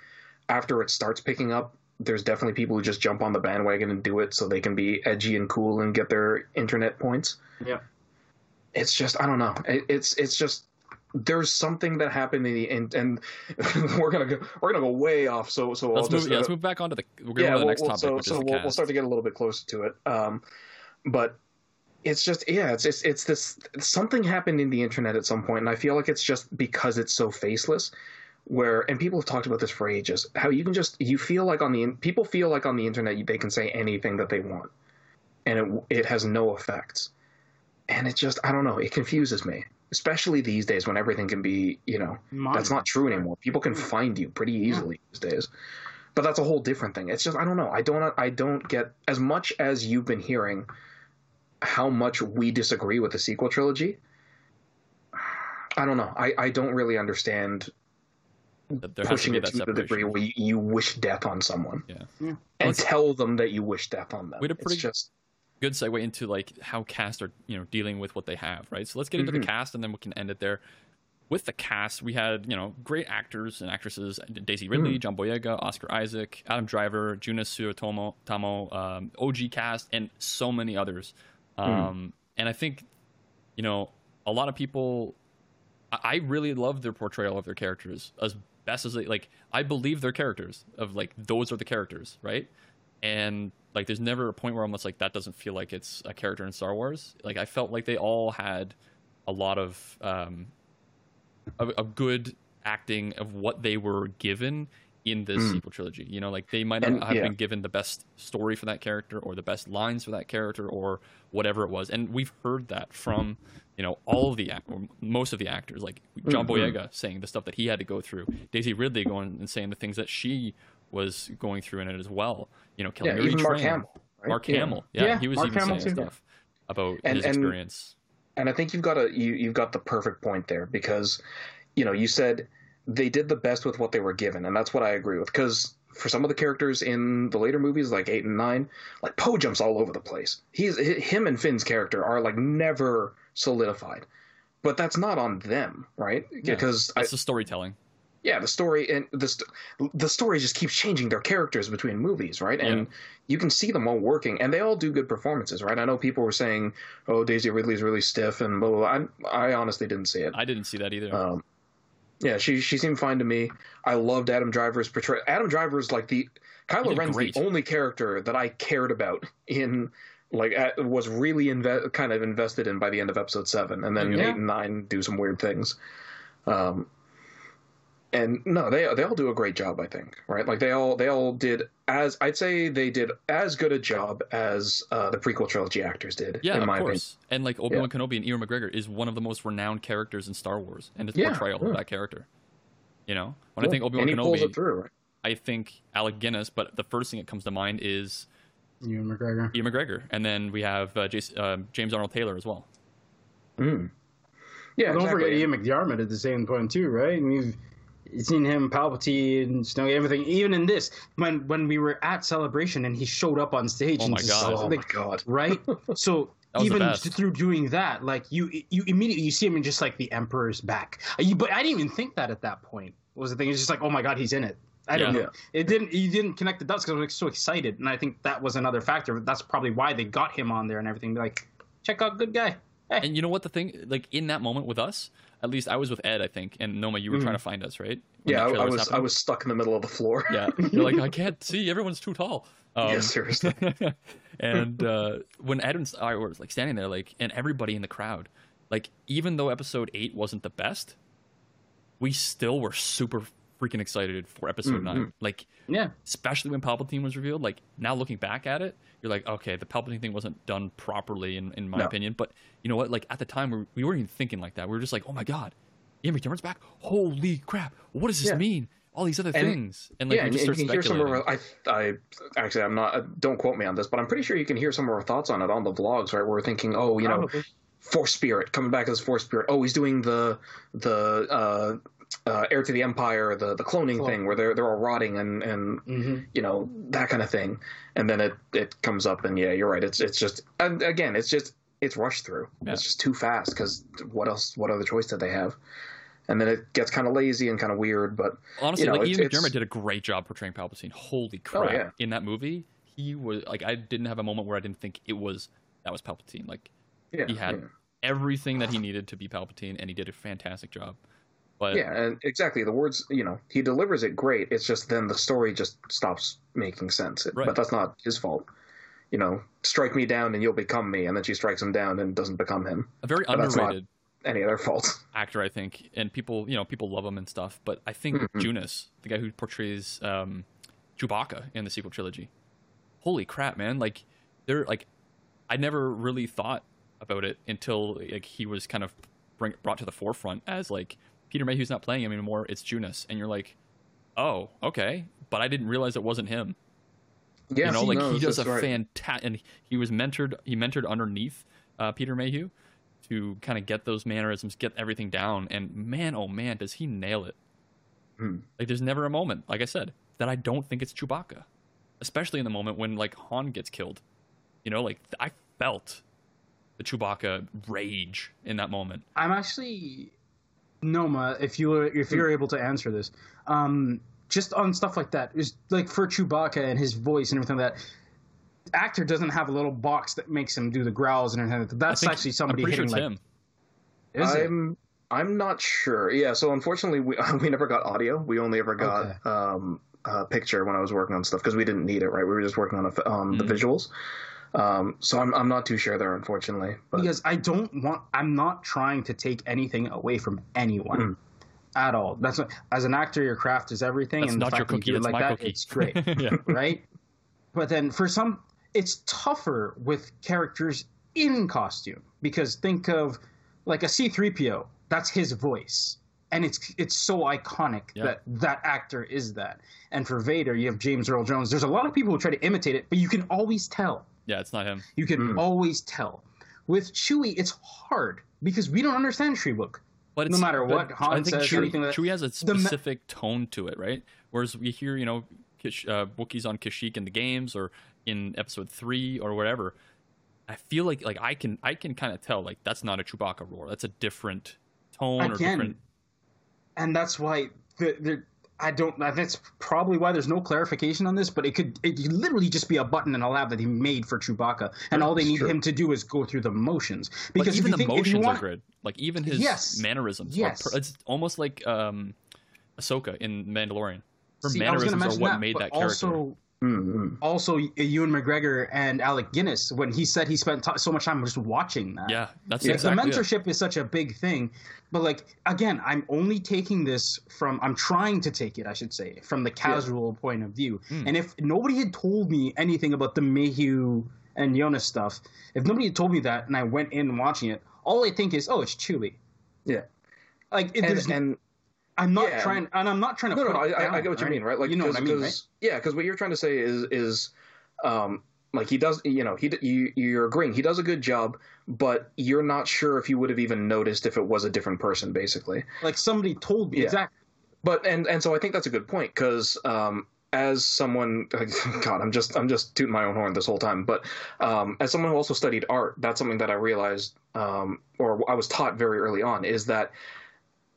after it starts picking up, there's definitely people who just jump on the bandwagon and do it so they can be edgy and cool and get their internet points. Yeah. It's just I don't know. It, it's it's just there's something that happened in the and, and we're gonna go we're gonna go way off. So so let's I'll move. just, yeah, uh, let's move back onto the. We're going yeah, to the well, next well, topic, so, which so is the we'll, we'll start to get a little bit closer to it. Um, but it's just yeah, it's just it's this something happened in the internet at some point, and I feel like it's just because it's so faceless. Where and people have talked about this for ages. How you can just you feel like on the people feel like on the internet they can say anything that they want, and it it has no effects. And it just I don't know. It confuses me, especially these days when everything can be you know that's not true anymore. People can find you pretty easily these days. But that's a whole different thing. It's just I don't know. I don't I don't get as much as you've been hearing how much we disagree with the sequel trilogy. I don't know. I, I don't really understand That there has to pushing be it that to the degree where you, you wish death on someone Yeah. and Let's- tell them that you wish death on them. We had a It's pretty- just good segue into like how cast are you know dealing with what they have right? So let's get into the Mhm. cast and then we can end it there. With the cast we had you know great actors and actresses daisy ridley john boyega oscar isaac adam driver junis Suotamo tamo um, og cast and so many others. Um, and i think you know a lot of people I, I really love their portrayal of their characters as best as they like i believe their characters of like those are the characters right? And like there's never a point where I'm just like that doesn't feel like it's a character in Star Wars. Like I felt like they all had a lot of um a, a good acting of what they were given in this Mm. sequel trilogy. You know, like they might not And- have yeah. been given the best story for that character or the best lines for that character or whatever it was. And we've heard that from you know all of the act- or most of the actors, like John Mhm. Boyega saying the stuff that he had to go through, Daisy Ridley going and saying the things that she was going through in it as well. You know, Kelly yeah, even Mark Tran, Hamill. right? Mark Yeah. Hamill, yeah, Yeah, he was Mark even Hamill saying too. stuff about And- his and- experience. and I think you've got a you you've got the perfect point there because you know you said they did the best with what they were given, and that's what I agree with. Because for some of the characters in the later movies, like eight and nine, like Poe jumps all over the place. He's him and Finn's character are like never solidified, but that's not on them, right? Yeah, Because I, That's the storytelling. Yeah, the story and the st- the story just keeps changing their characters between movies, right? And you can see them all working, and they all do good performances, right? I know people were saying, "Oh, Daisy Ridley's really stiff," and blah blah. blah. I, I honestly didn't see it. I didn't see that either. Um, yeah, she she seemed fine to me. I loved Adam Driver's portrayal. Adam Driver is like the He Kylo Ren's great. the only character that I cared about in like was really inve- kind of invested in by the end of episode seven, and then Yeah. eight and nine do some weird things. Um, and no, they they all do a great job. I think right, like they all they all did as I'd say they did as good a job as uh, the prequel trilogy actors did. yeah, in of my course. And like Obi Wan Kenobi and Ewan McGregor is one of the most renowned characters in Star Wars, and his Yeah, portrayal yeah. of that character. You know, when I think Obi Wan and pulls Kenobi, it through. Right? I think Alec Guinness, but the first thing that comes to mind is Ewan McGregor. Ewan McGregor, and then we have uh, Jason, uh, James Arnold Taylor as well. Mm. Yeah, Don't exactly. forget Ian McDiarmid at the same point too, right? And we've seen him, Palpatine, Snow, everything. Even in this, when when we were at Celebration and he showed up on stage. Oh and my just- God. Oh my god. right? So That was the even through doing that, like you, you immediately you see him in just like the Emperor's back. Uh, You, but I didn't even think that at that point. Was the thing? It's just like, oh my god, he's in it. I don't Yeah. know. It didn't. You didn't connect the dots because I was so excited, and I think that was another factor. That's probably why they got him on there and everything. Like, check out good guy. Hey. And you know what the thing, like in that moment with us, at least I was with Ed, I think, and Noma, you were Mhm. trying to find us, right? When Yeah, I, was I was stuck in the middle of the floor. Yeah, you're like I can't see. Everyone's too tall. Um, yeah, seriously. and uh, when Ed and I were like standing there, like, and everybody in the crowd, like, even though episode eight wasn't the best, we still were super freaking excited for episode Mhm. nine. Like, Yeah. especially when Palpatine was revealed. Like now looking back at it, you're like, okay, the Palpatine thing wasn't done properly in, in my No. opinion. But you know what? Like at the time, we, we weren't even thinking like that. We were just like, oh my god, Ian McDiarmid's back. Holy crap! What does this Yeah. mean? All these other And- things, and like yeah, and, just and start you can hear some of our, I, I actually I'm not. uh, Don't quote me on this, but I'm pretty sure you can hear some of our thoughts on it on the vlogs, right? We're thinking, oh, you know, Force Spirit coming back as Force Spirit. Oh, he's doing the the uh, uh, Heir to the Empire, the the cloning Clone. thing, where they're they're all rotting and and hmm you know that kind of thing. And then it it comes up, and yeah, you're right. It's it's just and again, it's just it's rushed through. Yeah. It's just too fast because what else? What other choice did they have? And then it gets kind of lazy and kind of weird, but Honestly, you know, like it's- Ian it's- McDiarmid did a great job portraying Palpatine. Holy crap! yeah. In that movie, he was like, I didn't have a moment where I didn't think it was that was Palpatine. Like yeah, He had- yeah. everything that he needed to be Palpatine, and he did a fantastic job. But yeah, and exactly the words. You know, he delivers it great. It's just then the story just stops making sense. Right. But that's not his fault. You know, strike me down and you'll become me, and then she strikes him down and doesn't become him. a very But underrated Any other fault? actor, I think, and people, you know, people love him and stuff. But I think Mhm. Junis, the guy who portrays um, Chewbacca in the sequel trilogy, holy crap, man! Like, they're like, I never really thought about it until like he was kind of bring, brought to the forefront as like Peter Mayhew's not playing him anymore. It's Junis, and you're like, oh, okay, but I didn't realize it wasn't him. Yeah, you know, like he knows, does a right. fantastic, and he was mentored. He mentored underneath uh, Peter Mayhew to kind of get those mannerisms, get everything down. And man, oh man, does he nail it! Hmm. Like, there's never a moment, like I said, that I don't think it's Chewbacca, especially in the moment when like Han gets killed. You know, like I felt the Chewbacca rage in that moment. I'm actually Noma. If you were, if you're able to answer this, um, just on stuff like that, is like for Chewbacca and his voice and everything like that. Actor doesn't have a little box that makes him do the growls and everything. like that. That's think- actually somebody I'm pretty sure hitting it's like. him. Is? I'm I'm not sure. Yeah, so unfortunately we we never got audio. We only ever got Okay. um, a picture when I was working on stuff because we didn't need it. Right, we were just working on a, on the Mhm. visuals. Um, so I'm I'm not too sure there, unfortunately. But because I don't want. I'm not trying to take anything away from anyone Mm. at all. That's not, as an actor, your craft is everything, That's and not your fact you cookie. It's like my that, cookie. it's great. yeah. right? But then for some, it's tougher with characters in costume because think of like a C3PO. That's his voice, and it's it's so iconic Yeah. that that actor is that. And for Vader, you have James Earl Jones. There's a lot of people who try to imitate it, but you can always tell. Yeah, it's not him. You can Mm. always tell. With Chewie, it's hard because we don't understand Shyriiwook. But No matter but what Han I think says, Chewie, anything like that. Chewie has a The ma- specific tone to it, right? Whereas we hear, you know, Kish, uh, Wookiees on Kashyyyk in the games or in Episode Three or whatever. I feel like like I can I can kind of tell like that's not a Chewbacca roar. That's a different tone or different. and that's why the, the I don't. That's probably why there's no clarification on this. But it could it could literally just be a button in a lab that he made for Chewbacca, and all they need true. him to do is go through the motions. Because even if the think, motions want, are good. Like even his Yes. mannerisms. Yes. Per- it's almost like um, Ahsoka in Mandalorian. Her See, I was gonna mannerisms are what that, made that character. Also, Mm-hmm. also Ewan McGregor and Alec Guinness when he said he spent t- so much time just watching that. yeah, that's Yeah. exactly the mentorship is such a big thing but like again i'm only taking this from i'm trying to take it i should say from the casual point of view Hmm. and if nobody had told me anything about the mayhew and Jonas stuff if nobody had told me that and i went in watching it all i think is oh it's chewy Yeah. like it, And, there's, and i'm not yeah. trying and i'm not trying to no, no. I, it I, get what you mean, right? Like you know what I mean, right? Yeah, because what you're trying to say is is um like he does, you know, he you you're agreeing he does a good job, but you're not sure if you would have even noticed if it was a different person, basically. like somebody told me Yeah. exactly But and and so I think that's a good point because um, as someone, God, I'm just I'm just tooting my own horn this whole time. But um, as someone who also studied art, that's something that I realized, um, or I was taught very early on, is that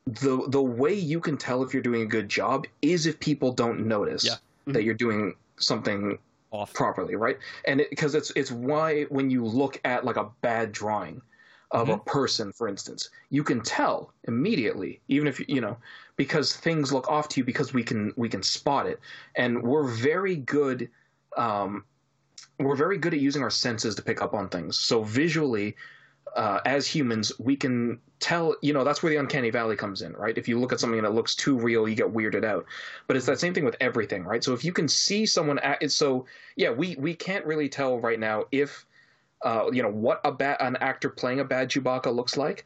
the the way you can tell if you're doing a good job is if people don't notice Yeah. that you're doing something Off. properly, right? And because it's it's why when you look at like a bad drawing of a person, for instance, you can tell immediately, even if you you know, because things look off to you because we can we can spot it, and we're very good. Um, we're very good at using our senses to pick up on things. So visually, uh, as humans, we can tell. You know, that's where the uncanny valley comes in, right? If you look at something and it looks too real, you get weirded out. But it's that same thing with everything, right? So if you can see someone, act, so yeah, we we can't really tell right now if. Uh, you know what a bad an actor playing a bad Chewbacca looks like,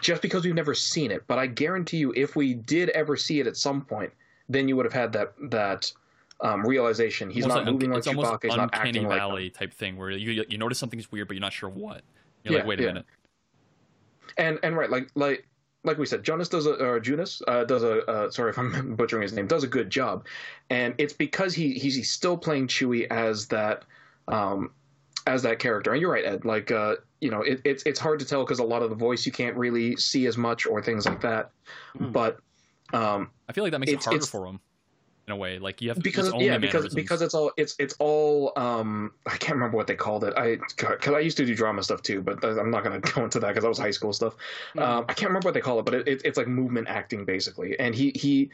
just because we've never seen it. But I guarantee you, if we did ever see it at some point, then you would have had that that um, realization. He's Almost not moving like it's almost He's not uncanny acting like. valley type thing where you you notice something's weird, but you're not sure what. You're Yeah, like, wait a yeah. minute. and and right like like like we said jonas does a or Jonas uh, does a uh, sorry if i'm butchering his name does a good job and it's because he he's, he's still playing chewie as that um as that character and you're right ed like uh you know it, it's it's hard to tell because a lot of the voice you can't really see as much or things like that Mm. but um I feel like that makes it harder for him. In a way. Like you have because only yeah because mannerisms. because it's all it's it's all um I can't remember what they called it I because I used to do drama stuff too but I'm not gonna go into that because that was high school stuff Mhm. um I can't remember what they call it but it, it, it's like movement acting basically and he he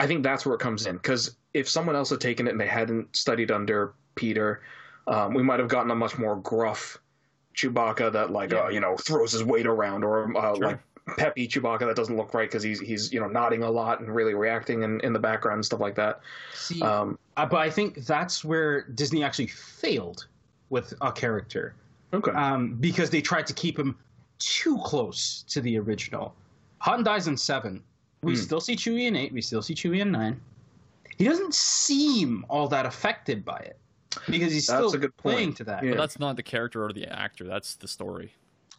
I think that's where it comes in because if someone else had taken it and they hadn't studied under Peter um, we might have gotten a much more gruff Chewbacca that like Yeah. uh, you know throws his weight around or uh, Sure. like peppy Chewbacca that doesn't look right because he's he's you know nodding a lot and really reacting in, in the background and stuff like that See, um, uh, but I think that's where Disney actually failed with a character okay um, because they tried to keep him too close to the original. Han dies in seven. We Hmm. still see Chewie in eight. We still see Chewie in nine. He doesn't seem all that affected by it because he's That's still a good point. playing to that. Yeah. But that's not the character or the actor. That's the story.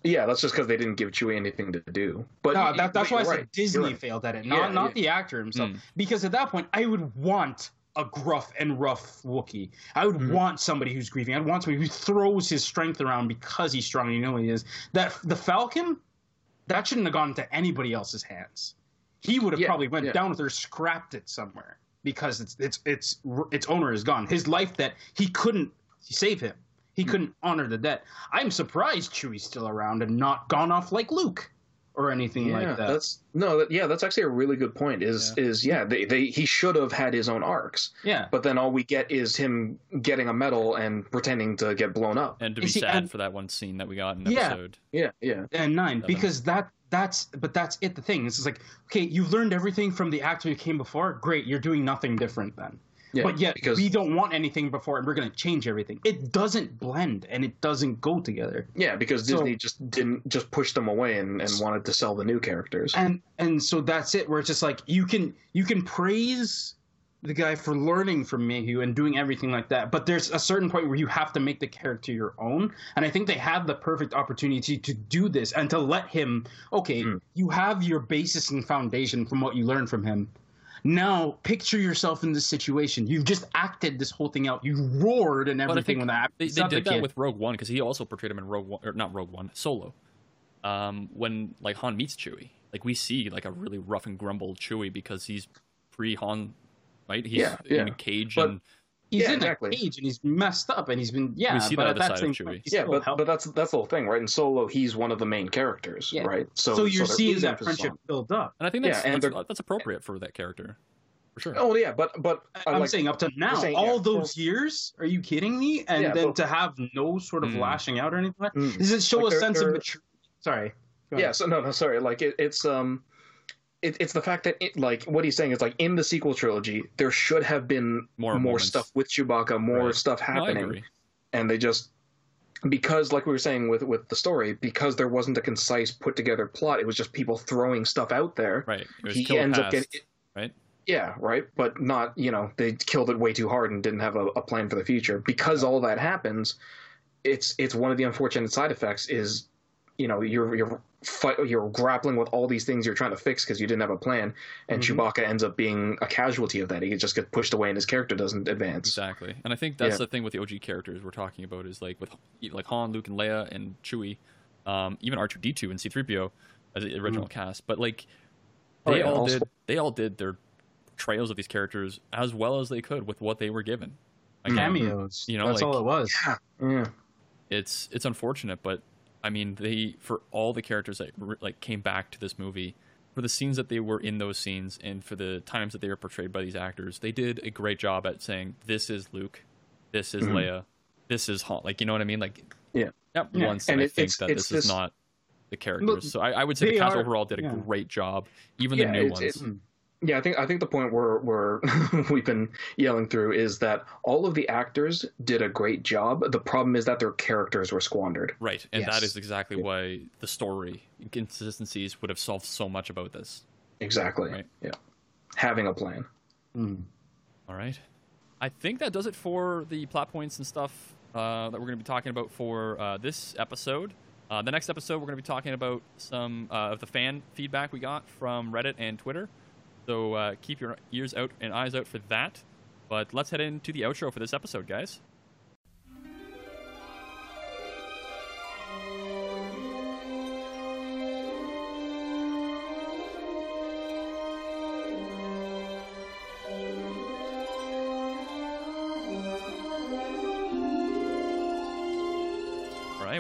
Yeah, that's just because they didn't give Chewie anything to do. But No, that, that's but why I you're said right. Disney right. failed at it, not Yeah, not yeah. the actor himself. Hmm. Because at that point, I would want a gruff and rough Wookiee. I would Mhm. want somebody who's grieving. I'd want somebody who throws his strength around because he's strong and you know he is. That the Falcon, that shouldn't have gone into anybody else's hands. He would have Yeah, probably went yeah. down with her, scrapped it somewhere because its its its its owner is gone. His life that he couldn't save him. He Hmm. couldn't honor the debt. I'm surprised Chewie's still around and not gone off like Luke or anything Yeah, like that. that's no, that, yeah, that's actually a really good point. Is is yeah, they, they he should have had his own arcs, yeah. but then all we get is him getting a medal and pretending to get blown up. And to be see, sad and- for that one scene that we got in Yeah. episode. Yeah, yeah, and nine Seven. because that that's but that's it the thing it's just like okay you've learned everything from the actor who came before great you're doing nothing different then yeah. but yet because we don't want anything before and we're going to change everything it doesn't blend and it doesn't go together yeah, because So- Disney just didn't just push them away and, and wanted to sell the new characters. and and so that's it where it's just like you can you can praise the guy for learning from Mayhew and doing everything like that but there's a certain point where you have to make the character your own and I think they had the perfect opportunity to do this and to let him okay Mm. you have your basis and foundation from what you learned from him now picture yourself in this situation you've just acted this whole thing out you roared and everything when that happened They, they not the did that with Rogue One because he also portrayed him in Rogue One, or not Rogue One, Solo. Um, when like Han meets Chewie, like we see like a really rough and grumble Chewie because he's pre Han, right? He's Yeah, yeah. in a cage But- and he's Yeah, in exactly. a cage and he's messed up and he's been yeah We see but the other that side of same Chewie. yeah, but help- but that's that's the whole thing, right? In Solo, he's one of the main characters, Yeah. right? So so you're there seeing that friendship on- build up and I think that's Yeah, and that's, that's appropriate for that character, for sure. Oh yeah, but but I I'm like- saying up to now, saying, all yeah, those years. Are you kidding me? And Yeah, then but- to have no sort of Mm. lashing out or anything. Like Mm. Does it show Like a sense of maturity? Sorry. Go Yeah, so no, no, sorry. Like it, it's um, it, it's the fact that it, like what he's saying is like in the sequel trilogy, there should have been More more, moments. stuff with Chewbacca, more Right. stuff happening, agree. and they just because like we were saying with with the story, because there wasn't a concise put together plot, it was just people throwing stuff out there. Right. It was He ends past, up getting right? yeah, right, but not you know they killed it way too hard and didn't have a, a plan for the future because all that happens. It's it's one of the unfortunate side effects is you know you're you're fight, you're grappling with all these things you're trying to fix because you didn't have a plan, and Mhm. Chewbacca ends up being a casualty of that. He just gets pushed away and his character doesn't advance. Exactly, and I think that's Yeah. the thing with the OG characters we're talking about is like with like Han, Luke, and Leia, and Chewie, um, even R two D two and C three PO as the original cast. But like Oh, they yeah, all also- did, they all did their trails of these characters as well as they could with what they were given. Mm. Again, Cameos. You know, that's like- all it was. Yeah, yeah, it's it's unfortunate, but I mean, they for all the characters that like came back to this movie, for the scenes that they were in those scenes, and for the times that they were portrayed by these actors, they did a great job at saying, "This is Luke, this is Mhm. Leia, this is Han." Like, you know what I mean? Like, Yeah. Not Yeah. once And I it- think it's- that it's this is not the characters. so I, I would say the cast are- overall did a yeah. great job, even Yeah, the new ones. it's- yeah. I think I think the point we're we're we've been yelling through is that all of the actors did a great job. The problem is that their characters were squandered. Right, and that Yes. is exactly why the story inconsistencies would have solved so much about this. Exactly. Right. Yeah. Having a plan. Mm. All right. I think that does it for the plot points and stuff uh, that we're going to be talking about for uh, this episode. Uh, the next episode, we're going to be talking about some uh, of the fan feedback we got from Reddit and Twitter. So uh, keep your ears out and eyes out for that. But let's head into the outro for this episode, guys.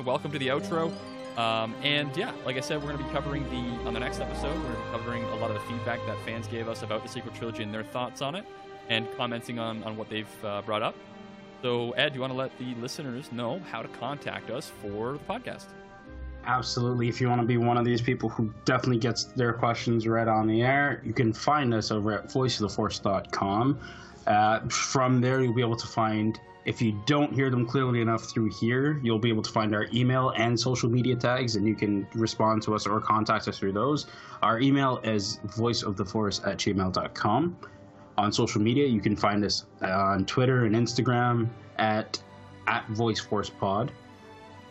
welcome to the outro. Um, and yeah, like I said, we're going to be covering the on the next episode. We're covering a lot of the feedback that fans gave us about the sequel trilogy and their thoughts on it, and commenting on on what they've uh, brought up. So, Ed, do you want to let the listeners know how to contact us for the podcast? Absolutely. If you want to be one of these people who definitely gets their questions read on the air, you can find us over at voiceoftheforce.com. Uh, from there, you'll be able to find, if you don't hear them clearly enough through here, you'll be able to find our email and social media tags, and you can respond to us or contact us through those. Our email is voiceoftheforce at gmail.com. On social media, you can find us uh, on Twitter and Instagram at, at VoiceForcePod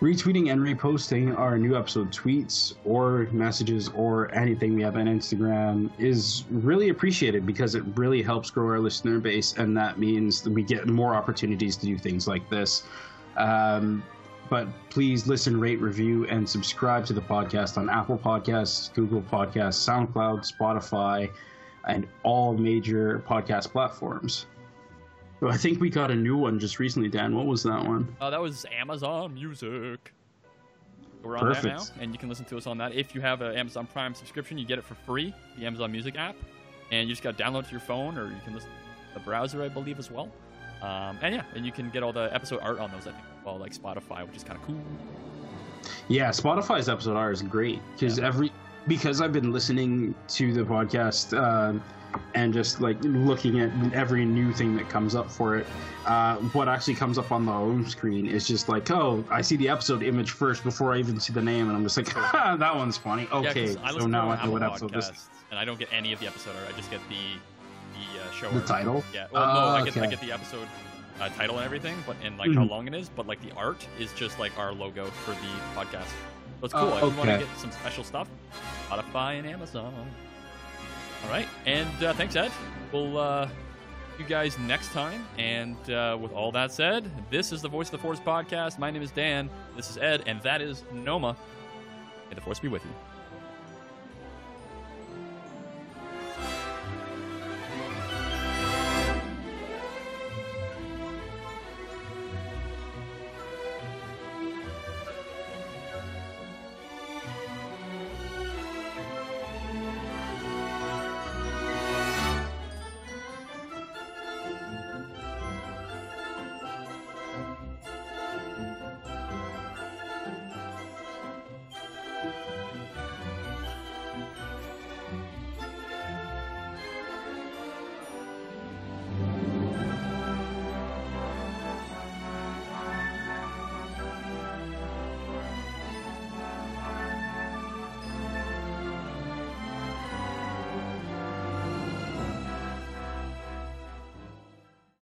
retweeting and reposting our new episode tweets or messages or anything we have on Instagram is really appreciated because it really helps grow our listener base, and that means that we get more opportunities to do things like this. Um, but please listen, rate, review, and subscribe to the podcast on Apple Podcasts, Google Podcasts, SoundCloud, Spotify, and all major podcast platforms. I think we got a new one just recently, Dan. What was that one? Uh, that was Amazon Music. We're on Perfect. that now, and you can listen to us on that. If you have an Amazon Prime subscription, you get it for free, the Amazon Music app, and you just got to download to your phone, or you can listen to the browser, I believe, as well. Um, and yeah, and you can get all the episode art on those, I think, well, like Spotify, which is kind of cool. Yeah, Spotify's episode art is great because every because I've been listening to the podcast um, and just like looking at every new thing that comes up for it. Uh, what actually comes up on the home screen is just like, oh, I see the episode image first before I even see the name, and I'm just like, ha, that one's funny. Yeah, Okay, I so now I know what episode this. podcast, and I don't get any of the episode or I just get the the uh, show. The title? Yeah. Well, no, I get I get the episode uh, title and everything, but and like how Mhm. long it is, but like the art is just like our logo for the podcast. So it's Oh, cool. if you want to get some special stuff, Spotify and Amazon. All right, and uh, thanks, Ed. We'll uh, see you guys next time. And uh, with all that said, this is the Voice of the Force podcast. My name is Dan. This is Ed, and that is Noma. May the Force be with you.